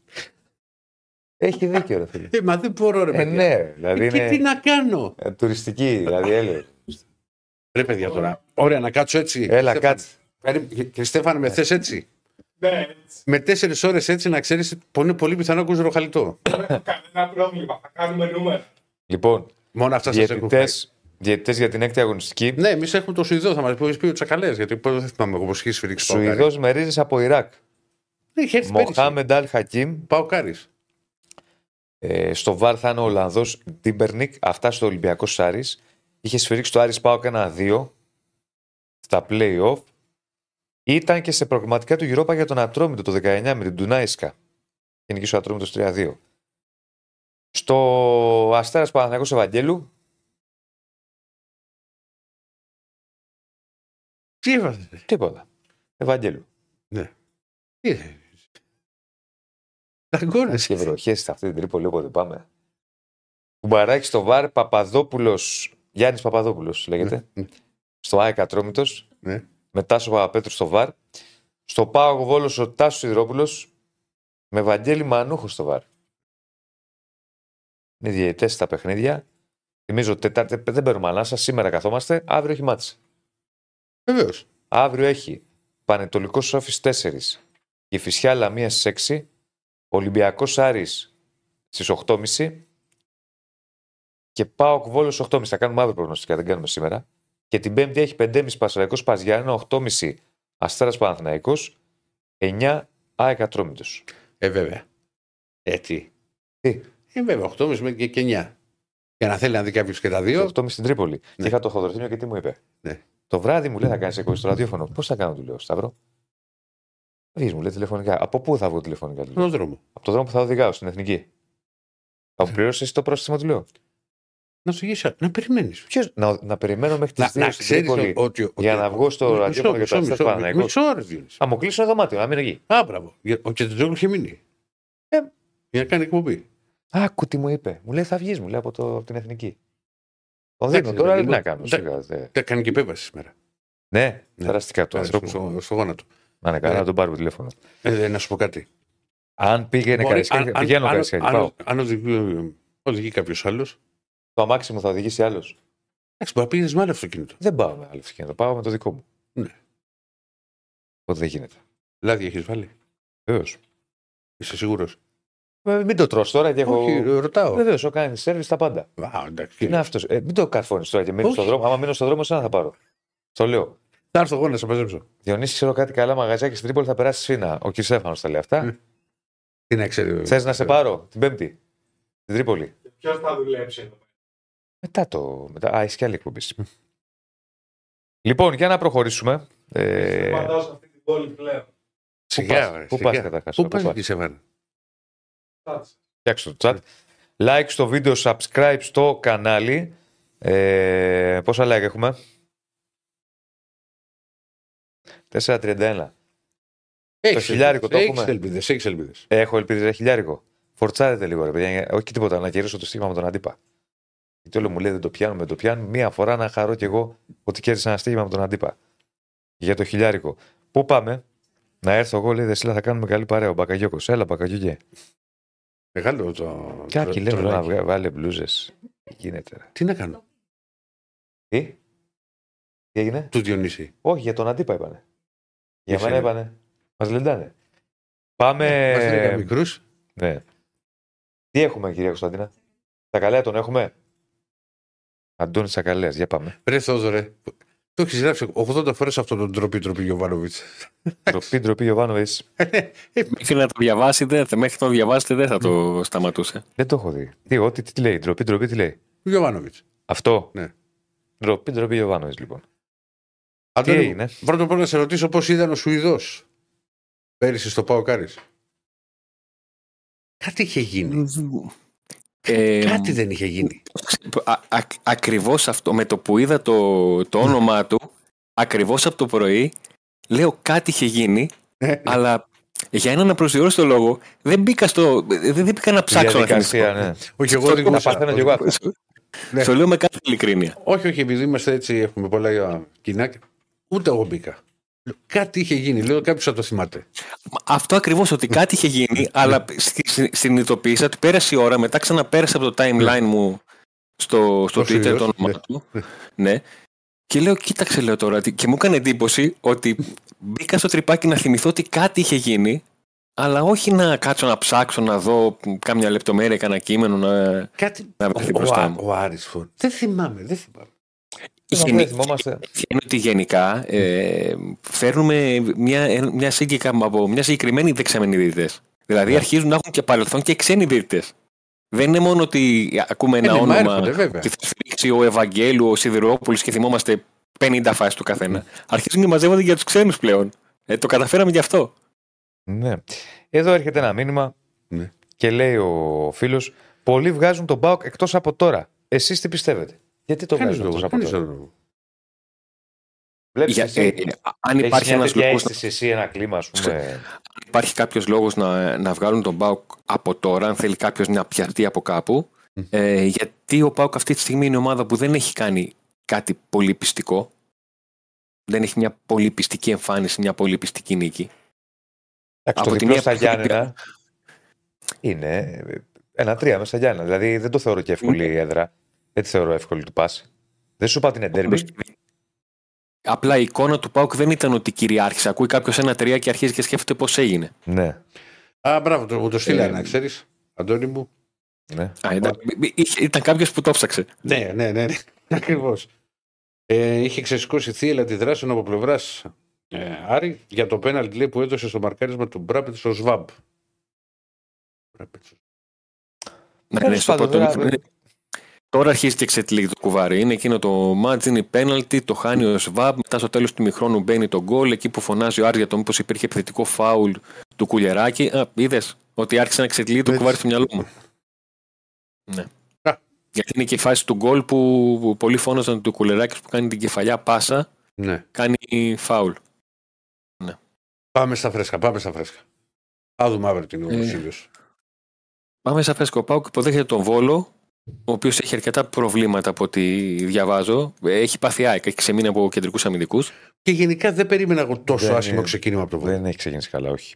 Έχει δίκιο, ρε φίλε. Ε, μα δεν μπορώ, ρε ε, παιδιά. ναι, δηλαδή Ε, και τι είναι να κάνω; ε, τουριστική, δηλαδή έλεγε. Ρε παιδιά τώρα. Ωραία, να κάτσω έτσι. Έλα, Στέφανε. κάτσε. Περί- Και και Στέφανε, με θες έτσι; Ναι, έτσι. Με τέσσερις ώρες έτσι να ξέρεις που είναι πολύ πιθανό ακούς ροχαλιτό. Δεν έχω κανένα πρόβλημα. Θα κάνουμε νούμερα. Λοιπόν, Μόνο αυτά σας έχουν διαιτητέ φάει. διαιτητές για την έκτη αγωνιστική. Ναι, εμείς έχουμε το Σουηδό, θα μας πει πει ο Τσακαλές. Γιατί πώ δεν θυμάμαι εγώ πώς είχε σφυρίξει Παοκάρι. Σουηδός Μερίζη από Ιράκ. Ναι, είχε έρθει πέρυσι. Μοχάμεντ Αλ Χακίμ. Παοκάρι. Ε, στο βαρ θα είναι ο Ολλανδός Τίμπερνικ. Αυτά στο Ολυμπιακό Σάρις. Είχε σφυρίξει το Άρης Πάοκ ένα-δύο στα play-off. Ήταν και σε προγραμματικά του Europa για τον Ατρόμητο το 19 με την Τουνάισκα. Και νικήσει ο Ατρόμητος 3-2. Στο Αστέρας Παναθηναϊκός Ευαγγέλου Τι έβαζε. τίποτα. Ευαγγέλου. Τι είναι. Δαγκώνεσαι. Και βροχές σε αυτή την Τρίπολη όποτε πάμε. Κουμπαράκι στο βαρ Παπαδόπουλος. Γιάννης Παπαδόπουλος λέγεται. Ναι. Στο ΑΕΚ Ατρόμητος. Ναι. Με Τάσο Παπαπέτρου στο βαρ. Στο Πάγο Βόλος ο Τάσος Σιδηρόπουλος. Με Βαγγέλη Μανούχο στο βαρ. Είναι διαιτητές στα παιχνίδια. Θυμίζω Τετάρτη, δεν παίρνουμε ανάσα. Σήμερα καθόμαστε. Αύριο έχει μάτς. Βεβαίως. Αύριο έχει Πανετολικός Όφης 4. Η Φυσιά Λαμίας στι 6. Ολυμπιακός Άρης στις 8.30. Και Πάοκ Βόλος 8.30. Θα κάνουμε αύριο προγνωστικά, δεν κάνουμε σήμερα. Και την Πέμπτη έχει 5.30 Πασαραϊκό Παζιάννα, 8.30 Αστέρας Παναθυναϊκό, 9 ΑΕΚ Ατρόμητος. Ε, βέβαια. Ε, τι. Τι; Ε, βέβαια, 8,5 με και, και 9. Για να θέλει να δει κάποιος και τα δύο. 8.30 στην Τρίπολη. Και είχα το Θοδωρθίνιο και τι μου είπε. Ναι. Το βράδυ μου λέει θα κάνεις εκπομπή στο ραδιόφωνο. Πώς θα κάνω, του λέω, Σταύρο. Βγει μου λέει τηλεφωνικά. Από πού θα βγω τηλεφωνικά, του λέω. Στον δρόμο. Από το δρόμο που θα οδηγάω στην εθνική. Θα μου πληρώσεις το πρόστιμο, του λέω. Να σου γυρίσει. Να περιμένεις. Ποιος, να, να περιμένω μέχρι Να, τις 2 να στην ξέρεις Τρίπολη ότι, ότι. για να βγω στο Μισό, ραδιόφωνο για μισό, το Αστέρα μισό, Παναθηναϊκός. Μισό ρε Διονύση. Θα μου κλείσω ένα δωμάτιο, να μείνω εκεί. Α, μπράβο. Για- Ο Κετζόγλου είχε μείνει. Ε. Για να κάνει εκπομπή. Άκου τι μου είπε. Μου λέει θα βγεις, μου λέει από, το, από την εθνική. Τον Εντάξει, δίνω τώρα, παιδί τι μου. να κάνω. Εντάξει. σιγά, δε. Τα κάνει και επέμβαση σήμερα. Ναι, Ναι. περαστικά του Ε, ανθρώπου. Στο, στο γόνατο. Να είναι καλά, Ναι. να τον πάρουμε τηλέφωνο. Ε, να σου πω κάτι. Αν πήγαινε Μπορεί- Καραϊσκάκη, αν- πηγαίνω αν- Καραϊσκάκη. αν- Πάω. Αν οδηγεί, οδηγεί κάποιος άλλος. Το αμάξι μου θα οδηγήσει άλλος. Εντάξει, μπορεί να πήγαινες με άλλο αυτοκίνητο. Δεν πάω με άλλο αυτοκίνητο. Πάω με το δικό μου. Ναι. Οπότε δεν γίνεται. Λάδι έχεις βάλει; Βεβαίως. Είσαι σίγουρος; Μην το τρως τώρα και έχω. Όχι, ρωτάω. Βεβαίως, έχω κάνει σερβις τα πάντα. Α, εντάξει. Είναι αυτός. Ε, μην το καρφώνεις τώρα και μείνει Όχι. στον δρόμο. Άμα μείνω στον δρόμο, σαν θα πάρω. Το λέω. Θα έρθω εγώ να σε μαζέψω. Διονύση, ξέρω κάτι καλά μαγαζιά στην Τρίπολη θα περάσει σφίνα. Ο κ. Στέφανος τα λέει αυτά. Ναι. Τι να ξέρει. Θες να σε πάρω την Πέμπτη. Στην Τρίπολη. Ποιος θα δουλέψει εδώ. Μετά το. Μετά... Α, έχει και άλλη εκπομπή. λοιπόν, για να προχωρήσουμε. Ε, Παντάω σε αυτή την πόλη πλέον. Σιγά, πας, ρε, πού σιγά. πας καταρχάς, Πού πού πας πας. εκεί σε βάνα. Κάτσε. Φτιάξτε το chat. Like στο βίντεο, subscribe στο κανάλι. Ε, πόσα like έχουμε; 4.31. Έχεις χιλιάρικο το Έχεις έχουμε; ελπίδες, έχεις ελπίδες. Έχω ελπίδες χιλιάρικο. Φορτσάρετε λίγο, ρε παιδιά. Όχι τίποτα, να κερδίσω το στίγμα με τον αντίπα. Γιατί όλο μου λέει δεν το πιάνουμε, δεν το πιάνουμε. Μία φορά να χαρώ κι εγώ ότι κέρδισα ένα στίγμα με τον αντίπα. Για το χιλιάρικο. Πού πάμε, να έρθω εγώ, λέει Δεσίλα, θα κάνουμε καλή παρέα. Ο Μπακαγιώκος. Έλα, Μπακαγιώκε. Μεγάλο το. Κάποιοι το- λένε το- να βγα- βάλε μπλούζες. Γίνεται. ρε. Τι να κάνω; Τι, τι έγινε; Τους Διονύση. Όχι, για τον αντίπα είπανε. Για Για μένα σένα. είπανε. Μας λεντάνε. Πάμε. Μας λέγανε μικρούς. Ναι. Τι έχουμε, κυρία Κωνσταντίνα; Τα καλέα τον έχουμε; Αντώνη Σακαλέας, για πάμε. Ρε Θόδωρε. Το έχεις γράψει 80 φορές αυτό τον τροπή τροπή Γιωβάνοβιτς. Ντροπή, ντροπή, Γιοβάνοβιτς. Μέχρι να το διαβάσετε, θε- μέχρι να το διαβάσετε δεν θα το σταματούσε. Δεν το έχω δει. Τι, ό,τι τι λέει. Ντροπή, ντροπή, τι λέει; Γιοβάνοβιτς. Αυτό; Ναι. Ντροπή, ντροπή, Γιοβάνοβιτς, λοιπόν. Τι Αντώνη, έγινε; Πρώτα απ' όλα να σε ρωτήσω πώς ήταν ο Σουηδός πέρυσι στο ΠΑΟΚ-Άρης. Κάτι είχε γίνει. Ε, Κάτι δεν είχε γίνει. α, α, ακριβώς αυτό, με το που είδα το, το όνομά του, ακριβώς από το πρωί, λέω κάτι είχε γίνει, Ε, αλλά για έναν απροσδιορίστο λόγο δεν μπήκα, στο, δεν, δεν μπήκα να ψάξω να Διαδικασία, θυμηθώ. ναι. Όχι, εγώ Στο- δεν Τα γνώρισα. παθαίνω κι εγώ αυτά. Ναι. Το λέω με κάθε ειλικρίνεια. Όχι, όχι, επειδή είμαστε έτσι, έχουμε πολλά ε, κοινά. Ούτε εγώ μπήκα. Λέω, Κάτι είχε γίνει, λέω κάποιος θα το θυμάται. Μα Αυτό ακριβώς ότι κάτι είχε γίνει, αλλά στη- στη- συνειδητοποίησα ότι πέρασε η ώρα, μετά ξαναπέρασε από το timeline μου στο, στο Ο Twitter ίδιος, το όνομά ναι. του. Ναι. Και λέω, κοίταξε, λέω τώρα. τι- Και μου έκανε εντύπωση ότι μπήκα στο τρυπάκι να θυμηθώ ότι κάτι είχε γίνει, αλλά όχι να κάτσω να ψάξω να δω κάμια λεπτομέρεια, κανένα κείμενο να, Κάτι. να βρεθεί Ο, μπροστά ο, μου. ο Άρης Φορ. Δεν θυμάμαι, δεν θυμάμαι. Δεν Γενι- θυμόμαστε. είναι ότι γενικά ε, φέρνουμε μια, μια, σύγκρικα, από μια συγκεκριμένη δεξαμενή διαιτητές. Δηλαδή Ναι. αρχίζουν να έχουν και παρελθόν και ξένοι διαιτητές. Δεν είναι μόνο ότι ακούμε ένα Ε, ναι, μα όνομα έρχονται, βέβαια. και θα σφίξει ο Ευαγγέλου, ο Σιδηρόπουλο και θυμόμαστε 50 φάσεις του καθένα. Ναι. Αρχίζουν και μαζεύονται για τους ξένους πλέον. Ε, το καταφέραμε γι' αυτό. Ναι. Εδώ έρχεται ένα μήνυμα Ναι. και λέει ο φίλος: Πολλοί βγάζουν τον Μπάουκ εκτός από τώρα. Εσείς τι πιστεύετε; Γιατί το Κανείς βγάζουν λόγο. εκτό από κανείς τώρα; λόγο. Βλέπεις Για- εσύ, ε, αν έχεις υπάρχει μια ένας τέτοια λόγος αίσθηση εσύ, ένα κλίμα, ας πούμε. υπάρχει κάποιος λόγος να, να βγάλουν τον Πάουκ από τώρα, αν θέλει κάποιος να πιαστεί από κάπου. Ε, γιατί ο Πάουκ αυτή τη στιγμή είναι ομάδα που δεν έχει κάνει κάτι πολύ πιστικό. Δεν έχει μια πολύ πιστική εμφάνιση, μια πολύ πιστική νίκη. Εντάξει, το από τη διπλό μία στα πλευρά- Γιάννενα είναι ένα τρία μέσα στα Γιάννενα. Δηλαδή δεν το θεωρώ και εύκολη η έδρα. Δεν τη θεωρώ εύκολη του πάση. Δεν σου είπα ότι είναι ντέρμπι. Απλά η εικόνα του Πάουκ δεν ήταν ότι κυριάρχησε. Ακούει κάποιος ένα τρία και αρχίζει και σκέφτεται πώς έγινε. Ναι. Α, μπράβο, το, μου το στείλανε, Ε, να ξέρεις. Αντώνη μου. ναι. Α, ήταν είχε- ήταν κάποιος που το ψάξε. Ναι, ναι, ναι. ναι. Ακριβώς. Ε, είχε ξεσηκώσει θύελα αντιδράσεων από πλευράς ε, Άρη για το πέναλτι λέει, που έδωσε στο μαρκάρισμα του Μπράπετς στο Σβάμπ. Μπράπετ. Ναι, Τέλος ναι, στο πάντων, πρώτο- τώρα- ναι. Τώρα αρχίζει και ξετυλίγει το κουβάρι. Είναι εκείνο το μάτζ, είναι η πέναλτι, το χάνει ο Σβάμπ. Μετά στο τέλος του μηχρόνου μπαίνει το γκολ. Εκεί που φωνάζει ο Άρη για το μήπως υπήρχε επιθετικό φάουλ του κουλεράκι. Α, είδες ότι άρχισε να ξετυλίγει το Έτσι. κουβάρι στο μυαλό μου. Ναι. Α. Γιατί είναι και η φάση του γκολ που, που πολλοί φώναζαν του κουλεράκι που κάνει την κεφαλιά πάσα, Ναι. κάνει φάουλ. Πάμε στα φρέσκα, πάμε στα φρέσκα. Α δούμε αύριο την Ε. ο Βασίλειος. Πάμε σαν φρέσκο. Ο Πάουκ υποδέχεται τον Βόλο, ο οποίος έχει αρκετά προβλήματα από ό,τι διαβάζω. Έχει πάθει ΑΕΚ, έχει ξεμείνει από κεντρικούς αμυντικούς. Και γενικά δεν περίμενα εγώ τόσο Δεν άσχημο είναι- ξεκίνημα από το Βόλο. Δεν έχει ξεκινήσει καλά, όχι.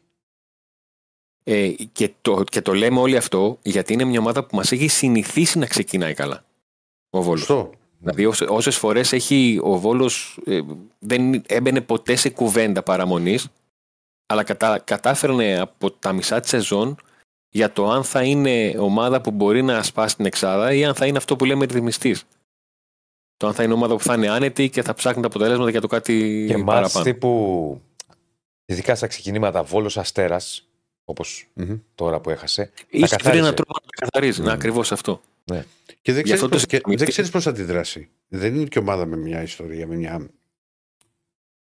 Ε, και, το, και το λέμε όλοι αυτό γιατί είναι μια ομάδα που μας έχει συνηθίσει να ξεκινάει καλά. Ο Βόλος. Σωστό. Δηλαδή, όσες φορές έχει ο Βόλος. Ε, δεν έμπαινε ποτέ σε κουβέντα παραμονής, αλλά κατα, κατάφερνε από τα μισά της σεζόν για το αν θα είναι ομάδα που μπορεί να σπάσει την εξάδα ή αν θα είναι αυτό που λέμε ρυθμιστής. Το αν θα είναι ομάδα που θα είναι άνετη και θα ψάχνει τα αποτελέσματα για το κάτι Και μάτς παραπάνω. τύπου, ειδικά στα ξεκινήματα, Βόλος Αστέρας, όπως Μμμ. τώρα που έχασε, Είχε βρει καθάρισε. έναν τρόπο να τα καθαρίζει. Mm. Ναι, ακριβώς αυτό. Και δεν Γι' αυτό ξέρεις το πώς, και συζητάμε. δεν ξέρεις πώς θα αντιδράσει. Δεν είναι και ομάδα με μια ιστορία, με μια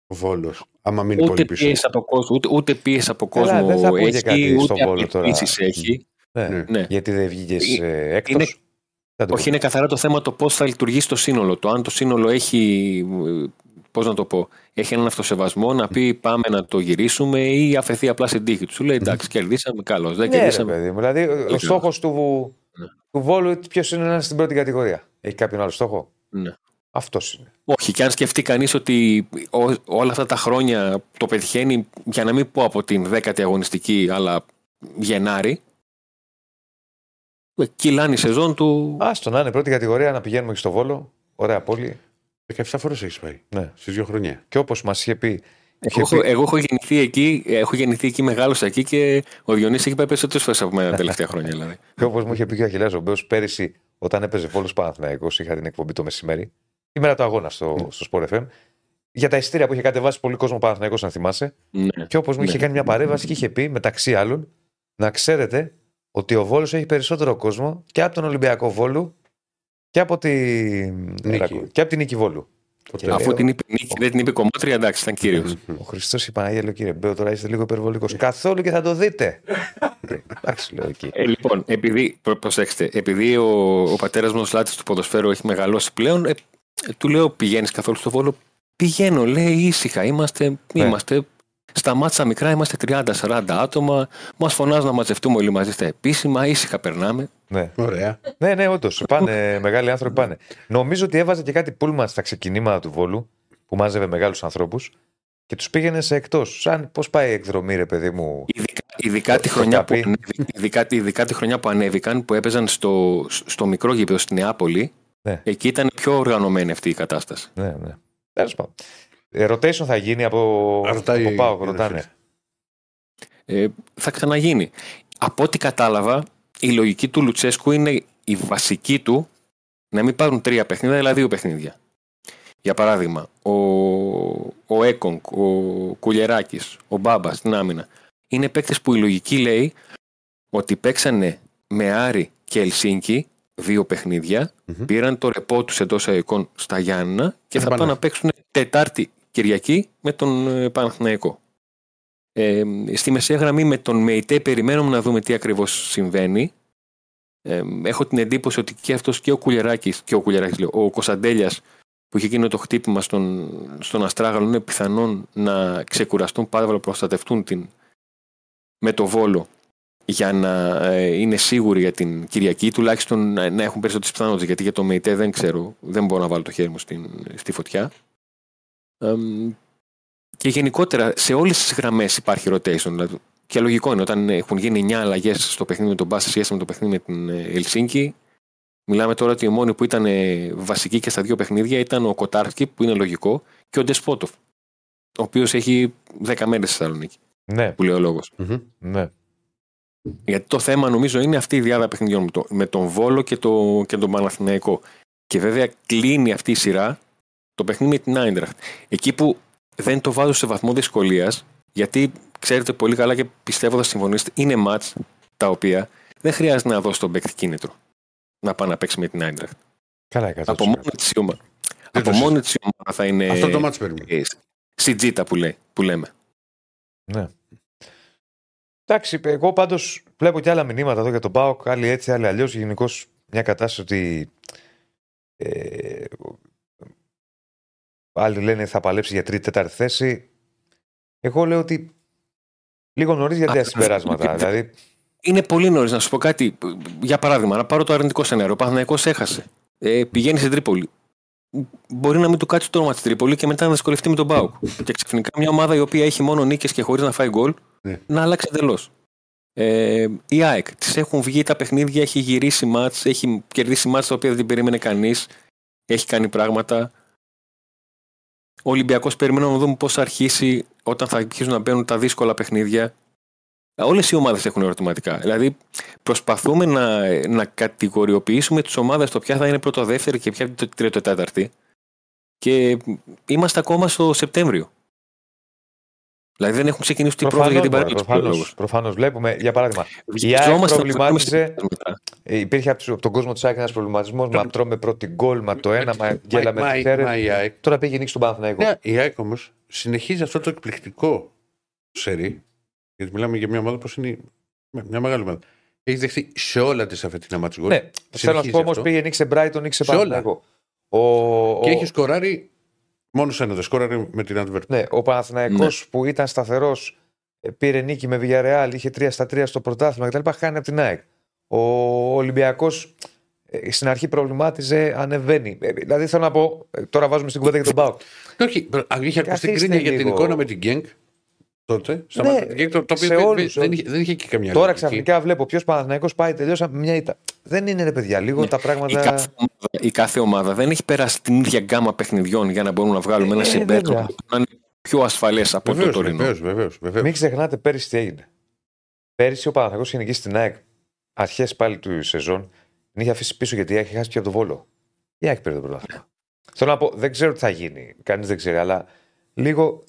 Βόλος. Άμα μείνει Ούτε πολύ πίσω. πίεση από κόσμο, ούτε, ούτε πίεση από Καλά, κόσμο δεν θα πω και έχει, κάτι στον ούτε Βόλο τώρα. απαιτήσεις έχει. ναι. Ναι. Ναι. γιατί δεν βγήκες Ε, έκτος; είναι- Δεν το Όχι, πω. είναι καθαρά το θέμα το πώς θα λειτουργήσει το σύνολο. Το αν το σύνολο έχει. Πώς να το πω, έχει έναν αυτοσεβασμό να πει πάμε να το γυρίσουμε ή αφαιθεί απλά στην τύχη του. Σου λέει εντάξει, κερδίσαμε, καλώς. Δεν Ναι, ρε, κερδίσαμε. παιδί μου. Δηλαδή, ο ξέρω. στόχος του, Ναι. του Βόλου ποιος είναι να είναι στην πρώτη κατηγορία; Έχει κάποιον άλλο στόχο; Ναι. Αυτός είναι. Όχι, και αν σκεφτεί κανείς ότι ό- όλα αυτά τα χρόνια το πετυχαίνει, για να μην πω από την δέκατη αγωνιστική, αλλά Γενάρη, ε, κυλάνει η σεζόν του. Άστο να είναι πρώτη κατηγορία να πηγαίνουμε και στο Βόλο. Ωραία πόλη. 17 φορές έχεις πάει. Ναι. Στις δύο χρονιά. Και όπως μας είχε πει. είχε Εγώ, έχω- πει- εγώ έχω γεννηθεί εκεί, έχω γεννηθεί εκεί, μεγάλωσα εκεί και ο Διονύσης έχει πάει περισσότερες φορές από μένα τα τελευταία χρόνια. Δηλαδή. Και όπως μου είχε πει και ο Αχιλέα Ζομπέο πέρυσι, όταν έπαιζε Βόλος Παναθυναϊκό, είχα την εκπομπή το μεσημέρι, η μέρα του αγώνα στο, στο Sport FM, για τα ειστήρια που είχε κατεβάσει πολύ κόσμο Παναθυναϊκό, αν θυμάσαι. Ναι. Και όπως μου είχε Ναι. κάνει μια παρέμβαση και είχε πει, μεταξύ άλλων, να ξέρετε ότι ο Βόλος έχει περισσότερο κόσμο και από τον Ολυμπιακό Βόλου και από, τη... Νίκη. και από την Νίκη Βόλου. Ποτέ. Αφού την είπε νίκη, δεν την είπε κομμάτρια, εντάξει, ήταν κύριος. Ο Χριστός η Παναγία λέει: Κύριε Μπέο, τώρα είστε λίγο υπερβολικός. Καθόλου και θα το δείτε. Ε, Εντάξει, λέω εκεί. Ε, λοιπόν, επειδή, προ- προσέξτε, επειδή ο, ο πατέρας μου, ο Σλάτης του ποδοσφαίρου, έχει μεγαλώσει πλέον, ε, ε, του λέω: Πηγαίνεις καθόλου στο βόλο; Πηγαίνω, λέει ήσυχα. Είμαστε, Ναι. είμαστε Στα μάτσα μικρά είμαστε 30-40 άτομα. Μας φωνάζουν να μαζευτούμε όλοι μαζί στα επίσημα. Ήσυχα περνάμε. Ναι, Ωραία. ναι, ναι όντως. Πάνε, μεγάλοι άνθρωποι πάνε. Νομίζω ότι έβαζε και κάτι πούλμαν στα ξεκινήματα του Βόλου που μάζευε μεγάλους ανθρώπους και τους πήγαινε σε εκτός. Σαν πώς πάει η εκδρομή, ρε παιδί μου; Ειδικά, ειδικά, τη Το χρονιά που, καπί. ανέβη- ειδικά, ειδικά τη χρονιά που ανέβηκαν, που έπαιζαν στο, στο μικρό γήπεδο στη Νεάπολη, Ναι. εκεί ήταν πιο οργανωμένη αυτή η κατάσταση. Ναι, ναι. Τέλος πάντων. Ε, rotation θα γίνει από, Ρωτάει από ΠΑΟΚ, η ρωτάνε. Ε, θα ξαναγίνει. Από ό,τι κατάλαβα, η λογική του Λουτσέσκου είναι η βασική του να μην πάρουν τρία παιχνίδια, αλλά δύο παιχνίδια. Για παράδειγμα, ο, ο Έκονγκ, ο Κουλιεράκης, ο Μπάμπας στην άμυνα. Είναι παίκτες που η λογική λέει ότι παίξανε με Άρη και Ελσίνκι δύο παιχνίδια, Μμμ. πήραν το ρεπό τους εντός εικόν στα Γιάννα και Θα θα πάνε. πάνε να παίξουν Τετάρτη Κυριακή με τον ε, Παναθηναϊκό. Ε, στη μεσαία γραμμή με τον ΜΕΙΤΕ περιμένουμε να δούμε τι ακριβώς συμβαίνει. Ε, έχω την εντύπωση ότι και αυτός και ο Κουλιεράκης και ο Κουλιεράκης λέω, ο Κωνσταντέλιας που είχε εκείνο το χτύπημα στον, στον Αστράγαλο είναι πιθανόν να ξεκουραστούν πάρα να προστατευτούν την, με το Βόλο για να ε, είναι σίγουροι για την Κυριακή, τουλάχιστον να, να έχουν περισσότερες πιθανότητες, γιατί για το ΜΕΙΤΕ δεν ξέρω, δεν μπορώ να βάλω το χέρι μου στην, στη φωτιά. Εμ, και γενικότερα σε όλες τις γραμμές υπάρχει rotation. Δηλαδή, και λογικό είναι όταν έχουν γίνει 9 αλλαγές στο παιχνίδι με τον Μπα σε σχέση με το παιχνίδι με την ε, Ελσίνκη. Μιλάμε τώρα ότι οι μόνοι που ήταν ε, βασικοί και στα δύο παιχνίδια ήταν ο Κοτάρσκι, που είναι λογικό, και ο Ντεσπότοφ, ο οποίος έχει 10 μέρες στη Θεσσαλονίκη, Ναι, που λέει ο λόγος. Μμμ. ναι. Γιατί το θέμα νομίζω είναι αυτή η διάδα παιχνιδιών με, το, με τον Βόλο και, το, και τον Παναθηναϊκό. Και βέβαια κλείνει αυτή η σειρά το παιχνίδι με την Άιντραχτ. Εκεί που δεν το βάζω σε βαθμό δυσκολίας, γιατί ξέρετε πολύ καλά και πιστεύω θα συμφωνήσετε, είναι μάτς τα οποία δεν χρειάζεται να δώσει τον παίκτη κίνητρο να πάει να παίξει με την Άιντραχτ. Καλά, 100%. Από μόνη της η ομάδα. Δεν Από το μόνη της η ομάδα θα είναι. Αυτό το μάτς περιμένει. ε, Στην τζίτα που, λέει, που λέμε. Ναι. Εντάξει, εγώ πάντως βλέπω και άλλα μηνύματα εδώ για τον Πάοκ, άλλοι έτσι, άλλοι αλλιώς. Γενικώς μια κατάσταση ότι. Ε, άλλοι λένε θα παλέψει για τρίτη-τέταρτη θέση. Εγώ λέω ότι λίγο νωρίς για τέτοια Α, συμπεράσματα. δεν- δηλαδή, Είναι πολύ νωρίς να σου πω κάτι. Για παράδειγμα, να πάρω το αρνητικό σενάριο. Ο Παναθηναϊκός έχασε. Ε, πηγαίνει στην Τρίπολη. Μπορεί να μην του κάτσει το όνομα της Τρίπολη και μετά να δυσκολευτεί με τον Μπάουκ. και ξαφνικά μια ομάδα η οποία έχει μόνο νίκες και χωρίς να φάει γκολ Ναι. να αλλάξει εντελώς. Ε, η ΑΕΚ. Της έχουν βγει τα παιχνίδια, έχει γυρίσει μάτς, έχει κερδίσει μάτς τα οποία δεν την περίμενε κανείς. Έχει κάνει πράγματα. Ο Ολυμπιακός περιμένουμε να δούμε πώς θα αρχίσει όταν θα αρχίσουν να μπαίνουν τα δύσκολα παιχνίδια. Όλες οι ομάδες έχουν ερωτηματικά. Δηλαδή, προσπαθούμε να, να κατηγοριοποιήσουμε τις ομάδες το ποια θα είναι πρώτο-δεύτερη και ποια τρίτο-τέταρτη. Και είμαστε ακόμα στο Σεπτέμβριο. Δηλαδή, δεν έχουν ξεκινήσει την πρόοδο για την παρέλαση. προφανώς, προφανώς βλέπουμε, για παράδειγμα, η ΑΕΚ Βιαζόμαστε να προβλημάτιζε- κάνουμε μετά. ε, υπήρχε από, τους- από τον κόσμο της ΑΕΚ ένας προβληματισμός. Μα τρώμε πρώτη γκολ, μα το ένα, μα γέλαμε Μα- τις μα- αίρες. μα η ΑΕΚ- Τώρα πήγε νίκη στον Παναθηναϊκό. Ναι, η ΑΕΚ όμως συνεχίζει αυτό το εκπληκτικό σερί. Γιατί μιλάμε για μια ομάδα που είναι μια μεγάλη ομάδα. Έχεις δεχτεί σε όλα τη αφετινά μάτς γκολ. Ναι, θέλω να σου Συνεχίζεις πω όμως αυτό. πήγε νίκη σε Brighton, νίκη σε Σε όλα. Παναθηναϊκό. Ο, Και ο- έχει σκοράρει μόνος σε ένας, δεν σκοράρει με την Αντβέρπ. Ναι, ο Παναθηναϊκός Ναι. που ήταν σταθερός, πήρε νίκη με Villarreal, είχε 3 στα 3 στο πρωτάθλημα κτλ. Χάνει από την ΑΕΚ. Ο Ολυμπιακός στην αρχή προβλημάτιζε, ανεβαίνει. Ε, Δηλαδή θέλω να πω, ε, τώρα βάζουμε στην κουβέντα για τον Πάοκ. Όχι, προ- είχε ακουστεί Καθίστε κρίνια για την λίγο. εικόνα με την Γκένκ τότε. Στα Ναι, μάτια της Genk, το, το οποίο σε δεν, όλους, δεν, όλους. είχε, δεν είχε και καμιά Τώρα λογική. ξαφνικά βλέπω ποιος Παναθηναϊκός πάει τελειώσα με μια ήττα. Δεν είναι ρε παιδιά, λίγο Ναι. τα Η πράγματα. κάθε, ομάδα, η κάθε ομάδα δεν έχει περάσει την ίδια γκάμα παιχνιδιών για να μπορούμε να βγάλουμε ένα Ε, συμπέρασμα βέβαια. που να είναι πιο ασφαλές από το Βεβαίως, τωρινό. βεβαίως, βεβαίως, βεβαίως. Μην ξεχνάτε πέρυσι τι έγινε. Πέρυσι ο Παναθηναϊκός είχε νικήσει στην ΑΕΚ αρχές πάλι του σεζόν. Την είχε αφήσει πίσω γιατί η ΑΕΚ είχε χάσει και από το βόλο. Η ΑΕΚ πήρε το πρωτάθλημα. Θέλω να πω, δεν ξέρω τι θα γίνει. Κανείς δεν ξέρει, αλλά λίγο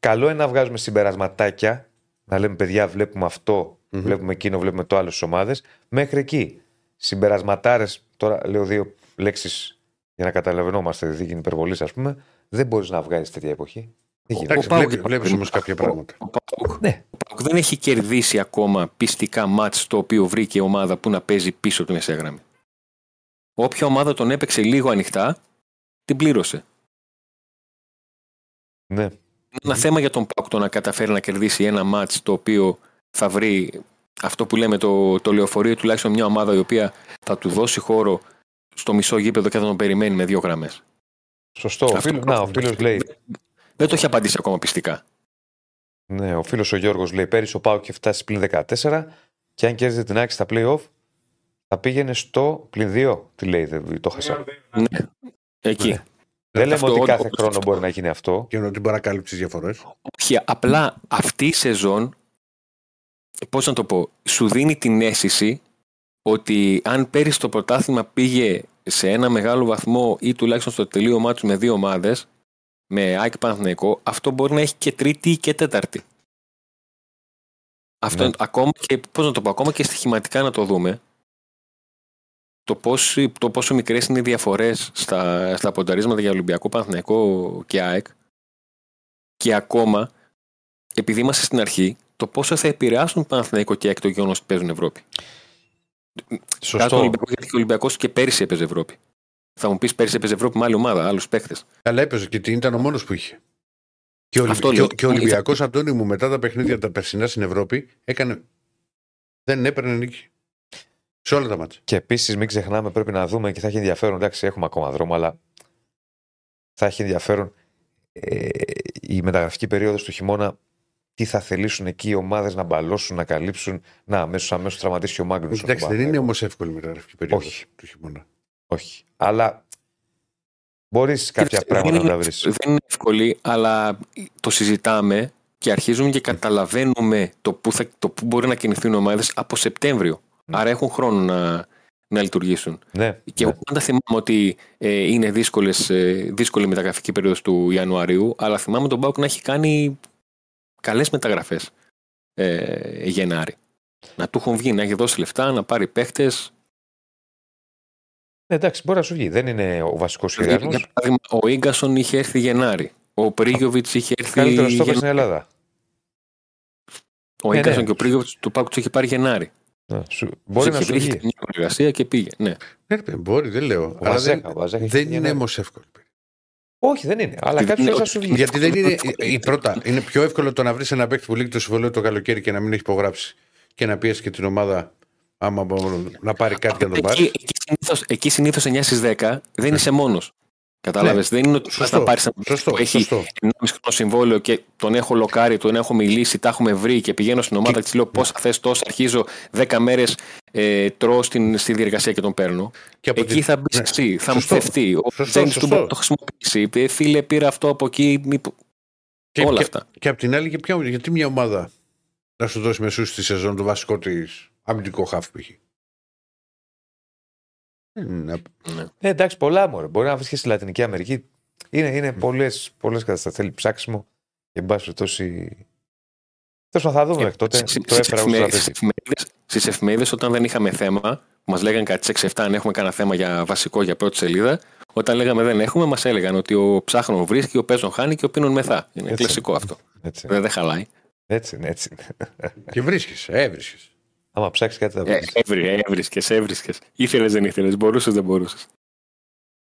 καλό είναι να βγάζουμε συμπερασματάκια. Να λέμε, παιδιά, βλέπουμε αυτό, Μμμ. βλέπουμε εκείνο, βλέπουμε το άλλο στις ομάδες. Μέχρι εκεί. Συμπερασματάρες, τώρα λέω δύο λέξεις για να καταλαβαίνόμαστε, δεν γίνει υπερβολής, ας πούμε. Δεν μπορείς να βγάζει τέτοια εποχή. Δεν γίνεται. Εντάξει, Ο Πάουκ, βλέπεις, για βλέπεις όμως κάποια πράγματα. Ο Πάουκ, Ναι, ο Πάουκ δεν έχει κερδίσει ακόμα πιστικά μάτς το οποίο βρήκε η ομάδα που να παίζει πίσω από τη μεσαία γραμμή. Όποια ομάδα τον έπαιξε λίγο ανοιχτά, την πλήρωσε. ναι. Ένα θέμα για τον Πάουκ το να καταφέρει να κερδίσει ένα μάτς το οποίο θα βρει αυτό που λέμε το, το λεωφορείο τουλάχιστον μια ομάδα η οποία θα του δώσει χώρο στο μισό γήπεδο και θα τον περιμένει με δύο γραμμές. Σωστό. Ο Αυτό φίλος, το- να, ο φίλος λέει, Δεν το έχει απαντήσει ακόμα πιστικά. ναι, ο φίλος ο Γιώργος λέει, πέρυσι ο Πάουκ είχε φτάσει πλην 14 και αν κέρδιζε την άκρη στα play-off θα πήγαινε στο πλην 2. Τι λέει, δεν το χάσα. Ναι. Εκεί. Ναι. Δεν λέμε Αυτό ότι όντως- κάθε χρόνο μπορεί να γίνει αυτό. Και ότι μπορεί να κάλυψει διαφορές. Όχι, απλά αυτή η σεζόν, πώς να το πω, σου δίνει την αίσθηση ότι αν πέρυσι το πρωτάθλημα πήγε σε ένα μεγάλο βαθμό ή τουλάχιστον στο τελείωμά τους με δύο ομάδες, με ΑΕΚ Παναθηναϊκό, αυτό μπορεί να έχει και τρίτη και τέταρτη. Αυτό Ναι. ακόμα και, πώς να το πω, ακόμα και στοιχηματικά να το δούμε, το πόσο, το πόσο μικρές είναι οι διαφορές στα, στα πονταρίσματα για Ολυμπιακό, Παναθηναϊκό και ΑΕΚ και ακόμα, επειδή είμαστε στην αρχή, το πόσο θα επηρεάσουν Παναθηναϊκό και ΑΕΚ το γεγονός ότι παίζουν Ευρώπη. Κάτω τον Σωστό. Ολυμπιακό, γιατί και ο Ολυμπιακός και πέρυσι έπαιζε Ευρώπη. Θα μου πεις πέρυσι έπαιζε Ευρώπη με άλλη ομάδα, άλλους παίκτες. Αλλά έπαιζε και τι ήταν ο μόνος που είχε. Και ο, Αυτό Ολυμπ... λέω. και, ο- και ο Ολυμπιακός Αντώνη μου μετά τα παιχνίδια τα περσινά στην Ευρώπη έκανε. Δεν έπαιρνε νίκη. Σε όλα τα μάτια. Και επίσης μην ξεχνάμε, πρέπει να δούμε και θα έχει ενδιαφέρον. Εντάξει, έχουμε ακόμα δρόμο, αλλά θα έχει ενδιαφέρον ε, η μεταγραφική περίοδος του χειμώνα. Τι θα θελήσουν εκεί οι ομάδες να μπαλώσουν, να καλύψουν. Να, αμέσως αμέσως τραυματίσει ο Μάγκνου. Εντάξει, δεν είναι όμως εύκολη η μεταγραφική περίοδος Όχι. του χειμώνα. Όχι. Αλλά μπορείς κάποια Κοίταξε, πράγματα δεν να τα είναι- βρεις. Δεν είναι εύκολη, αλλά το συζητάμε και αρχίζουμε και καταλαβαίνουμε το πού, θα, το πού μπορεί να κινηθούν οι ομάδες από Σεπτέμβριο. Ναι. Άρα έχουν χρόνο να, να λειτουργήσουν. Ναι, Και εγώ πάντα θυμάμαι ότι ε, είναι δύσκολες, ε, δύσκολη η μεταγραφική περίοδος του Ιανουαρίου, αλλά θυμάμαι τον Μπάουκ να έχει κάνει καλές μεταγραφές ε, Γενάρη. Να του έχουν βγει, να έχει δώσει λεφτά, να πάρει παίχτες. Ναι, εντάξει, μπορεί να σου βγει. Δεν είναι ο βασικός Για σχεδιασμό. παράδειγμα, ο γκασον είχε έρθει Γενάρη. Ο Πρίγιοβιτς είχε έρθει. Καλύτερος στόχος Γενάρη. στην Ελλάδα. Ο Ναι, γκασον ναι. και ο Πρίγιοβιτς του Πάουκ τους είχε πάρει Γενάρη. Ναι, σου- μπορεί να Είχε σου βρει, είχε βγει. μια εργασία και πήγε. Ναι. Ναι, ρε, μπορεί, δεν λέω. Ο Αλλά Βαζέχα, δεν, ο Βαζέχα έχει δεν βγει είναι ένα- όμως εύκολη. Όχι, δεν είναι. Αλλά Δεν κάποιος είναι θα ότι- σου βγει. Γιατί δεν είναι. Η πρώτα, είναι πιο εύκολο το να βρεις ένα παίκτη που λύγει το συμβολέο το καλοκαίρι και να μην έχει υπογράψει και να πιέσει και την ομάδα άμα μπορεί να πάρει κάτι για να τον Εκεί, πάρει. εκεί, συνήθως, εκεί συνήθως 9 στις 10 δεν είσαι μόνος. Κατάλαβες. Ναι. Δεν είναι ότι πας Σωστό, να πάρεις ένα σωστό, που έχει σωστό. 1,5 χρόνο συμβόλαιο και τον έχω λοκάρει, τον έχω μιλήσει, τα έχουμε βρει και πηγαίνω στην ομάδα Και- και της λέω πόσα θες τόσο, αρχίζω 10 μέρες ε, τρώω στην, στη διεργασία και τον παίρνω. Και από Εκεί την- θα μπεις ναι. εσύ, θα Σωστό. μου θευτεί. Ο Σωστό, Τζένις του σωστό. μπορεί να το χρησιμοποιήσει. Ε, Φίλε, πήρα αυτό από εκεί. μήπω- Και, όλα και, αυτά. Και απ' την άλλη, και ποια, γιατί μια ομάδα να σου δώσει μεσούς στη σεζόν το βασικό της αμυντικό χάφ π.χ. Ε, να- Ναι. Ε, εντάξει, πολλά μωρέ. Μπορεί να βρει και στη Λατινική Αμερική. Είναι, είναι πολλές πολλές καταστάσεις. Θέλει ψάξιμο και εν πάση περιπτώσει. Τέλος πάντων, θα δούμε μέχρι τότε. Στις- Το στις έφερα όσο εφημερίδες- τραπέζι. στις εφημερίδες- Στις εφημερίδες όταν δεν είχαμε θέμα, που μας λέγανε κάτι 6-7 αν έχουμε κανένα θέμα για βασικό για πρώτη σελίδα, όταν λέγαμε δεν έχουμε, μας έλεγαν ότι ο ψάχνων βρίσκει, ο παίζων χάνει και ο πίνων μεθά. Είναι Έτσι. κλασικό αυτό. Έτσι, Δεν, δεν χαλάει. έτσι, είναι, έτσι. είναι. Και βρίσκεις, έβρισκε. Άμα ψάξεις κάτι θα Ε, βρεις. έβρι, έβρισκες, έβρισκες. Ήθελες, δεν ήθελες, μπορούσες, δεν μπορούσες.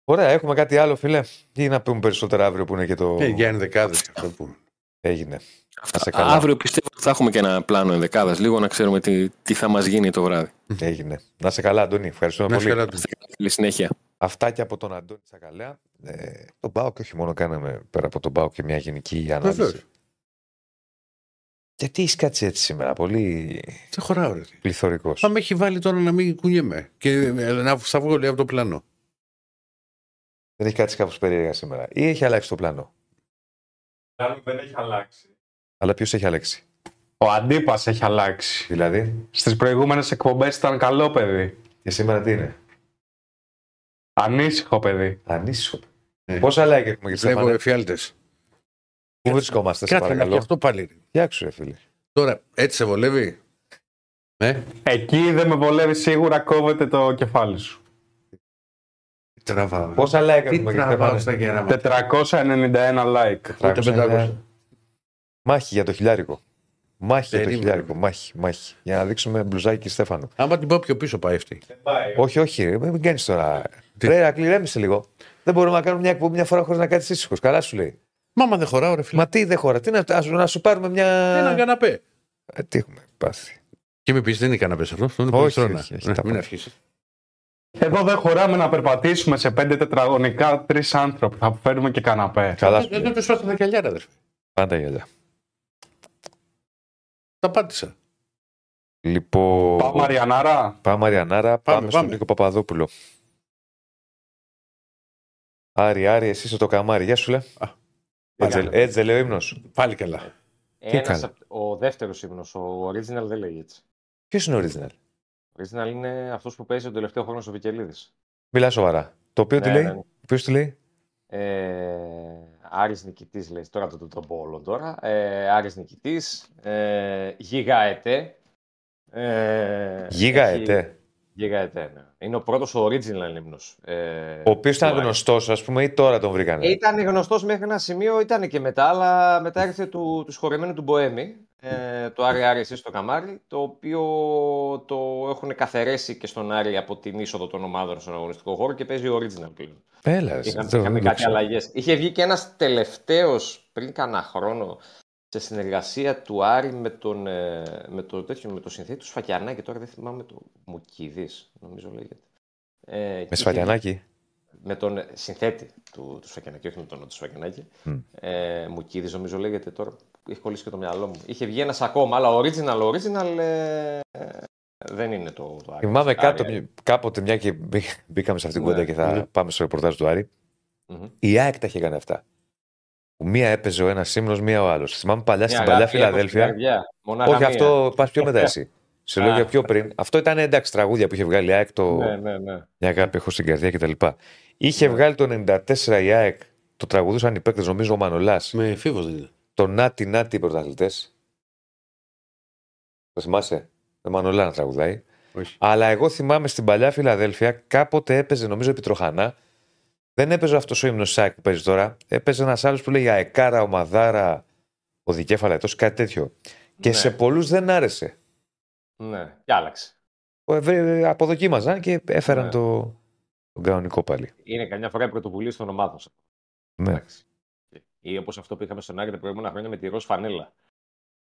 Ωραία, έχουμε κάτι άλλο, φίλε. Ή να πούμε περισσότερα αύριο που είναι και το. Ε, για ενδεκάδες και αυτό που. Έγινε. Αυτά. σε καλά. Αύριο πιστεύω ότι θα έχουμε και ένα πλάνο ενδεκάδας, λίγο να ξέρουμε τι, τι θα μας γίνει το βράδυ. Έγινε. Να σε καλά, Αντώνη. Ευχαριστούμε Να πολύ. σε καλά του. Καλή συνέχεια. Αυτά και από τον Αντώνη Τσακαλέα. Ε, τον Πάο και όχι μόνο κάναμε πέρα από τον Πάο και μια γενική ανάλυση. Βεβαίω. Γιατί έχει κάτσει έτσι σήμερα, πολύ Δεν χωράω, ρε. πληθωρικός. Θα με έχει βάλει τώρα να μην κουνιέμαι και ε, να θα βγω λέει, από το πλάνο. Δεν έχει κάτσει κάπως περίεργα σήμερα. Ή έχει αλλάξει το πλάνο. Πλάνο δεν έχει αλλάξει. Αλλά ποιος έχει αλλάξει; Ο αντίπας έχει αλλάξει. Δηλαδή, Στις προηγούμενες εκπομπές ήταν καλό παιδί. και σήμερα τι είναι; Ανήσυχο παιδί. Ανήσυχο. Ε. Πόσα like έχουμε και Βλέπω Στέφανε. εφιάλτες. Πού βρισκόμαστε, σε Κάτσε να και παρακαλώ. αυτό πάλι. Φτιάξου, ρε φίλε. Τώρα, έτσι σε βολεύει; Ε, Εκεί δεν με βολεύει σίγουρα κόβεται το κεφάλι σου. τι τραβάω. Πόσα like Τι έχουμε και τραβάω Στέφανε; στα κέραμα. 491 like. Ούτε 500. Μάχη για το χιλιάρικο. Μάχη για το Περίμενε. χιλιάρικο. Μάχη, μάχη. Για να δείξουμε μπλουζάκι Στέφανο. Άμα την πάω πιο πίσω πάει αυτή. Όχι, όχι, ρε, μην κάνεις τώρα. Τι; Ρε, Ακλή, ρέμισε λίγο. Δεν μπορούμε να κάνουμε μια εκπομπή μια φορά χωρίς να κάτσεις ήσυχος. Καλά σου λέει. Μάμα δεν χωράω, ρε φίλε. Μα τι δεν χώρα, τι να, ας- να σου πάρουμε μια. Ένα καναπέ. Ε, τι έχουμε πάθει. Και με πεις δεν είναι καναπές αυτό. Αυτό είναι Όχι, πολυθρόνα. όχι, όχι, Ναι, τα Μην πάω. αρχίσεις. Εδώ δεν χωράμε να περπατήσουμε σε πέντε τετραγωνικά τρεις άνθρωποι. Θα φέρουμε και καναπέ. Καλά, Δεν το πες τα δεκαλιάρα, αδερφέ. πάντα γυαλιά. Τα πάτησα. Λοιπόν. Πάμε Μαριανάρα. Πάμε Μαριανάρα, πάμε, Πάμε, στον πάμε. Νίκο Παπαδόπουλο. Άρη, Άρη, εσύ είσαι το καμάρι. Γεια σου, λέ. Έτσι, καλά. έτσι δεν λέει ο ύμνος. Πάλι καλά. Ένας καλά. απ- ο δεύτερος ύμνος, ο original δεν λέγει έτσι. Ποιος είναι ο original; Ο original είναι αυτός που παίζει τον τελευταίο χρόνο στο Βικελίδης. Μιλά σοβαρά. Το οποίο τι Ναι, λέει; ναι, ναι. Ποιος τι λέει; Ε, Άρης νικητής λέει, τώρα το το πω όλο τώρα. Ε, Άρης νικητής, ε, γίγα ετέ. Ε, Γίγα έχει- ετέ. Γίγα ετέ, ναι. Είναι ο πρώτος original ύμνος. Ε, Ο οποίος ήταν του Άρη. γνωστός, ας πούμε, ή τώρα τον βρήκανε; Ε, Ήταν γνωστός μέχρι ένα σημείο, ήταν και μετά, αλλά μετά ήρθε του, του σχολεμένου του Μποέμι, ε, το Άρη Άρη εσύ στο Καμάρι, το οποίο το έχουν καθαρέσει και στον Άρη από την είσοδο των ομάδων στον αγωνιστικό χώρο και παίζει original πλέον. Έλα, ρε, Είχαν, δεν- είχαμε δεν το κάτι ξέρω. αλλαγές. Είχε βγει και ένας τελευταίος πριν κάνα χρόνο σε συνεργασία του Άρη με τον, ε, με το, τέτοιο, με το συνθέτη του Σφακιανάκη. Τώρα δεν θυμάμαι το Μουκίδης, νομίζω λέγεται. Ε, και Με είχε- σφαλιανάκι. Με τον ε, συνθέτη του, του Σφακιανάκη, όχι με τον του Σφακιανάκη. Μμ. Ε, Μουκίδης, νομίζω λέγεται τώρα. Έχει κολλήσει και το μυαλό μου. Είχε βγει ένας ακόμα, αλλά original, original ε, ε, δεν είναι το, το Άρη. Θυμάμαι Άρη, κάτω, Άρη. κάποτε μια και μπή- μπήκαμε σε αυτήν την Ναι, κουβέντα και θα ναι. πάμε στο ρεπορτάζ του Άρη. Μμμ. Η ΑΕΚ τα είχε κάνει αυτά. Που μία έπαιζε ο ένας ύμνο, μία ο άλλος. Θυμάμαι παλιά στην Μια παλιά αγάπη έχω στην Φιλαδέλφια. καρδιά. Μονάχα Όχι, μία. αυτό πας πιο μετά εσύ. Σε λέω Α. για πιο πριν. Αυτό ήταν εντάξει τραγούδια που είχε βγάλει η ΑΕΚ. Το Ναι, ναι, ναι. Μια αγάπη έχω στην καρδιά κτλ. Είχε Ναι. βγάλει το 94 η ΑΕΚ. Το τραγουδούσαν οι παίκτες, νομίζω ο Μανολάς. Με φίβος δεν είναι. Το Νάτι Νάτι οι πρωταθλητές. Το θυμάσαι; Το Μανολά να τραγουδάει. Όχι. Αλλά εγώ θυμάμαι στην παλιά Φιλαδέλφια κάποτε έπαιζε, νομίζω, επί Τροχανά. Δεν έπαιζε αυτός ο ύμνος ΣΑΚ που παίζει τώρα. Έπαιζε ένας άλλος που λέει Αεκάρα, ο Μαδάρα, ο Δικέφαλα, ετός, κάτι τέτοιο. Και Ναι. σε πολλούς δεν άρεσε. Ναι, και άλλαξε. Ε, βρε, Αποδοκίμαζαν και έφεραν Ναι. το, τον κανονικό πάλι. Είναι καμιά φορά η πρωτοβουλία των ομάδων. σας. Ναι. Εντάξει. Ή όπως αυτό που είχαμε στον Άρη τα προηγούμενα χρόνια με τη ροζ φανέλα.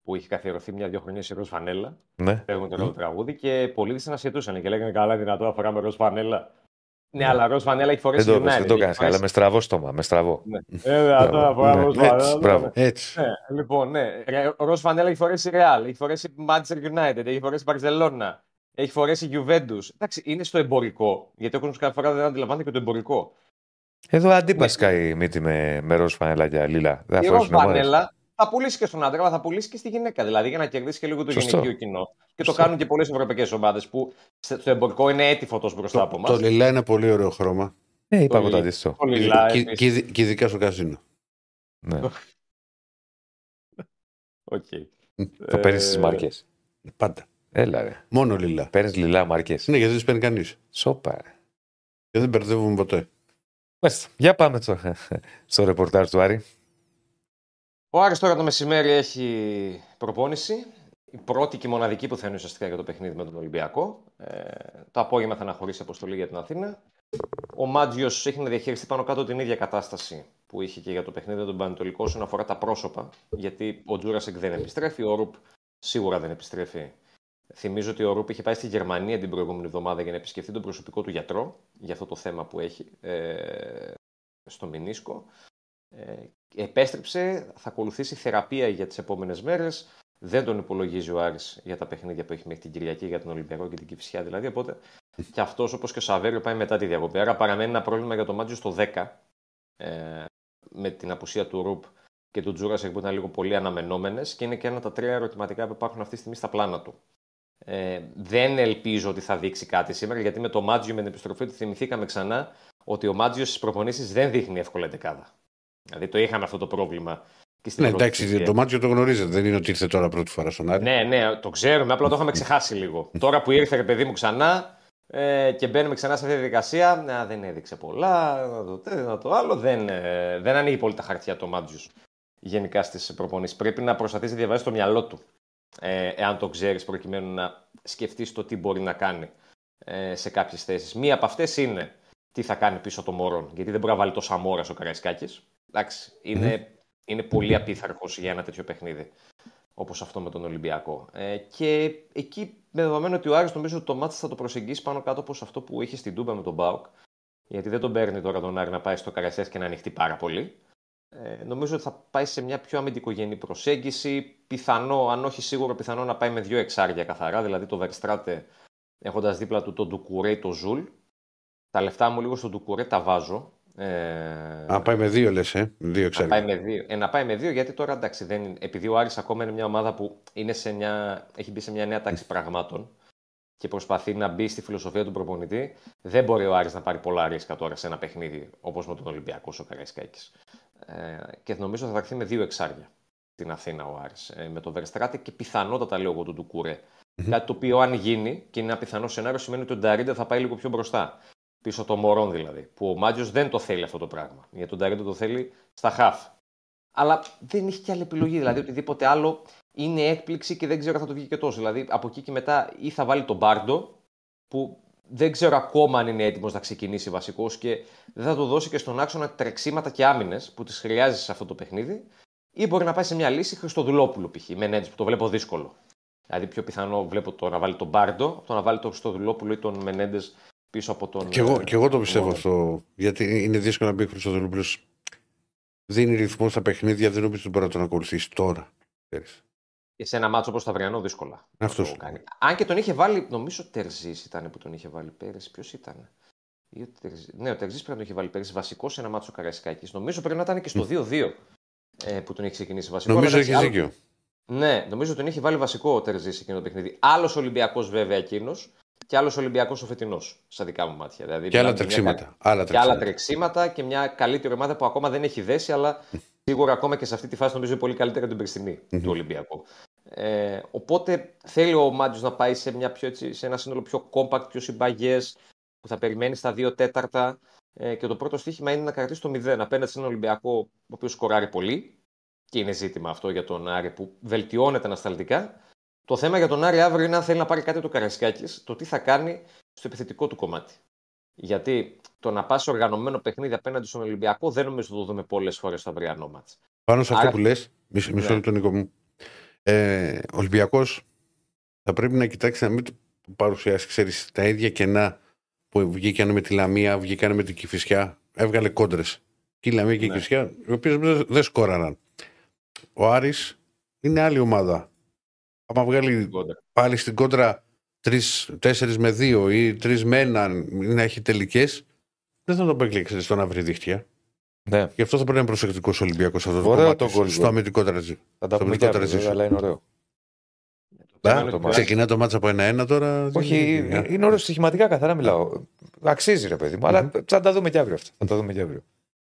Που είχε καθιερωθεί μια-δύο χρονιά σε ροζ φανέλα. ναι. Παίρνουν το mm. τραγούδι και πολλοί δεν ανασχετούσαν και λέγανε καλά, δυνατό αφορά με ροζ φανέλα. Ναι, αλλά ροζ φανέλα έχει φορέσει Δεν το, United, έπαιζε, δεν το έχει έκανε φορέσει- καλά. Με στραβό στόμα. Με στραβό. Ναι. Ε, δυνατό Μπράβο. αφορά Ναι. ροζ Έτσι, φανέλα. μπράβο. Έτσι. Ναι, λοιπόν, ναι. Ρε- Ο Ροζ Φανέλα έχει φορέσει Real, έχει φορέσει Manchester United, έχει φορέσει Barcelona, έχει φορέσει Juventus. Εντάξει, είναι στο εμπορικό. Γιατί ο κόσμος κάθε φορά δεν αντιλαμβάνεται και το εμπορικό. Εδώ αντίπα σκάει η μύτη με, με ροζ φανέλα και λίλα. Δεν Η αφορά Ροζ στην ομάδα. Φανέλα θα πουλήσει και στον άντρα, αλλά θα πουλήσει και στη γυναίκα. Δηλαδή για να κερδίσει και λίγο το Σωστό. γυναικείο κοινό. Και το Σωστό. κάνουν και πολλές ευρωπαϊκές ομάδες που στο στο εμπορικό είναι έτη φωτό μπροστά από Το, εμά. το λιλά είναι πολύ ωραίο χρώμα. Ε, είπα Το εγώ το λι- αντίστοιχο. Το λιλά, Και, επίσης. και, ειδι- και ειδικά στο καζίνο. Ναι. Οκ. Το παίρνεις στις Ε, μάρκες. Πάντα. Έλα, ρε. Μόνο λιλά. Παίρνεις λιλά μάρκες. Ναι, γιατί δεν τις παίρνει κανείς. Σόπα. ρε. Και δεν μπερδεύουμε ποτέ. Μάλιστα. Για πάμε στο, στο ρεπορτάζ του Άρη. Ο Άρης τώρα το μεσημέρι έχει προπόνηση. Η πρώτη και μοναδική που θα είναι ουσιαστικά για το παιχνίδι με τον Ολυμπιακό. Ε, το απόγευμα θα αναχωρήσει αποστολή για την Αθήνα. Ο Μάντζιος έχει να διαχειριστεί πάνω κάτω την ίδια κατάσταση που είχε και για το παιχνίδι με τον Παναιτωλικό όσον αφορά τα πρόσωπα. Γιατί ο Τζούρασεκ δεν επιστρέφει, ο Ρουπ σίγουρα δεν επιστρέφει. Θυμίζω ότι ο Ρουπ είχε πάει στη Γερμανία την προηγούμενη εβδομάδα για να επισκεφτεί τον προσωπικό του γιατρό για αυτό το θέμα που έχει ε, στο Μινίσκο. Ε, επέστρεψε, θα ακολουθήσει θεραπεία για τις επόμενες μέρες. Δεν τον υπολογίζει ο Άρης για τα παιχνίδια που έχει μέχρι την Κυριακή για τον Ολυμπιακό και την Κυφσιά δηλαδή. Οπότε και αυτός όπως και ο Σαβέριο πάει μετά τη διακοπή. Άρα παραμένει ένα πρόβλημα για το Μάτζιο στο 10 ε, με την απουσία του Ρουπ και του Τζούρασεκ που ήταν λίγο πολύ αναμενόμενες και είναι και ένα από τα τρία ερωτηματικά που υπάρχουν αυτή τη στιγμή στα πλάνα του. Ε, δεν ελπίζω ότι θα δείξει κάτι σήμερα γιατί με το Μάντζιο με την επιστροφή του θυμηθήκαμε ξανά ότι ο Μάντζιο στις προπονήσεις δεν δείχνει εύκολα δεκάδα. Δηλαδή το είχαμε αυτό το πρόβλημα. Και στην Ναι, πρώτη εντάξει, θητεία. το μάτσιο το γνωρίζετε. Δεν είναι ότι ήρθε τώρα πρώτη φορά στον Άρη. Ναι, ναι, το ξέρουμε, απλά το είχαμε ξεχάσει λίγο. Τώρα που ήρθε ρε παιδί μου ξανά ε, και μπαίνουμε ξανά σε αυτή τη διαδικασία, να, δεν έδειξε πολλά, να το, τε, να το άλλο, δεν, ε, δεν ανοίγει πολύ τα χαρτιά το Μάντζιος γενικά στις προπονήσεις. Πρέπει να προσπαθήσει να διαβάσει το μυαλό του, ε, εάν το ξέρεις, προκειμένου να σκεφτείς το τι μπορεί να κάνει ε, σε κάποιες θέσεις. Μία από αυτές είναι τι θα κάνει πίσω το Μωρόν, γιατί δεν μπορεί να βάλει τόσα μόρα ο Καραϊσκάκης. Εντάξει, είναι είναι πολύ απίθαρχος για ένα τέτοιο παιχνίδι. Όπως αυτό με τον Ολυμπιακό. Ε, και εκεί, με δεδομένο ότι ο Άρης νομίζω ότι το μάτι θα το προσεγγίσει πάνω κάτω όπως αυτό που είχε στην Τούμπα με τον Μπάουκ. Γιατί δεν τον παίρνει τώρα τον Άρη να πάει στο Καραϊσκάκη και να ανοιχτεί πάρα πολύ. Ε, νομίζω ότι θα πάει σε μια πιο αμυντικογενή προσέγγιση. Πιθανό, αν όχι σίγουρο, πιθανό να πάει με δύο εξάρια καθαρά. Δηλαδή το Βερστράτε έχοντας δίπλα του τον Ντουκουρέ ή τον Ζουλ. Τα λεφτά μου λίγο στον Ντουκουρέ τα βάζω. Ε, να πάει με δύο λες, ε. Δύο να πάει με δύο. Ε, να πάει με δύο γιατί τώρα εντάξει, δεν, επειδή ο Άρης ακόμα είναι μια ομάδα που είναι σε μια, έχει μπει σε μια νέα τάξη πραγμάτων και προσπαθεί να μπει στη φιλοσοφία του προπονητή, δεν μπορεί ο Άρης να πάρει πολλά ρίσκα τώρα σε ένα παιχνίδι όπως με τον Ολυμπιακός ο Καραϊσκάκης. Ε, και νομίζω θα δαχθεί με δύο εξάρια στην Αθήνα ο Άρης. Ε, με τον Βερστράτε και πιθανότατα λέω εγώ του Ντουκουρέ. Mm-hmm. Κάτι το οποίο αν γίνει και είναι ένα πιθανό σενάριο σημαίνει ότι ο Νταρίντα θα πάει λίγο πιο μπροστά. Πίσω το Μωρόν δηλαδή. Που ο Μάτζιος δεν το θέλει αυτό το πράγμα. Γιατί τον Νταρίντα το θέλει στα χαφ. Αλλά δεν έχει και άλλη επιλογή. Δηλαδή οτιδήποτε άλλο είναι έκπληξη και δεν ξέρω αν θα το βγει και τόσο. Δηλαδή από εκεί και μετά ή θα βάλει τον Μπάρντο που δεν ξέρω ακόμα αν είναι έτοιμος να ξεκινήσει βασικός και δεν θα το δώσει και στον άξονα τρεξίματα και άμυνες που τις χρειάζεται σε αυτό το παιχνίδι. Ή μπορεί να πάει σε μια λύση Χριστοδουλόπουλου π.χ. με που το βλέπω δύσκολο. Δηλαδή πιο πιθανό βλέπω το να βάλει τον Μπάρντο, το να βάλει τον Χριστοδουλόπουλο ή τον Μενέντες πίσω από τον. Και εγώ, και εγώ το πιστεύω αυτό. Γιατί είναι δύσκολο να μπει ο Χριστοδουλόπουλο. Δίνει ρυθμό στα παιχνίδια, δεν νομίζω ότι μπορεί να τον ακολουθήσει τώρα. Και σε ένα μάτσο όπως το αυριανό, δύσκολα. Αυτός. Αν και τον είχε βάλει, νομίζω Τερζής ήταν που τον είχε βάλει πέρυσι. Ποιος ήταν. Ναι, ο Τερζής πρέπει να τον είχε βάλει πέρυσι βασικός σε ένα μάτσο Καραϊσκάκης. Νομίζω πρέπει να ήταν και στο 2-2 ε, που τον είχε ξεκινήσει βασικό. Νομίζω έχει δίκιο. Ναι, νομίζω ότι τον είχε βάλει βασικό ο Τερζής σε εκείνο το παιχνίδι. Άλλος Ολυμπιακός βέβαια εκείνος και άλλος Ολυμπιακός ο φετινός, στα δικά μου μάτια. Δηλαδή, και άλλα τρεξίματα. Μια... Άλλα τρεξίματα. Και άλλα τρεξίματα και μια καλύτερη ομάδα που ακόμα δεν έχει δέσει, αλλά σίγουρα ακόμα και σε αυτή τη φάση νομίζω είναι πολύ καλύτερα την περσινή του Ολυμπιακού. Ε, οπότε θέλει ο Μάτζο να πάει σε, μια πιο, έτσι, σε ένα σύνολο πιο compact, πιο συμπαγές, που θα περιμένει στα δύο τέταρτα. Ε, και το πρώτο στοίχημα είναι να κρατήσει το 0 απέναντι σε έναν Ολυμπιακό ο οποίος σκοράρει πολύ. Και είναι ζήτημα αυτό για τον Άρη που βελτιώνεται ανασταλτικά. Το θέμα για τον Άρη αύριο είναι αν θέλει να πάρει κάτι το Καρασκάκη, το τι θα κάνει στο επιθετικό του κομμάτι. Γιατί το να πας οργανωμένο παιχνίδι απέναντι στον Ολυμπιακό δεν νομίζω ότι το δούμε πολλές φορές στο αυριανό μάτς. Πάνω σε αυτό που λες, μισό ναι. λεπτό Νίκο μου. Ε, ο Ολυμπιακός θα πρέπει να κοιτάξει να μην παρουσιάσει ξέρεις, τα ίδια κενά που βγήκαν με τη Λαμία, βγήκαν με την Κυφυσιά. Έβγαλε κόντρες. Και η Λαμία και η ναι. Κυφυσιά, οι οποίες δεν σκόραραν. Ο Άρης είναι άλλη ομάδα. Αν βγάλει πάλι στην κόντρα 4 με 2 ή 3 με 1 να έχει τελικές, δεν θα το παίξει στο να βρει δίχτυα. Ναι. Γι' αυτό θα πρέπει να είναι προσεκτικός ο Ολυμπιακός αυτό το κομμάτι. Το γκολ, στο αμυντικό τραζί. Θα τα πούμε και αλλά είναι ωραίο. Ξεκινά το μάτσα από ένα-ένα τώρα. Όχι, είναι ωραίο στοιχηματικά καθαρά μιλάω. Αξίζει ρε παιδί μου, αλλά θα τα δούμε και αύριο αυτά. Θα τα δούμε και αύριο.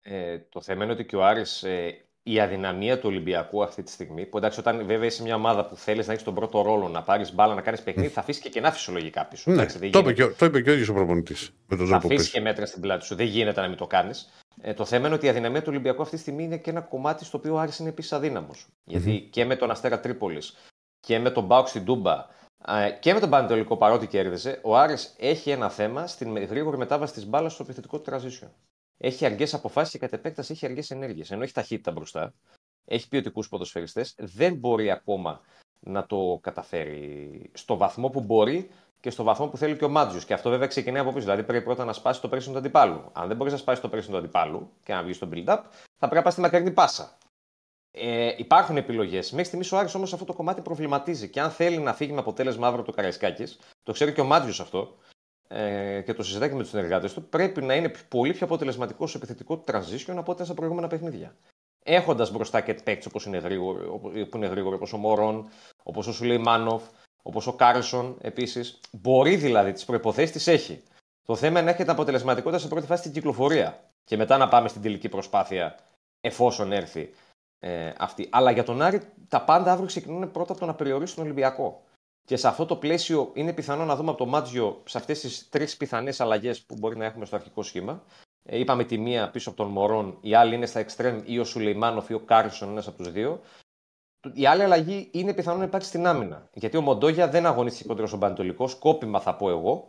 Ε, το θέμα είναι ότι και ο Άρης ε, η αδυναμία του Ολυμπιακού αυτή τη στιγμή. Που εντάξει, όταν βέβαια είσαι μια ομάδα που θέλεις να έχεις τον πρώτο ρόλο, να πάρεις μπάλα, να κάνεις παιχνίδι, θα αφήσεις και κενά φυσιολογικά πίσω. Ναι, εντάξει, το, είπε και, το είπε και ο ίδιος ο προπονητής. Θα αφήσεις και μέτρα στην πλάτη σου. Δεν γίνεται να μην το κάνεις. Ε, το θέμα είναι ότι η αδυναμία του Ολυμπιακού αυτή τη στιγμή είναι και ένα κομμάτι στο οποίο ο Άρης είναι επίσης αδύναμος. Γιατί και με τον Αστέρα Τρίπολης και με τον Μπάουξ στην Τούμπα ε, και με τον Πανετολικό παρότι κέρδισε, ο Άρης έχει ένα θέμα στην γρήγορη μετάβαση της μπάλας στο επιθετικό του transition έχει αργές αποφάσεις και κατ' επέκταση έχει αργές ενέργειες. Ενώ έχει ταχύτητα μπροστά, έχει ποιοτικούς ποδοσφαιριστές, δεν μπορεί ακόμα να το καταφέρει στο βαθμό που μπορεί και στο βαθμό που θέλει και ο Μάτζιος. Και αυτό βέβαια ξεκινάει από πίσω. Δηλαδή πρέπει πρώτα να σπάσει το πρέσινο του αντιπάλου. Αν δεν μπορείς να σπάσεις το πρέσινο του αντιπάλου και να βγεις στο build-up, θα πρέπει να πας στη μακρινή πάσα. Ε, υπάρχουν επιλογές. Μέχρι στιγμής ο Άρης όμως αυτό το κομμάτι προβληματίζει. Και αν θέλει να φύγει με αποτέλεσμα αύριο το Καραϊσκάκης, το ξέρει και ο Μάτζιος αυτό, ε, και το συζητάει και με τους συνεργάτες του, πρέπει να είναι πολύ πιο αποτελεσματικό σε επιθετικό transition από ό,τι στα προηγούμενα παιχνίδια. Έχοντας μπροστά και παίκτες όπως είναι γρήγορο, που είναι γρήγορο, όπως ο Μωρόν, όπως ο Σουλεϊμάνοφ, όπως ο Κάρλσον επίσης. Μπορεί δηλαδή τις προϋποθέσεις τις έχει. Το θέμα είναι να έχετε αποτελεσματικότητα σε πρώτη φάση στην κυκλοφορία. Και μετά να πάμε στην τελική προσπάθεια εφόσον έρθει ε, αυτή. Αλλά για τον Άρη τα πάντα αύριο ξεκινούν πρώτα από το να περιορίσει τον Ολυμπιακό. Και σε αυτό το πλαίσιο είναι πιθανό να δούμε από το Μάτζιο σε αυτές τις τρεις πιθανές αλλαγές που μπορεί να έχουμε στο αρχικό σχήμα. Ε, είπαμε τη μία πίσω από τον Μωρόν, η άλλη είναι στα εξτρέμ ή ο Σουλεϊμάνοφ ή ο Κάρσον, ένας από τους δύο. Η άλλη αλλαγή είναι πιθανό να υπάρξει στην άμυνα. Γιατί ο Μοντόγια δεν αγωνίστηκε κοντά στον Πανετολικό, σκόπιμα θα πω εγώ,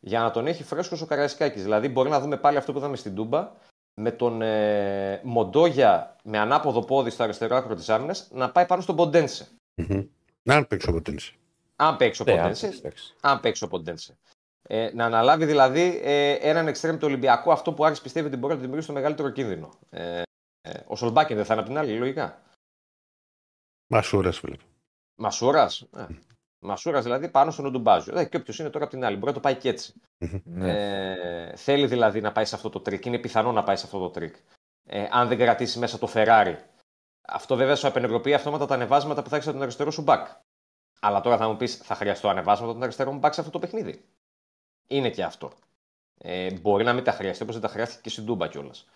για να τον έχει φρέσκο στο Καραϊσκάκη. Δηλαδή μπορεί να δούμε πάλι αυτό που είδαμε στην Τούμπα, με τον ε, Μοντόγια με ανάποδο πόδι στο αριστερό άκρο της άμυνας να πάει πάνω στον Ποντένσε. Μμμ. Να αν παίξει ο Ποντένσε. Αν παίξει ο Ναι, Ποντένσε. εντάξει. αν παίξει ο Ποντένσε. Ε, να αναλάβει δηλαδή ε, έναν εξτρέμ του Ολυμπιακού αυτό που Άρης πιστεύει ότι μπορεί να του δημιουργήσει το μεγαλύτερο κίνδυνο. Ε, ε, ο Σολμπάκιν δεν θα είναι απ' την άλλη, λογικά. Μασούρας βλέπω. Μασούρας. Ε, Μασούρας δηλαδή πάνω στον Οντουμπάτζο. Ε, και όποιος είναι τώρα απ' την άλλη. Μπορεί να το πάει και έτσι. Ναι. Ε, θέλει δηλαδή να πάει σε αυτό το τρικ. Είναι πιθανό να πάει σε αυτό το τρικ. Ε, αν δεν κρατήσει μέσα το Ferrari. Αυτό βέβαια σου απενεργοποιεί αυτόματα τα ανεβάσματα που θα έχεις από τον αριστερό σου μπακ. Αλλά τώρα θα μου πεις, θα χρειαστώ ανεβάσματα από τον αριστερό μου μπακ σε αυτό το παιχνίδι. Είναι και αυτό. Ε, μπορεί να μην τα χρειαστεί όπως δεν τα χρειάστηκε και στην Τούμπα κιόλας.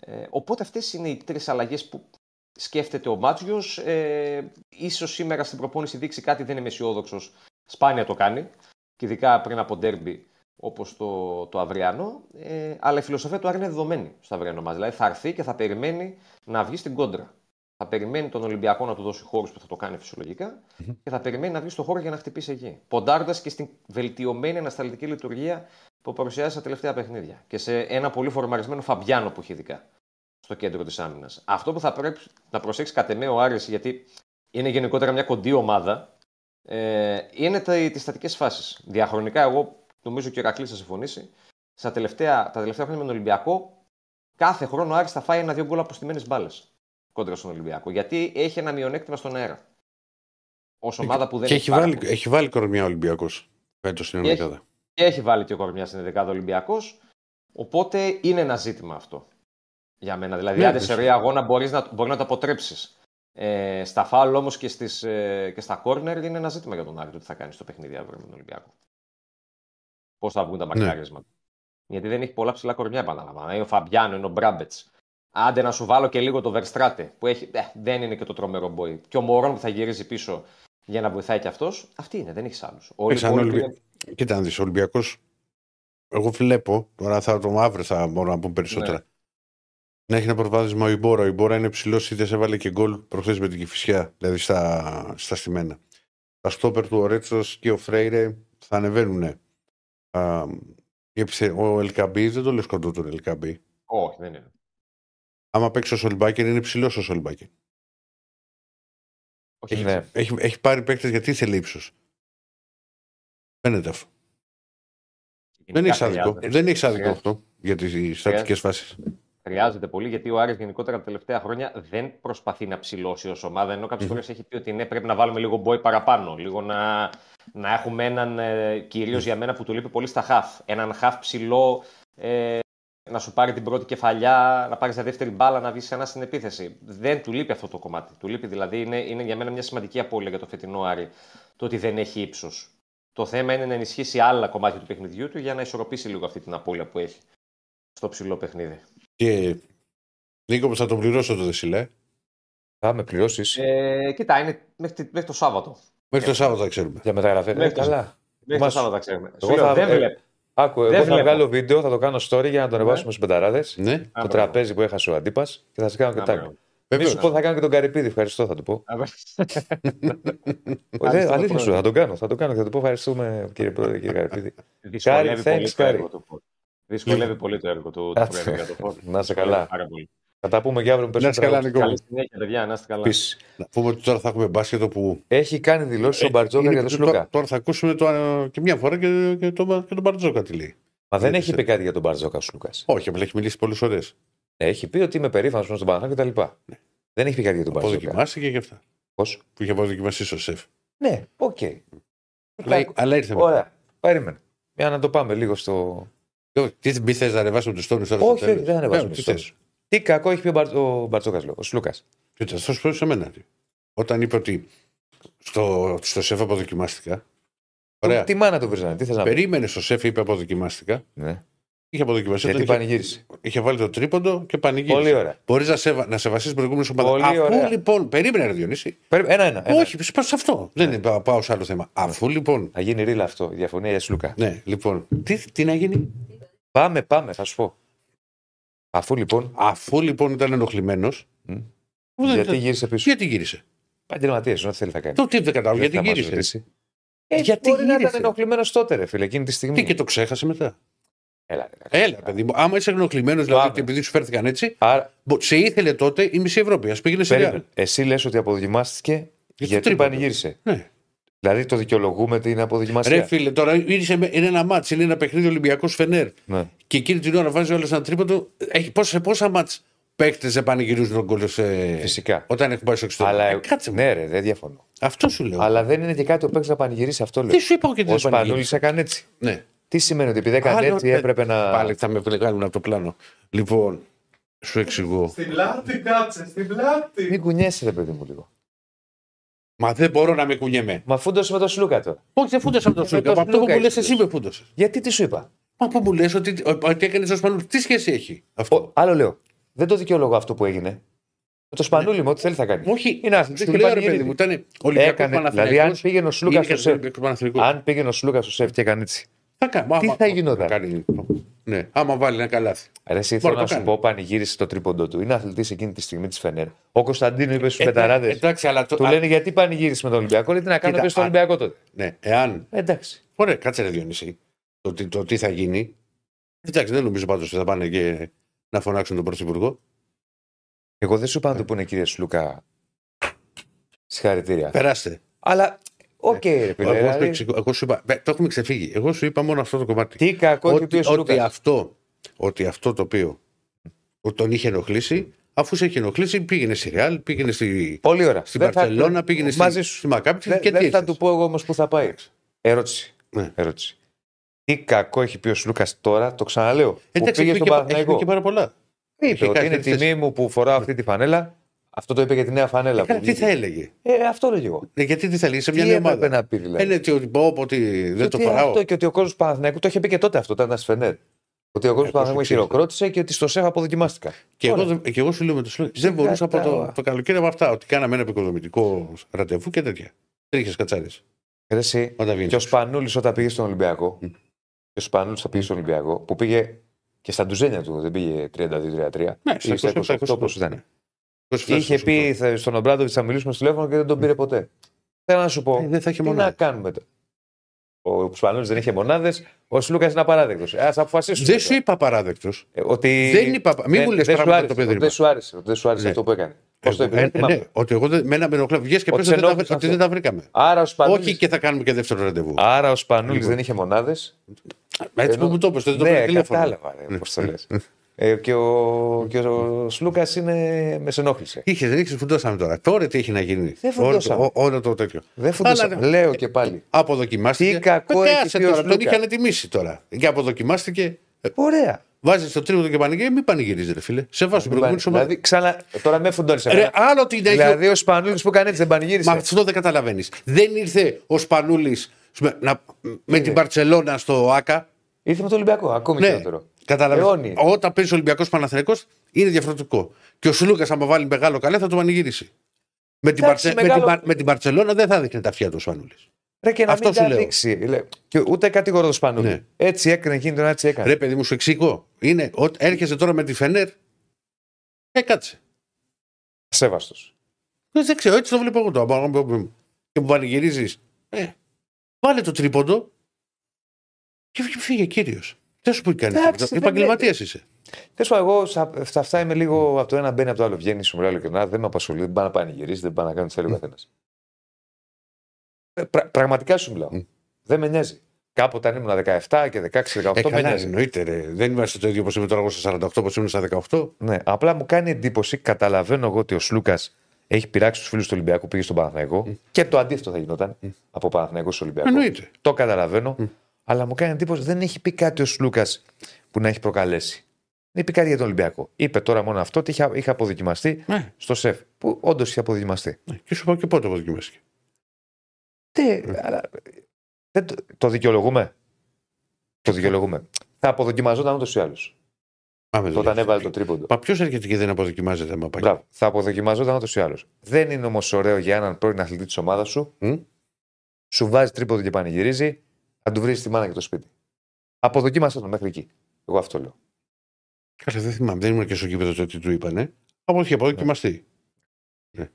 Ε, οπότε αυτές είναι οι τρεις αλλαγές που σκέφτεται ο Μάτζιος. Ε, ίσως σήμερα στην προπόνηση δείξει κάτι, δεν είμαι αισιόδοξος. Σπάνια το κάνει. Και ειδικά πριν από ντέρμπι όπως το, το αυριανό. Ε, αλλά η φιλοσοφία του Άρη είναι δεδομένη στο αυριανό μας. Δηλαδή θα έρθει και θα περιμένει να βγει στην κόντρα. Θα περιμένει τον Ολυμπιακό να του δώσει χώρους που θα το κάνει φυσιολογικά και θα περιμένει να βγει στο χώρο για να χτυπήσει εκεί. Ποντάροντας και στην βελτιωμένη ανασταλτική λειτουργία που παρουσιάζει στα τελευταία παιχνίδια. Και σε ένα πολύ φορμαρισμένο Φαμπιάνο που έχει ειδικά στο κέντρο της άμυνας. Αυτό που θα πρέπει να προσέξει κατ' εμέ ο Άρης, γιατί είναι γενικότερα μια κοντή ομάδα, ε, είναι τις στατικές φάσεις. Διαχρονικά, εγώ νομίζω και ο Ηρακλής θα συμφωνήσει, στα τελευταία, τα τελευταία χρόνια με τον Ολυμπιακό, κάθε χρόνο ο Άρης θα φάει ένα-δύο γκολ από στιμένε μπάλες κόντρα στον Ολυμπιακό. Γιατί έχει ένα μειονέκτημα στον αέρα. Ω ομάδα που δεν Και έχει έχει πάρα βάλει, πολύ- έχει βάλει κορμιά Ολυμπιακός. Φέτος στην Και έχει- Ολυμπιακό. και έχει βάλει και ο Κορμιά στην 11 Ολυμπιακός. Οπότε είναι ένα ζήτημα αυτό για μένα. Δηλαδή, Ναι, άντε σε φυσικά. ωραία αγώνα μπορείς να, μπορεί να το αποτρέψεις. Ε, στα φάουλ όμως και, στις, ε, και στα κόρνερ είναι ένα ζήτημα για τον Άρη το τι θα κάνει στο παιχνίδι αύριο με τον Ολυμπιακό. Πώς θα βγουν τα μακάρισματα. Γιατί δεν έχει πολλά ψηλά κορμιά, επαναλαμβάνω. Είναι ο Φαμπιάνο, είναι ο Μπράμπετς. Άντε να σου βάλω και λίγο το Βερστράτε που έχει, ε, δεν είναι και το τρομερό μπόι. Και ο Μωρόν που θα γυρίζει πίσω για να βοηθάει και αυτός. Αυτή είναι, δεν έχεις άλλους. Όλοι οι Σαν υπόλοιποι Ολυμπι- είναι- Κοίτα να δεις, ο Ολυμπιακός, εγώ βλέπω, τώρα θα το αύριο θα μπορώ να πούμε περισσότερα, Ναι. να έχει ένα προβάδισμα ο Ιμπόρα. Ο Ιμπόρα είναι ψηλό, είτε σε έβαλε και γκολ προχθές με την Κυφυσιά, δηλαδή στα, στα στημένα. Τα στόπερ του ο Ρέτσο και ο Φρέιρε θα ανεβαίνουν. Α, η επιθε- ο Ελκαμπή δεν το λες κοντό τον Ελκαμπή. Όχι, δεν είναι. Άμα παίξει ο Σολμπάκερ είναι ψηλό ο Σολμπάκερ. Όχι, Ναι. Έχει, έχει πάρει παίκτες γιατί ήθελε ύψος. Φαίνεται αυτό. Δεν γενικά έχει άδικο. χρειάζεται. Δεν έχει άδικο Χρειάζεται. αυτό για τις στατικές φάσεις. Χρειάζεται πολύ γιατί ο Άρης γενικότερα τα τελευταία χρόνια δεν προσπαθεί να ψηλώσει ως ομάδα. Ενώ κάποιες φορές έχει πει ότι ναι, πρέπει να βάλουμε λίγο μπόι παραπάνω. Λίγο να, να έχουμε έναν ε, κυρίως για μένα που του λείπει πολύ στα χαφ. Έναν χαφ ψηλό ε, να σου πάρει την πρώτη κεφαλιά, να πάρεις τη δεύτερη μπάλα, να βγεις ξανά στην επίθεση. Δεν του λείπει αυτό το κομμάτι. Του λείπει δηλαδή, είναι, είναι για μένα μια σημαντική απώλεια για το φετινό Άρη το ότι δεν έχει ύψος. Το θέμα είναι να ενισχύσει άλλα κομμάτια του παιχνιδιού του για να ισορροπήσει λίγο αυτή την απώλεια που έχει στο ψηλό παιχνίδι. Και Νίκο, θα τον πληρώσω το Δεσιλέ; Θα με πληρώσεις Ε, κοίτα, είναι μέχρι, τη- μέχρι το Σάββατο. Μέχρι το Σάββατο θα ξέρουμε. για μεταγραφέ. Ε, μέχρι το- καλά. Μέχρι Μας- το Σάββατο θα ξέρουμε. Εγώ Σου λέω, θα- δεν ε, βλέπω. Άκου, εγώ Δεν θα βλέπω. βγάλω βίντεο, θα το κάνω story για να το ανεβάσουμε στου πενταράδες. Ναι, Το Α, τραπέζι που έχασε ο αντίπας και θα σα κάνω και Α, τάγκ. μπράβο. Μη βέβαια. σου πω θα κάνω και τον Καρυπίδη, ευχαριστώ θα του πω. Α, Ε, Ευχαριστώ, Αλήθεια σου, Πρόεδρε. θα τον κάνω. Θα τον κάνω και θα του πω ευχαριστούμε κύριε Πρόεδρε, κύριε Καρυπίδη. Δυσκολεύει thanks, πολύ το Κάρι. έργο του. Δυσκολεύει πολύ το έργο του. του Κάτσε. Πρόεδρου για το φως. Να είσαι Δυσκολεύει καλά. πάρα πολύ. Θα τα πούμε και αύριο με Να είσαι περισσότερα. καλά, Νίκο. Καλή συνέχεια, παιδιά, να είστε καλά. Επίσης, Να πούμε ότι τώρα θα έχουμε μπάσκετ που. Έχει κάνει δηλώσεις ο Μπαρτζόκα Είναι- για τον τώρα- Σλούκα. Τώρα θα ακούσουμε το, ε, και μια φορά και, και, τον, και τον Μπαρτζόκα τι λέει. Μα δεν δεν έχει ξέρω. πει κάτι για τον Μπαρτζόκα ο Σλούκας. Όχι, απλά έχει μιλήσει πολλές ώρε. Έχει πει ότι είμαι περήφανος στον Παναγιώτη κτλ. Δεν έχει πει κάτι για τον Μπαρτζόκα. Αποδοκιμάστηκε και αυτά. Πώς; Που είχε αποδοκιμαστεί στο σεφ. Ναι, οκ. Αλλά, αλλά ήρθε μετά. Ωραία. Περίμενε. Για να το πάμε λίγο στο. Τι μη θες να ανεβάσουμε τους τόνους τώρα. Όχι, στο τέλος. όχι, δεν ανεβάζουμε Ε, τους τι τόνους. θες. Τι κακό έχει πει ο, Μπαρ... ο Μπαρτζόκα, ο Σλούκα. Κοίτα, θα σου πω σε μένα. Όταν είπε ότι στο, στο σεφ αποδοκιμάστηκα. Ωραία. Τι μάνα του βρίζανε, τι θες να πει; Περίμενε στο σεφ, είπε αποδοκιμάστηκα. Ναι. Είχε αποδοκιμαστεί. Γιατί όταν είχε, πανηγύρισε. είχε βάλει το τρίποντο και πανηγύρισε. Πολύ ωραία. Μπορείς να, σεβα... να σεβαστεί προηγούμενε ομάδε. Πολύ Αφού ωραία. λοιπόν. Περίμενε, ρε Διονύση. Περί- Ένα-ένα. ένα. Όχι, πάω σε αυτό. Δεν είναι, πάω- πάω σε άλλο θέμα. Αφού λοιπόν. Θα γίνει ρίλα αυτό, η διαφωνία για Σλούκα. Ναι, λοιπόν. Τι, τι να γίνει; Πάμε, πάμε, θα σου πω. Αφού λοιπόν. Αφού λοιπόν ήταν ενοχλημένος. Μμ. Γιατί γύρισε πίσω; Γιατί γύρισε; Επαγγελματίε, ό,τι θέλει θα κάνει. Το τι δεν κατάλαβα. Δεν Γιατί θα μας γύρισε. ρωτήσει. Ε, Γιατί μπορεί να γύρισε; ήταν ενοχλημένος τότε, ρε φίλε, εκείνη τη στιγμή. Τι και το ξέχασε μετά; Έλα, εντάξει. Έλα, παιδί μου. Άμα είσαι ενοχλημένος, δηλαδή, Πάμε. και επειδή σου φέρθηκαν έτσι, Άρα, μπο- σε ήθελε τότε η μισή Ευρώπη. Α πήγαινε σε περίμενε. Real. Εσύ λες ότι αποδοκιμάστηκε το γιατί τρίποντο. πανηγύρισε. Ναι. Δηλαδή το δικαιολογούμε την αποδοκιμασία. Ρε φίλε, τώρα είναι, με- είναι ένα μάτς, είναι ένα παιχνίδι Ολυμπιακός Φενέρ. Ναι. Και εκείνη την ώρα βάζει όλε ένα τρίποντο. Έχει, πόσα, σε πόσα μάτς παίχτε δεν πανηγυρίζουν τον κόλλο σε... Φυσικά. όταν έχουν πάει στο εξωτερικό; Αλλά, Ε, κάτσε μου. ναι, ρε, δεν διαφωνώ. Αυτό σου λέω. Αλλά δεν είναι και κάτι ο παίκτης να πανηγυρίσει αυτό. Λέω. Τι σου είπα εγώ και τι Ο δεν Σπανούλης πανηγύρισε; έκανε έτσι. Ναι. Τι σημαίνει ότι επειδή έκανε Άλλο, έτσι ε, έπρεπε να. Πάλι θα με βγάλουν από το πλάνο. Λοιπόν, σου εξηγώ. Στην πλάτη, κάτσε, στην πλάτη. Μην κουνιέσαι, ρε παιδί μου λίγο. Μα δεν μπορώ να με κουνιέμαι. Μα φούντωσε με το Σλούκα τώρα. Όχι, δεν φούντασα με τον Ε, Σλούκα. με Μα τον αυτό που Σλούκα μου λες, έχεις εσύ με φούντασε. Γιατί τι σου είπα; Μα που μου λες ότι, ότι έκανες ο Σπανούλη. Τι σχέση έχει αυτό; Ο, άλλο λέω. Δεν το δικαιολογώ αυτό που έγινε. Με το σπανούλι μου, ό,τι θέλει θα κάνει. Όχι, είναι άθλητο. σου λέω ρε παιδί μου, ήταν Ολυμπιακός Έκανε, δηλαδή, αν πήγαινε ο Σλούκας στο σεφ. Παναθηναϊκός. Αν πήγαινε ο Σλούκας στο σεφ και έκανε έτσι. Θα κάνει. Τι Άμα- θα γινόταν; Κάνει- Ναι, άμα βάλει ένα καλάθι. Ρε, εσύ Μπορεί θέλω να να το σου κάνει. πω, πανηγύρισε το τρίποντο του. Είναι αθλητής εκείνη τη στιγμή της Φενέρ. Ο Κωνσταντίνο είπε στους Ε, πεταράδες. Εντάξει, αλλά το. Του α, λένε γιατί πανηγύρισε με τον Ολυμπιακό, γιατί να κάνω Κοίτα, πίσω στο α- Ολυμπιακό τότε. Ναι, εάν. Ε, Εντάξει. Ωραία, κάτσε ρε Διονύση. Το, τι- το τι θα γίνει. Εντάξει, δεν νομίζω πάντως ότι θα πάνε και να φωνάξουν τον Πρωθυπουργό. Εγώ δεν σου είπα να του πούνε κύριε Σλούκα. Συγχαρητήρια. Περάστε. Αλλά, οκ, ρε φίλε. εγώ, σου δηλαδή, εξηγώ- εγώ σου είπα. ε, Το έχουμε ξεφύγει. Εγώ σου είπα μόνο αυτό το κομμάτι. Τι κακό έχει πει ότι, ο ότι, Σλούκα. αυτό, ότι αυτό το οποίο τον είχε ενοχλήσει, αφού σε είχε ενοχλήσει, πήγαινε στη Ρεάλ, πήγαινε στη, Πολύ ωραία. στην Δεν θα- Παρσελώνα, πήγαινε στη, μαζί σου. στη Μακάπη Δεν, και δεν τι θα ήρθες. του πω εγώ όμως που θα πάει. Ερώτηση. Ναι. Ερώτηση. Τι κακό έχει πει ο Σλούκας τώρα, το ξαναλέω. που Εντάξει, πήγε έχει στον πει και- έχει πει Παναθηναϊκό. και πάρα πολλά. Είπε Είχε ότι κάνει είναι τέτοιες- τιμή μου που φοράω αυτή τη φανέλα. Αυτό το είπε για τη νέα φανέλα. Καλά, που τι βγήκε. θα έλεγε; Ε, αυτό λέγε εγώ. Ναι, γιατί τι θα έλεγε σε μια Τι νέα έπρεπε ομάδα; να πει δηλαδή; Ε, ναι, ότι πω πω ότι δεν Και το ότι φοράω. Αυτό και ότι ο κόσμος του Παναθηναϊκού το είχε πει και τότε αυτό, όταν ήταν στη Φενέρ. Ότι ο κόσμος Ε, του Παναθηναϊκού πώς το χειροκρότησε και ότι στο ΣΕΦ αποδοκιμάστηκα. Και εγώ, Ωραία. δεν- και εγώ σου λέω με το Σλούκα. Δεν μπορούσα από το, κατάλαβα. το καλοκαίρι από αυτά. Ότι κάναμε ένα επικοδομητικό ραντεβού και τέτοια. Τρίχες κατσάρες. Ρε εσύ, Όταν βγαίνει. Και ο Σπανούλης όταν πήγε στον Ολυμπιακό. Μμ. Και ο Σπανούλης όταν πήγε στον Ολυμπιακό, που πήγε και στα ντουζένια του, δεν πήγε 32-33. Ναι, Πήγε στα 28 όπω ήταν. Ναι. Είχε πει θα- στον Ομπράντοβιτς θα μιλήσουμε στο τηλέφωνο και δεν τον πήρε ποτέ. Θέλω να σου πω, Ε, δεν θα είχε τι μονάδες. να κάνουμε τώρα. Ο Σπανούλη δεν είχε μονάδες, ο Σλούκας είναι απαράδεκτος. Α αποφασίσουμε. Δεν τώρα. σου είπα παράδεκτο. Ε, ότι... Δεν είπα- μην μου λες δεν σου πράγματα άρεσε, το παιδί ότι μου. Δεν σου άρεσε, ότι δεν σου άρεσε Ναι. αυτό που έκανε. Πώς το είπε, Ε, δεν ε, θυμάμαι. ναι, ότι εγώ δεν, με ένα με ενοχλά. Βγες και Ότι πες σε ότι, δεν τα- ενόχλησε ότι αυτό. δεν τα βρήκαμε. Άρα ο Σπανούλης, Όχι και θα κάνουμε και δεύτερο ραντεβού. Άρα ο Σπανούλης Λοιπόν. δεν είχε μονάδες. Έτσι ενώ- που μου το είπες, δεν το ναι, πήρα τηλέφωνο. κατάλαβα. Ρε, πώς το λες. Ε, και ο, και ο Σλούκας είναι με σενόχλησε. Είχε, δεν είχε, φουντώσαμε τώρα. Τώρα τι έχει να γίνει. Δεν όλο, φουντώσαμε. το, ό- όλο το τέτοιο. Δεν φουντούσα. Αλλά, ναι. Λέω και πάλι. Αποδοκιμάστηκε. Τι κακό Ε, έχει κάσε πει ο τώρα, τον Σλούκα. είχαν τιμήσει τώρα. Και αποδοκιμάστηκε. Ωραία. Βάζεις το τρίτο και πανηγύρι, μην πανηγυρίζεις, ρε φίλε. Σε βάζει την προηγούμενη σου ομάδα. Δηλαδή, ξανά, τώρα με φουντώνει. Ρε, άλλο την έχει. Δηλαδή, ο Σπανούλης που κάνει έτσι δεν πανηγύρισε. Μα αυτό δεν καταλαβαίνεις. Δεν ήρθε ο Σπανούλης με την Παρσελώνα στο ΑΚΑ. Ήρθε με το Ολυμπιακό, ακόμη Ναι, χειρότερο. Καταλαβαίνεις. Αιώνιοι. Όταν παίζει ο Ολυμπιακός Παναθρενικό είναι διαφορετικό. Και ο Σλούκας, άμα βάλει μεγάλο καλέ, θα το πανηγυρίσει. Με την, Εντάξει, Παρσε... με, μεγάλο- την... Πα- με την Παρσελώνα δεν θα δείχνει τα αυτιά του ο Σπανούλης. Ρε και να Αυτό μην σου τα λέω. δείξει. Λέ- Και ούτε κατηγορώ το Σπανούλη. Ναι. Έτσι έκανε εκείνη τον έτσι έκανε. Ρε, παιδί μου, σου εξηγώ. Είναι, ότι έρχεσαι τώρα με τη Φενέρ. Ε, κάτσε. Σέβαστο. Δεν, δεν ξέρω, έτσι το βλέπω εγώ το. Και που πανηγυρίζεις. Ε, βάλε το τρίποντο και φύγε- φύγε κύριος. Δεν σου πει κανείς. Εντάξει, δεν Επαγγελματίας είσαι. Τέλος πάντων, εγώ στα- σε αυτά είμαι λίγο από το ένα μπαίνει από το άλλο. Βγαίνει, σου μιλάω ειλικρινά, δεν με απασχολεί, δεν πάει να πανηγυρίσει, δεν πάει να κάνει τι θέλει ο καθένας. πραγματικά σου μιλάω. Μμ. Δεν με νοιάζει. Κάποτε αν ήμουν 17 και 16-18 Ε, με καλά, νοιάζει. εννοείται. Ρε. Δεν είμαστε το ίδιο όπως είμαι τώρα εγώ στα 48, όπως ήμουν στα 18. Ναι, απλά μου κάνει εντύπωση, καταλαβαίνω εγώ ότι ο Σλούκας έχει πειράξει τους φίλους του Ολυμπιακού που πήγε στον Παναθηναϊκό και το αντίθετο θα γινόταν από Παναθηναϊκός στο Ολυμπιακό. Εννοείται. Το καταλαβαίνω, αλλά μου κάνει εντύπωση δεν έχει πει κάτι ο Σλούκας που να έχει προκαλέσει. Δεν είπε κάτι για τον Ολυμπιακό. Είπε τώρα μόνο αυτό ότι είχε, είχε αποδοκιμαστεί Ναι. στο σεφ. Που όντως είχε αποδοκιμαστεί. Ναι. Και σου πω και πότε αποδοκιμάστηκε. Τι, αλλά, δεν το, το δικαιολογούμε; Το δικαιολογούμε. Θα αποδοκιμαζόταν ούτως ή άλλως. Πάμε εδώ. Όταν έβαλε το τρίποντο. Μα ποιος έρχεται και δεν αποδοκιμάζεται άμα πάει. Μπράβο. Θα αποδοκιμαζόταν ούτως ή άλλως. Δεν είναι όμως ωραίο για έναν πρώην αθλητή της ομάδας σου. Μμ. Σου βάζει τρίποδο και πανηγυρίζει, θα του βρεις τη μάνα και το σπίτι. Αποδοκίμασε τον μέχρι εκεί. Εγώ αυτό λέω. Κάτσε, δεν θυμάμαι. Δεν ήμουν και στο κήπεδο το τι του είπανε. Από είχε αποδοκιμαστεί. Ναι.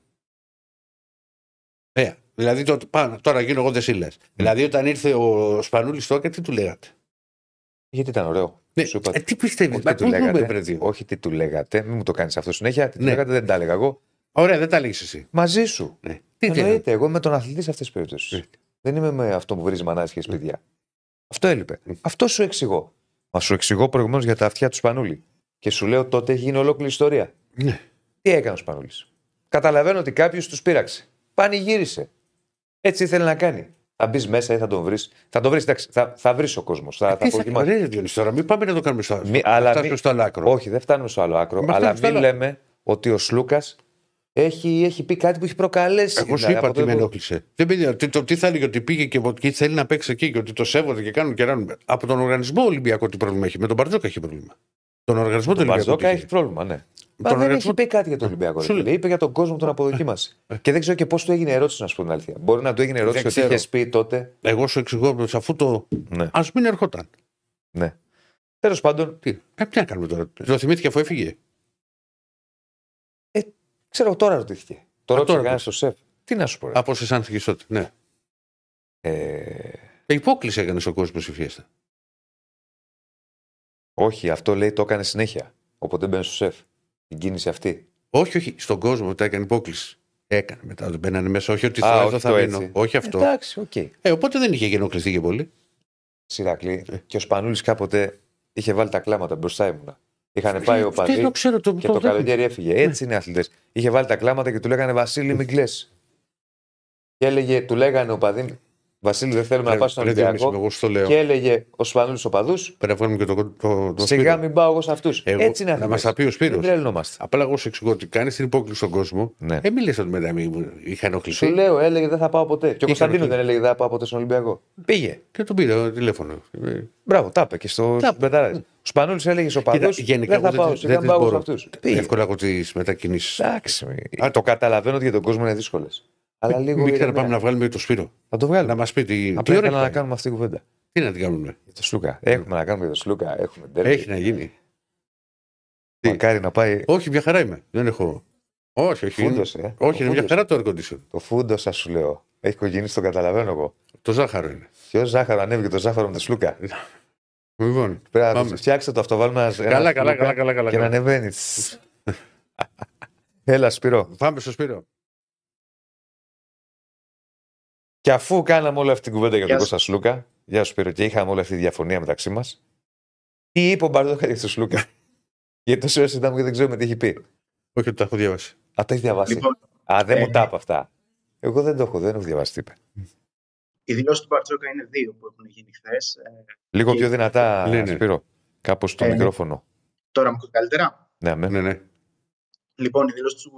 Ε, δηλαδή το, πάνω, τώρα γίνω εγώ δεν σύλλα. Δηλαδή όταν ήρθε ο Σπανούλης στο ΑΚΑ, τι του λέγατε; Γιατί ήταν ωραίο. Ναι. Σου είπα- Ε, τι πιστεύεις, όχι, Μα τι του πού δούμε, λέγατε. βρε, όχι τι του λέγατε. Μην μου το κάνεις αυτό συνέχεια. Τι του Ναι. λέγατε δεν τα έλεγα εγώ. Ωραία, δεν τα λέγει εσύ. Μαζί σου. Ναι. Τι τι Εννοείται. Εγώ είμαι τον αθλητή σε αυτές τις περιπτώσεις. Ναι. Δεν είμαι με αυτό που βρίζει μανάσια και σπίτια. Αυτό έλειπε. Ναι. Αυτό σου εξηγώ. Μα σου εξηγώ προηγουμένως για τα αυτιά του Σπανούλη. Και σου λέω τότε έχει γίνει ολόκληρη ιστορία. Ναι. Τι έκανε ο Σπανούλης; Καταλαβαίνω ότι κάποιος τους πείραξε. Πανηγύρισε. Έτσι ήθελε να κάνει. Θα μπεις μέσα ή θα τον βρεις. Θα τον βρεις, εντάξει. Θα, θα βρεις ο κόσμος. Θα, θα Τι θα αποκοιμάσει. κάνει, Διονύση, τώρα, μην πάμε να το κάνουμε στο Μη- αλλά φτάσουμε μη- στο άλλο άκρο. Όχι, δεν φτάνουμε στο άλλο άκρο. Μα αλλά φτάνουμε στο μην άλλο. λέμε ότι ο Σλούκας έχει, έχει πει κάτι που έχει προκαλέσει. Εγώ σου Δηλαδή, είπα από τι το- με ενόχλησε. Δεν πήγε, τι, το, τι θα έλεγε ότι πήγε και, ότι θέλει να παίξει εκεί και ότι το σέβονται και κάνουν και ράνουν. Από τον οργανισμό Ολυμπιακό τι πρόβλημα έχει; Με τον Μπαρτζόκα έχει πρόβλημα. Τον οργανισμό του Ο Ολυμπιακού. Μπαρζόκα τι έχει πρόβλημα, ναι. Μα Τον δεν οργανισμό- έχει πει κάτι για τον Ολυμπιακό. Σου ρε λέω. φίλε. Είπε για τον κόσμο που τον αποδοκίμασε. και δεν ξέρω και πώς του έγινε η ερώτηση, να σου πω την αλήθεια. Μπορεί να του έγινε η ερώτηση Δεν ότι ξέρω. είχες πει τότε. Εγώ σου εξηγώ αφού το. Ναι. Α μην ερχόταν. ναι. Τέλος πάντων, Τι, ε, τι να κάνουμε τώρα; Το θυμήθηκε αφού έφυγε. Ξέρω τώρα ρωτήθηκε. Τώρα τώρα ρωτήσε κανένα στο σεφ. Τι να σου πω. ρε. Από σε αισθάνθηκε τότε. Ναι. Ε, Ε, υπόκληση έκανες ο κόσμος η φιέστα. όχι, αυτό λέει το έκανε συνέχεια. Οπότε μπαίνει στο σεφ. Την κίνηση αυτή. Όχι, όχι. Στον κόσμο μετά έκανε υπόκληση. Έκανε μετά. Δεν μπαίνανε μέσα. Όχι ότι Α, θα, όχι εδώ θα το μείνω. έτσι. Όχι αυτό. Εντάξει, οκ. Ε, οπότε δεν είχε γενοκληθεί και πολύ. Σιρακλή. Ε. Και ο Σπανούλης κάποτε είχε βάλει τα κλάματα μπροστά ήμουνα. Είχαν πάει ο Δεν Παδί το ξέρω. Το, και το, το το- καλοκαίρι έφυγε. Έτσι είναι οι αθλητές. Είχε βάλει τα κλάματα και του λέγανε Βασίλη, μην κλαις. Και έλεγε, του λέγανε ο Παδί, Βασίλη, δεν θέλουμε να Πρέπει- πάω στον πρέπει να είμαι, Ολυμπιακό. Εγώ στο λέω. Και έλεγε ο Σπανούλης ο παδούς, Πρέπει να βγάλουμε και το, το, το σιγά Σπύρο. μην πάω εγώ σε αυτούς. Εγώ- Έτσι είναι να μας αθλητές. τα πει ο Δεν Σπύρος. τρελνόμαστε. Απλά εγώ σου εξηγώ ότι κάνεις την υπόκληση στον κόσμο. Ναι. Ε, μην λες ότι μετά μην είχα ενοχληθεί. Σου λέω, έλεγε δεν θα πάω ποτέ. Και ο Κωνσταντίνο ρωτήσει. δεν έλεγε δεν θα πάω ποτέ στον Ολυμπιακό. Πήγε. Και τον πήρε τηλέφωνο. Ε, Μπράβο, τα είπε και στο Τα είπε. Μπεταράδε. Ο Σπανούλης έλεγε στους Κοίτα, παδούς. γενικά Δεν θα εγώ πάω, δεν, σιγά δεν, μην δεν πάω σε μπορώ. αυτούς. Πήγε. Εύκολα από τις μετακινήσεις. Εντάξει. Α, το καταλαβαίνω ότι για τον κόσμο είναι δύσκολες. Αλλά λίγο. Μην ηρεμία. πάμε να βγάλουμε το Σπύρο. Θα το Να βγάλουμε. μας πει τι, τι Απλά ώρα ήθελα να έχει πάει. κάνουμε αυτή την κουβέντα. Τι να την κάνουμε; Για το Σλούκα. Έχουμε να κάνουμε για το Σλούκα. Έχουμε ντέρμπι. Έχει να γίνει. τι; Μακάρι να πάει. Όχι, μια χαρά είμαι. Δεν έχω. Όχι, όχι. Φούντος, είναι- ε. Όχι, Το είναι μια φούντος. χαρά το air condition. Το φούντο, σα σου λέω. Έχει κοκκινήσει, το καταλαβαίνω εγώ. Το ζάχαρο είναι. Ποιο ζάχαρο ανέβηκε το ζάχαρο με το Σλούκα. Λοιπόν. Πρέπει να Πάμε. το φτιάξετε το αυτό, βάλουμε ένα. ένας Καλά, καλά, Σλούκα καλά, καλά, καλά. Και να καλά. ανεβαίνει. Έλα, Σπυρό. Πάμε στο Σπύρο. Και αφού κάναμε όλη αυτή την κουβέντα για τον Γεια Κώστα Σλούκα, γεια σου Σπύρο, και είχαμε όλη αυτή τη διαφωνία μεταξύ μας, τι είπε ο Μπαρδόκα για τον Σλούκα; Γιατί τόσο ώρε ήταν και δεν ξέρουμε τι έχει πει. Όχι ότι τα έχω διαβάσει. Α, τα έχεις διαβάσει; Λοιπόν, Α, δεν ε, μου τα είπε αυτά. Εγώ δεν το έχω, δεν έχω διαβάσει τι είπε. οι δηλώσεις του Μπαρτζόκα είναι δύο που έχουν γίνει χθες. Λίγο Και- πιο δυνατά, Ναι, ναι. Σπύρο. Κάπως στο Ε, μικρόφωνο. τώρα μου ακούτε καλύτερα; Ναι, αμέ. Ναι, ναι. Λοιπόν, η δήλωση του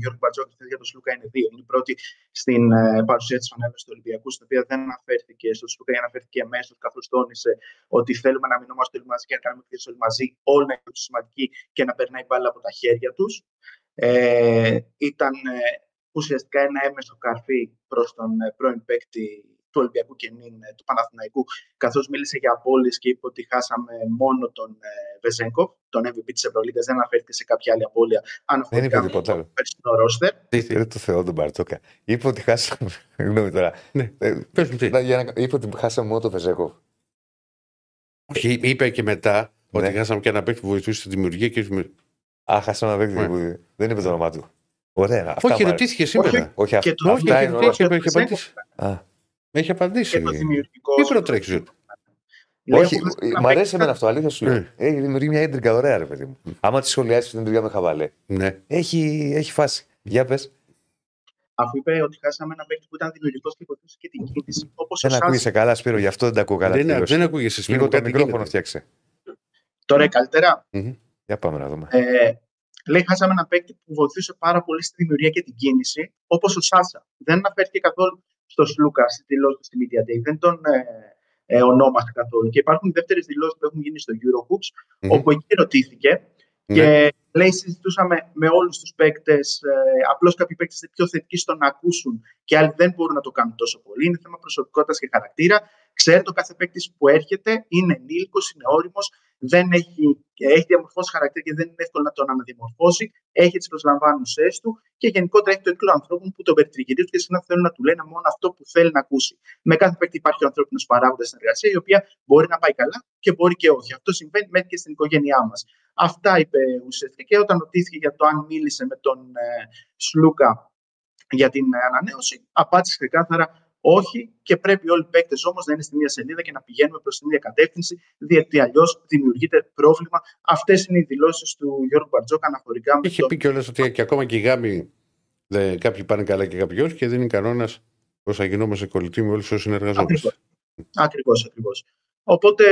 Γιώργου Μπαρτζόκα χθες για τον Σλούκα είναι δύο. Είναι η πρώτη στην ε, παρουσία της φανέλας του Ολυμπιακού, στην οποία δεν αναφέρθηκε στο Σλούκα ή αναφέρθηκε αμέσως, καθώς τόνισε ότι θέλουμε να μείνουμε όλοι μαζί και να κάνουμε και όλοι μαζί, όλοι να είναι σημαντικοί και να περνάει μπάλα από τα χέρια τους. Ε, ήταν ε, ουσιαστικά ένα έμεσο καρφί προς τον ε, πρώην παίκτη του Ολυμπιακού και νυν ε, του Παναθηναϊκού, καθώς μίλησε για απώλειες και είπε ότι χάσαμε μόνο τον ε, Βεζέγκοφ, τον MVP της Ευρωλίγκας, δεν αναφέρθηκε σε κάποια άλλη απώλεια. Δεν είπε τίποτα άλλο. το περσινό ρόστερ. Τι, τι. Δεν το Θεό τον Μπαρτόκα. Είπε ότι χάσαμε. Συγγνώμη τώρα. Ναι. Ε, Πες μου τι. να- για να- Είπε ότι χάσαμε μόνο το Βεζέκοφ. Όχι, είπε και μετά ότι Ναι. χάσαμε και ένα παίκτη που βοηθούσε στη δημιουργία και. στη- Α, χάσαμε ένα παίκτη Ναι. που δεν είπε το όνομά του. Ωραία. Αυτά Όχι, μου ρωτήθηκε σήμερα. Όχι. Όχι, Και αυτά, το- αυτά Όχι, είναι όχι, όλα. όχι, έχει Βεζέγκοφ απαντήσει. Α, Έχει απαντήσει. Και το δημιουργικό. Τι προτρέξεις. Λέω όχι, που χάσαμε ένα μ' αρέσει παίκτη εμένα αυτό, αλήθεια σου λέω. Ναι. Έχει δημιουργεί μια έντρικα ωραία, ρε παιδί μου. Άμα τη σχολιάσεις την έντρικα με χαβαλέ, Ναι. έχει, έχει φάση. Για πες. Αφού είπε ότι χάσαμε ένα παίκτη που ήταν δημιουργικός και βοηθούσε και την κίνηση. Όπως ο Δεν Σάσα. ακούγεσαι καλά, Σπύρο, γι' αυτό δεν τα ακούω καλά. Δεν, τελείως. δεν ακούγεσαι Σπύρο, Λίγο το κάτι μικρόφωνο γίνεται. φτιάξε. Τώρα καλύτερα. Για πάμε να δούμε. Ε, λέει, χάσαμε ένα παίκτη που βοηθούσε πάρα πολύ στη δημιουργία και την κίνηση, όπως ο Σάσα. Δεν αναφέρθηκε καθόλου στο Σλούκα στη δηλώση του στη Media Day. Δεν τον ε, ε, ονόμασε καθόλου. Και υπάρχουν δεύτερες δηλώσεις που έχουν γίνει στο Eurohoops, Μμμ. όπου εκεί ρωτήθηκε Ναι. και λέει, συζητούσαμε με όλους τους παίκτες. Ε, Απλώς κάποιοι παίκτες είναι πιο θετικοί στο να ακούσουν και άλλοι δεν μπορούν να το κάνουν τόσο πολύ. Είναι θέμα προσωπικότητας και χαρακτήρα. Ξέρετε, ο κάθε παίκτης που έρχεται είναι ενήλικος, είναι όριμος δεν έχει, έχει διαμορφώσει χαρακτήρα και δεν είναι εύκολο να τον αναδιαμορφώσει. Έχει τις προσλαμβάνουσές του και γενικότερα έχει το κύκλο ανθρώπων που τον περιτριγυρίζουν και συχνά θέλουν να του λένε μόνο αυτό που θέλει να ακούσει. Με κάθε παίκτη υπάρχει ο ανθρώπινος παράγοντας στην εργασία, η οποία μπορεί να πάει καλά και μπορεί και όχι. Αυτό συμβαίνει μέχρι και στην οικογένειά μας. Αυτά είπε ουσιαστικά και όταν ρωτήθηκε για το αν μίλησε με τον ε, Σλούκα για την ανανέωση, απάντησε ξεκάθαρα όχι και πρέπει όλοι οι παίκτες όμως να είναι στη μία σελίδα και να πηγαίνουμε προς την ίδια κατεύθυνση, διότι αλλιώς δημιουργείται πρόβλημα. Αυτές είναι οι δηλώσεις του Γιώργου Μπαρτζόκα αναφορικά με. Είχε πει κιόλας ότι και ακόμα και οι γάμοι κάποιοι πάνε καλά και κάποιοι όχι και δεν είναι κανόνας πώ θα γινόμαστε κολλητοί με όλους όσου συνεργαζόμαστε. Ακριβώς, ακριβώς. Οπότε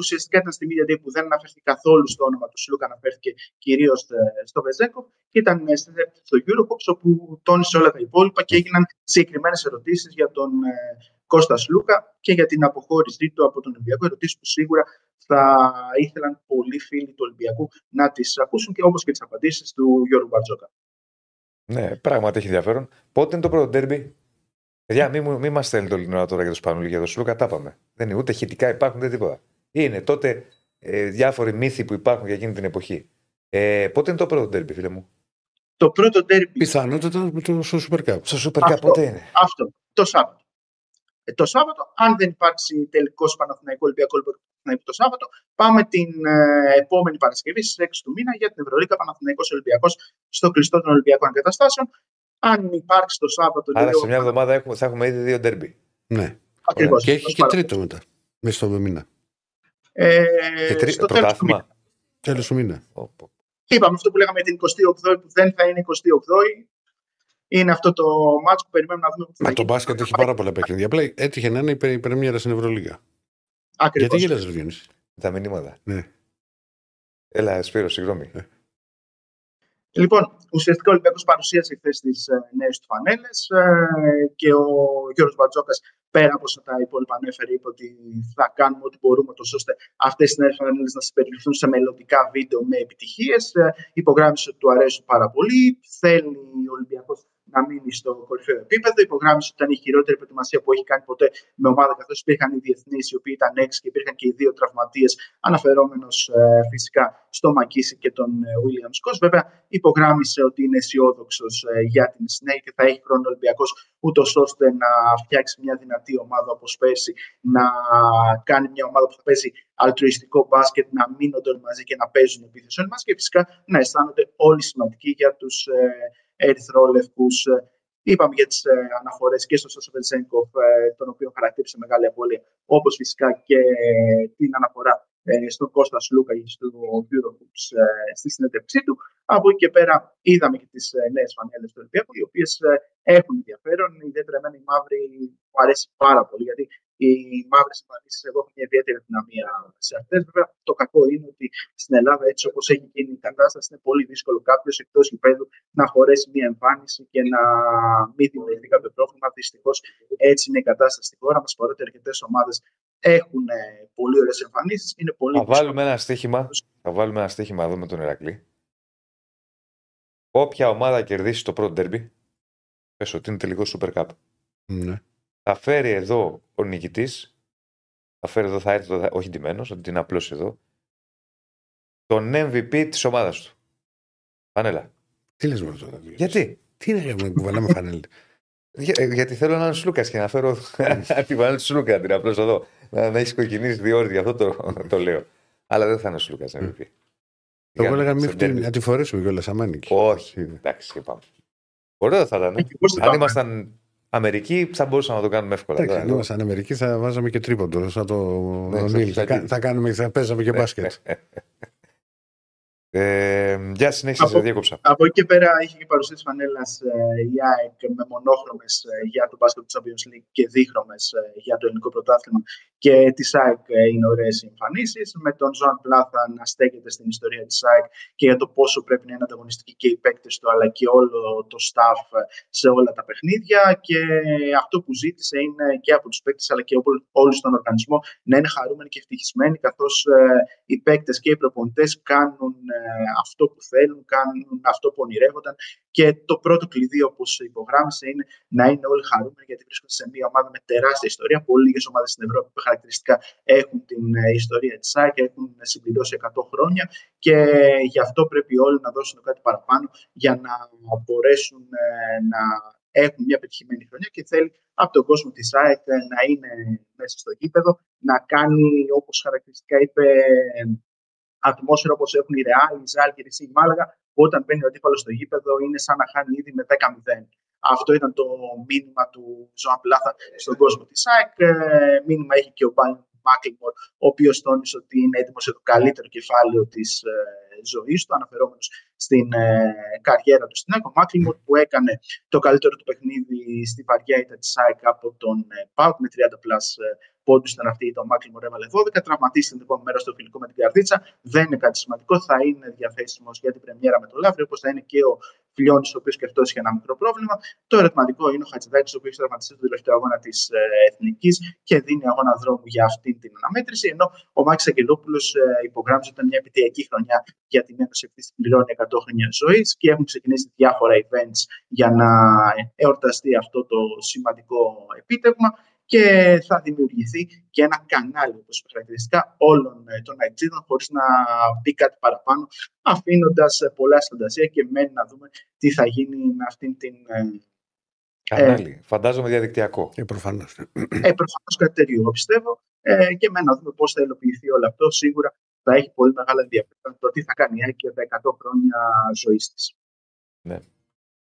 ουσιαστικά ήταν στη Media Day που δεν αναφέρθηκε καθόλου στο όνομα του Σλούκα, αναφέρθηκε κυρίως ε, στο Βεζέκο και ήταν ε, στο Eurocops όπου τόνισε όλα τα υπόλοιπα και έγιναν συγκεκριμένες ερωτήσεις για τον ε, Κώστα Σλούκα και για την αποχώρησή του από τον Ολυμπιακό. Ερωτήσεις που σίγουρα θα ήθελαν πολλοί φίλοι του Ολυμπιακού να τις ακούσουν και όπως και τις απαντήσεις του Γιώργου Μπαρτζόκα. Ναι, πράγματι έχει ενδιαφέρον. Πότε είναι το πρώτο τέρμπι Παιδιά, μην, μη μας στέλνετε όλη την ώρα τώρα για το Σπανούλη, για το Σλούκα, τα πάμε. Δεν είναι ούτε χητικά υπάρχουν, ούτε τίποτα. Είναι τότε ε, διάφοροι μύθοι που υπάρχουν για εκείνη την εποχή. Ε, πότε είναι το πρώτο τέρμπι, φίλε μου; Το πρώτο τέρμπι. Πιθανότατα με το στο Super Cup. Στο Super Cup πότε είναι; Αυτό. Το Σάββατο. Ε, το Σάββατο, αν δεν υπάρξει τελικός Παναθηναϊκός Ολυμπιακός Ολυμπιακός το Σάββατο, πάμε την ε, επόμενη Παρασκευή στις 6 του μήνα για την Ευρωλίκα Παναθηναϊκός Ολυμπιακός στο κλειστό των Ολυμπιακών Εγκαταστάσεων αν υπάρξει το Σάββατο. Άρα σε μια εβδομάδα έχουμε, θα έχουμε ήδη δύο ντέρμπι. Ναι. Ακριβώς, και έχει και τρίτο μετά. Μέσα στο μήνα. Ε, και τρί... στο πρωτάθλημα. Τέλος του μήνα. Είπαμε αυτό που λέγαμε την 28η που δεν θα είναι 28η. Είναι αυτό το μάτσο που περιμένουμε να δούμε. Μα το μπάσκετ έχει πάρα πολλά παιχνίδια. Απλά έτυχε να είναι η πρεμιέρα στην Ευρωλίγα. Ακριβώς. Γιατί γελάς Ρεβιόνης. Τα μηνύματα. Ναι. Έλα, Σπύρο, συγγνώμη. Ε. Λοιπόν, ουσιαστικά ο Ολυμπιακός παρουσίασε χθες τις ε, νέες του φανέλες ε, και ο Γιώργος Μπατζόκας, πέρα από όσα τα υπόλοιπα ανέφερε, είπε ότι θα κάνουμε ό,τι μπορούμε τόσο ώστε αυτές τι νέες φανέλες να συμπεριληφθούν σε μελλοντικά βίντεο με επιτυχίες. Ε, υπογράμμισε ότι του αρέσουν πάρα πολύ. Θέλει ο Ολυμπιακός να μείνει στο κορυφαίο επίπεδο. Υπογράμμισε ότι ήταν η χειρότερη προετοιμασία που έχει κάνει ποτέ με ομάδα, καθώς υπήρχαν οι διεθνείς οι οποίοι ήταν έξι και υπήρχαν και οι δύο τραυματίες, αναφερόμενος ε, φυσικά στο Μακίση και τον Βίλιαμ Σκο. Βέβαια, υπογράμμισε ότι είναι αισιόδοξος ε, για την συνέχεια και θα έχει χρόνο Ολυμπιακός, ούτως ώστε να φτιάξει μια δυνατή ομάδα όπως πέρσι, να κάνει μια ομάδα που θα παίζει αλτρουιστικό μπάσκετ, να μείνονται όλοι μαζί και να παίζουν επίθεση όλοι μαζί και φυσικά να αισθάνονται όλοι σημαντικοί για τους ε, ερυθρόλευκους. Ε, είπαμε για τις ε, αναφορές και στο Σώσο Βενσένκοφ, ε, τον οποίο χαρακτήρισε μεγάλη απώλεια, όπως φυσικά και την αναφορά στον Κώστας Σλούκα και στο Eurohoops στη συνέντευξή του. Από εκεί και πέρα είδαμε και τις νέες φανέλες του Ολυμπιακού, οι οποίες έχουν ενδιαφέρον. Ιδιαίτερα εμένα η μαύρη μου αρέσει πάρα πολύ, γιατί οι μαύρες εμφανίσεις εγώ έχω μια ιδιαίτερη δυναμία σε αυτές. Βέβαια, το κακό είναι ότι στην Ελλάδα, έτσι όπως έχει γίνει η κατάσταση, είναι πολύ δύσκολο κάποιος εκτός γηπέδου να χωρέσει μια εμφάνιση και να μην δημιουργηθεί κάποιο πρόβλημα. Δυστυχώς έτσι είναι η κατάσταση στη χώρα μας. Παρότι αρκετές ομάδες έχουν ε, πολύ ωραίες εμφανίσεις, είναι πολύ Θα βάλουμε ένα στοίχημα, θα βάλουμε ένα στοίχημα εδώ με τον Ερακλή. Όποια ομάδα κερδίσει το πρώτο ντέρμπι, πες ότι είναι τελικό Super Cup. Ναι θα φέρει εδώ ο νικητής, θα φέρει εδώ, θα έρθει, όχι ντυμένος, ότι είναι απλώ εδώ, τον MVP της ομάδας του. Φανέλα. Τι λες μόνο τώρα. Γιατί; Τι είναι που κουβαλάμε φανέλα. Για, ε, γιατί θέλω να είναι Σλούκας και να φέρω τη φανέλα του Σλούκα την απλώς εδώ. Να, να έχεις κοκκινήσει δύο ώρε, γι' αυτό το, το λέω. Αλλά δεν θα είναι ο Σλούκας MVP. Εγώ έλεγα να τη φορέσουμε κιόλας αμάνικη. Όχι, εντάξει, είπαμε. Ωραίο θα ήταν. Αν ήμασταν Αμερική θα μπορούσαμε να το κάνουμε εύκολα. Εντάξει, αν ήμασταν Αμερική θα βάζαμε και τρίποντο. Σαν το ναι, θα, θα, κάνουμε, θα παίζαμε και ναι. μπάσκετ. Ε, για συνέχεια, από, διέκοψα. Από εκεί και πέρα είχε και παρουσίαση φανέλας ε, η ΑΕΚ με μονόχρωμες ε, για το μπάσκετ του Champions League και δίχρωμες ε, για το ελληνικό πρωτάθλημα. Και της ΑΕΚ ε, είναι ωραίες εμφανίσεις. Με τον Ζωάν Πλάθα να στέκεται στην ιστορία της ΑΕΚ και για το πόσο πρέπει να είναι ανταγωνιστικοί και οι παίκτες του, αλλά και όλο το staff σε όλα τα παιχνίδια. Και αυτό που ζήτησε είναι και από τους παίκτες, αλλά και όλους στον οργανισμό να είναι χαρούμενοι και ευτυχισμένοι, καθώς οι παίκτες και οι προπονητές κάνουν αυτό που θέλουν, κάνουν αυτό που ονειρεύονταν. Και το πρώτο κλειδί, όπως υπογράμμισε, είναι να είναι όλοι χαρούμενοι, γιατί βρίσκονται σε μια ομάδα με τεράστια ιστορία. Πολύ λίγες ομάδες στην Ευρώπη που χαρακτηριστικά έχουν την ε, ιστορία της ΣΑΕΚ, έχουν συμπληρώσει 100 χρόνια και γι' αυτό πρέπει όλοι να δώσουν κάτι παραπάνω για να μπορέσουν ε, να έχουν μια πετυχημένη χρονιά και θέλει από τον κόσμο της ΑΕΚ να είναι μέσα στο γήπεδο, να κάνει όπως χαρακτηριστικά είπε ατμόσφαιρα όπως έχουν οι Ρεάλ, η Ζάλγκη, η Μάλαγα, όταν μπαίνει ο αντίπαλος στο γήπεδο είναι σαν να χάνει ήδη με 10-0. Αυτό ήταν το μήνυμα του Ζωάν Πλάθα στον κόσμο της ΑΕΚ. Ε, μήνυμα έχει και ο Μπάιν Μάκλιμορ, ο οποίος τόνισε ότι είναι έτοιμος για το καλύτερο κεφάλαιο της ε, ζωής του, αναφερόμενος στην ε, καριέρα του στην ΑΕΚ. Ο Μάκλιμορ που έκανε το καλύτερο του παιχνίδι στη βαριά ήττα της ΑΕΚ από τον ε, ΠΑΟΚ με 30 plus ε, πόντους ήταν αυτή. Το Μάκλιμορ έβαλε 12. Τραυματίστηκε την επόμενη μέρα στο φιλικό με την Καρδίτσα. Δεν είναι κάτι σημαντικό. Θα είναι διαθέσιμος για την Πρεμιέρα με το Λαύριο, όπως θα είναι και ο Φιλιώνης, ο οποίος και αυτός είχε ένα μικρό πρόβλημα. Το ερωτηματικό είναι ο Χατζηδάκης, ο οποίος έχει τραυματιστεί τον τελευταίο αγώνα της ε, Εθνικής και δίνει αγώνα δρόμου για αυτή την αναμέτρηση. Ενώ ο Μάκης Αγγελόπουλος ε, υπογράμμιζε ότι ήταν μια επιτυχιακή χρονιά για την Ένωση αυτής την πληρώνει 100 χρόνια ζωής και έχουν ξεκινήσει διάφορα events για να εορταστεί αυτό το σημαντικό επίτευγμα και θα δημιουργηθεί και ένα κανάλι όπως χαρακτηριστικά όλων ε, των αεξίδων χωρίς να πει κάτι παραπάνω αφήνοντας ε, πολλά φαντασία και μένει να δούμε τι θα γίνει με αυτήν την ε, Κανάλι. Ε, Φαντάζομαι διαδικτυακό. Ε, προφανώς. Ε, προφανώς κάτι τέτοιο, εγώ πιστεύω. Ε, και μένει να δούμε πώς θα υλοποιηθεί όλο αυτό. Σίγουρα θα έχει πολύ μεγάλο ενδιαφέρον το τι θα κάνει η και τα 100 χρόνια ζωής της. Ναι.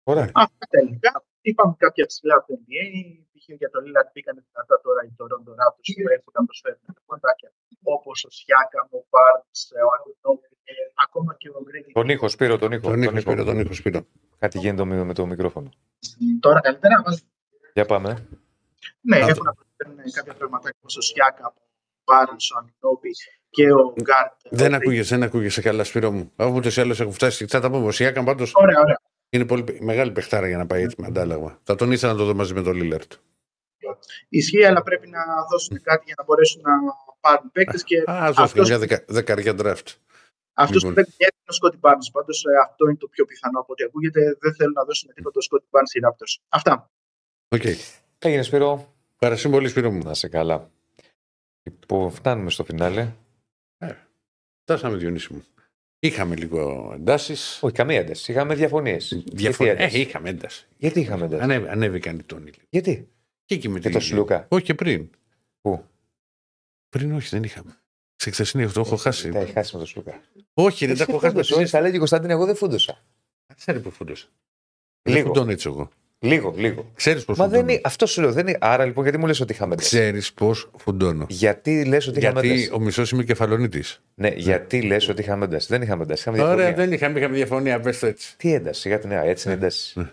Ωραία. Αυτά τελικά. Είπαμε κάποια ψηλά από το NBA. Π.χ. για το Λίλαντ πήγανε δυνατά τώρα οι Toronto Raptors που έχουν να προσφέρουν κομμάτια όπως ο Σιάκα, ο Μπάρν, ο Αντινόπουλο, ακόμα και ο Γκρέγκ. Τον ήχο, Σπύρο, τον ήχο. Τον ήχο, Σπύρο, τον ήχο, Σπύρο. Κάτι γίνεται με, με το μικρόφωνο. Τώρα καλύτερα. Για πάμε. Ναι, έχουν να προσφέρουν κάποια πραγματάκια όπως ο Σιάκα, ο Μπάρν, ο Αντινόπουλο και ο Γκάρτ. Δεν ακούγεσαι, δεν ακούγεσαι καλά, Σπύρο μου. Αφού ούτως ή άλλως έχουν φτάσει. Θα τα πούμε. Ο Σιάκα πάντως Ωραία, ωραία. Είναι πολύ μεγάλη παιχτάρα για να πάει έτσι με αντάλλαγμα. Θα τον ήθελα να το δω μαζί με τον Λίλερτ. Ισχύει, αλλά πρέπει να δώσουν κάτι για να μπορέσουν να πάρουν παίκτες. και Α, δώσουμε αυτός, μια δεκα, δεκαριά draft. αυτός Λοιπόν. που παίρνει είναι ο Σκότι Μπάρν. Πάντως αυτό είναι το πιο πιθανό από ό,τι ακούγεται. Δεν θέλουν να δώσουν τίποτα το Σκότι Μπάρν οι Raptors. Αυτά. Οκ. Έγινε Σπύρο. Ευχαριστώ πολύ, Σπύρο μου. Να 'σαι καλά. Λοιπόν, φτάνουμε στο φινάλε. Φτάσαμε, Διονύση μου. Είχαμε λίγο εντάσεις. Όχι, καμία ένταση. Είχαμε διαφωνίες. Διαφωνία. Γιατί, Ε, είχαμε ένταση. Γιατί είχαμε ένταση; Ανέβη, ανέβηκαν οι τόνοι. Γιατί; Και εκεί με Και τη το Σλούκα. Όχι και πριν. Πού; Πριν όχι, δεν είχαμε. Σε χθεσινή αυτό έχω χάσει. Τα έχει χάσει με το Σλούκα. Όχι, δεν τα έχω χάσει. Όχι, θα λέει και η Κωνσταντίνα, εγώ δεν φούντωσα. Ξέρει που φούντωσα. Λίγο. Δεν φουντώνω έτσι εγώ. Λίγο, λίγο. Ξέρεις πώς Μα δεν φουντώνω. είναι, αυτό σου λέω. Δεν είναι, άρα λοιπόν, γιατί μου λες ότι είχαμε ένταση. Ξέρεις πώς φουντώνω. Γιατί λες ότι είχαμε Γιατί ένταση. ο μισός είμαι κεφαλονίτης. Ναι, γιατί λες ότι είχαμε ένταση. Δεν είχαμε ένταση. Είχαμε Ωραία, διαφωνία. δεν είχαμε, είχαμε διαφωνία. Πες το έτσι. Τι ένταση, γιατί ναι, έτσι είναι ένταση. Ναι.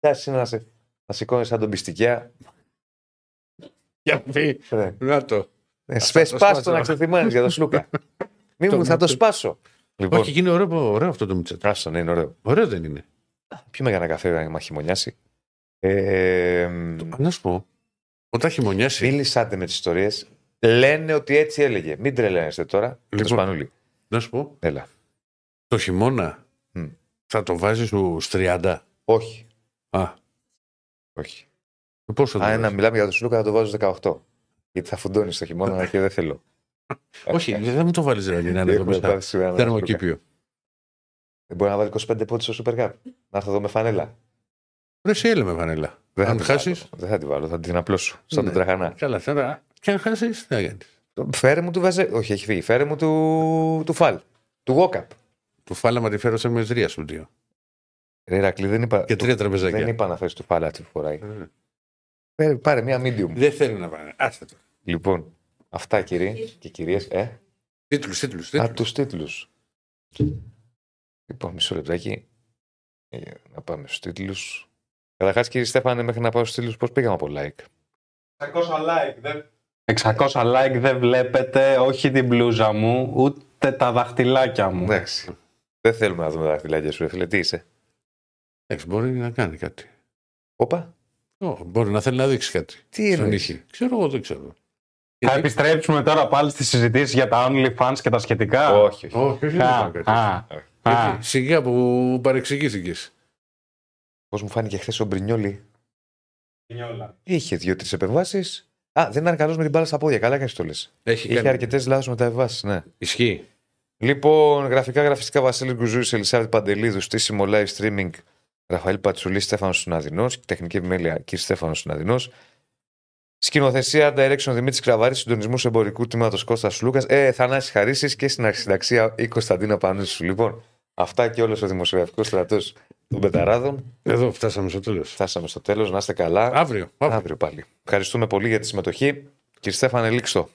Ένταση είναι να, σε, να σηκώνεις σαν τον πιστικιά. Για πει. Ναι. Να το. Ε, Αυτό Σπε, το σπάς σπάσω. το να ξεθυμάνεις για τον Σλούκα. Μη Το μου, θα το μάτι. σπάσω. Λοιπόν, Όχι, και είναι ωραίο, ωραίο αυτό το μιτσέτ. άστο, ναι, είναι ωραίο. Ωραίο δεν είναι. Πιούμε για ένα καφέ να χειμωνιάσει. Ε, Να σου πω. Όταν χειμωνιάσει. Μίλησάτε με τις ιστορίες. Λένε ότι έτσι έλεγε. Μην τρελαίνεστε τώρα. Λοιπόν. Λοιπόν, Σπανούλη. Να σου πω. Έλα. Το χειμώνα Μμ. θα το βάζεις στους 30. Όχι. Α, Όχι. πόσο θα το Αν να βάζεις; μιλάμε για τον Σλούκα θα το βάζω 18. Γιατί θα φουντώνεις το χειμώνα και δεν θέλω. Όχι, δεν μου το βάλεις ρε, να είναι εδώ Έχουμε μέσα. πάθει σήμερα ένα Σλούκα. Θερμοκήπιο. Δεν μπορεί να βάλει 25 πόντους στο Super Cup. Να έρθω εδώ με φανέλα. Ρε, εσύ έλε με βανέλα. Δεν θα Αν την χάσει. βάλω. Δεν θα την βάλω, θα την απλώσω. Σαν Ναι. τον τραχανά. Καλά, τώρα. Και αν χάσεις, τι θα κάνεις; Φέρε μου του Βαζέ. Όχι, έχει φύγει. Φέρε μου του, του Φαλ. Του Walkup. Του φάλαμα τη φέρω σε μεσδρία σου δύο. Ρε Ηρακλή, δεν είπα. Και τρία Δεν τραπεζάκια. είπα να φέρεις του Φαλ αυτή που φοράει. Ε, Πάρε, πάρε μία medium. Δεν θέλει να πάνε. Άστε το. Λοιπόν, αυτά κύριοι και κυρίες. Ε, Τίτλους, τίτλους. α, τους τίτλους. Λοιπόν, μισό λεπτάκι. Ε, να πάμε στους τίτλους. Καταρχάς, κύριε Στέφανε, μέχρι να πάω στους τίτλους, πώς πήγαμε από like; 600 like. Δεν... 600 like δεν βλέπετε όχι την μπλούζα μου, ούτε τα δαχτυλάκια μου. Εντάξει. Δεν θέλουμε να δούμε τα δαχτυλάκια σου, ρε φίλε. Τι είσαι; Εντάξει, μπορεί να κάνει κάτι. Όπα. Ω, μπορεί να θέλει να δείξει κάτι. Τι Στον εννοεί. ήχη. Ξέρω εγώ, δεν ξέρω. Θα επιστρέψουμε τώρα πάλι στις συζητήσεις για τα OnlyFans και τα σχετικά. Όχι, όχι. Όχι, όχι, δεν Α, κάνω κάτι. Α, α. Γιατί, Σιγά που παρεξηγήθηκες. Πώς μου φάνηκε χθες ο Μπρινιόλη; Είχε δύο-τρεις επεμβάσεις. Α, δεν ήταν καλός με την μπάλα στα πόδια. Καλά έκανε το λες. Έχει Είχε κάνει. αρκετές λάθος μεταβάσει, ναι. Ισχύει. Λοιπόν, γραφικά γραφιστικά Βασίλη Γκουζούρη, Ελισάβετ Παντελίδου, στήσιμο live streaming Ραφαήλ Πατσουλή, Στέφανος Συναδεινός, τεχνική επιμέλεια κ. Στέφανος Συναδεινός. Σκηνοθεσία direction Δημήτρης Κραβάρη, συντονισμούς εμπορικού τμήματος Κώστας Λούκας. Ε, Θανάσης Χαρίσης και στην αρχισυνταξία η Κωνσταντίνα Πανούσου. Λοιπόν, αυτά και όλος ο δημοσιογραφικός στρατός των Πεταράδων. Εδώ φτάσαμε στο τέλος. Φτάσαμε στο τέλος. Να είστε καλά. Αύριο. αύριο. Αύριο πάλι. Ευχαριστούμε πολύ για τη συμμετοχή. Κύριε Στέφανε, λήξτο.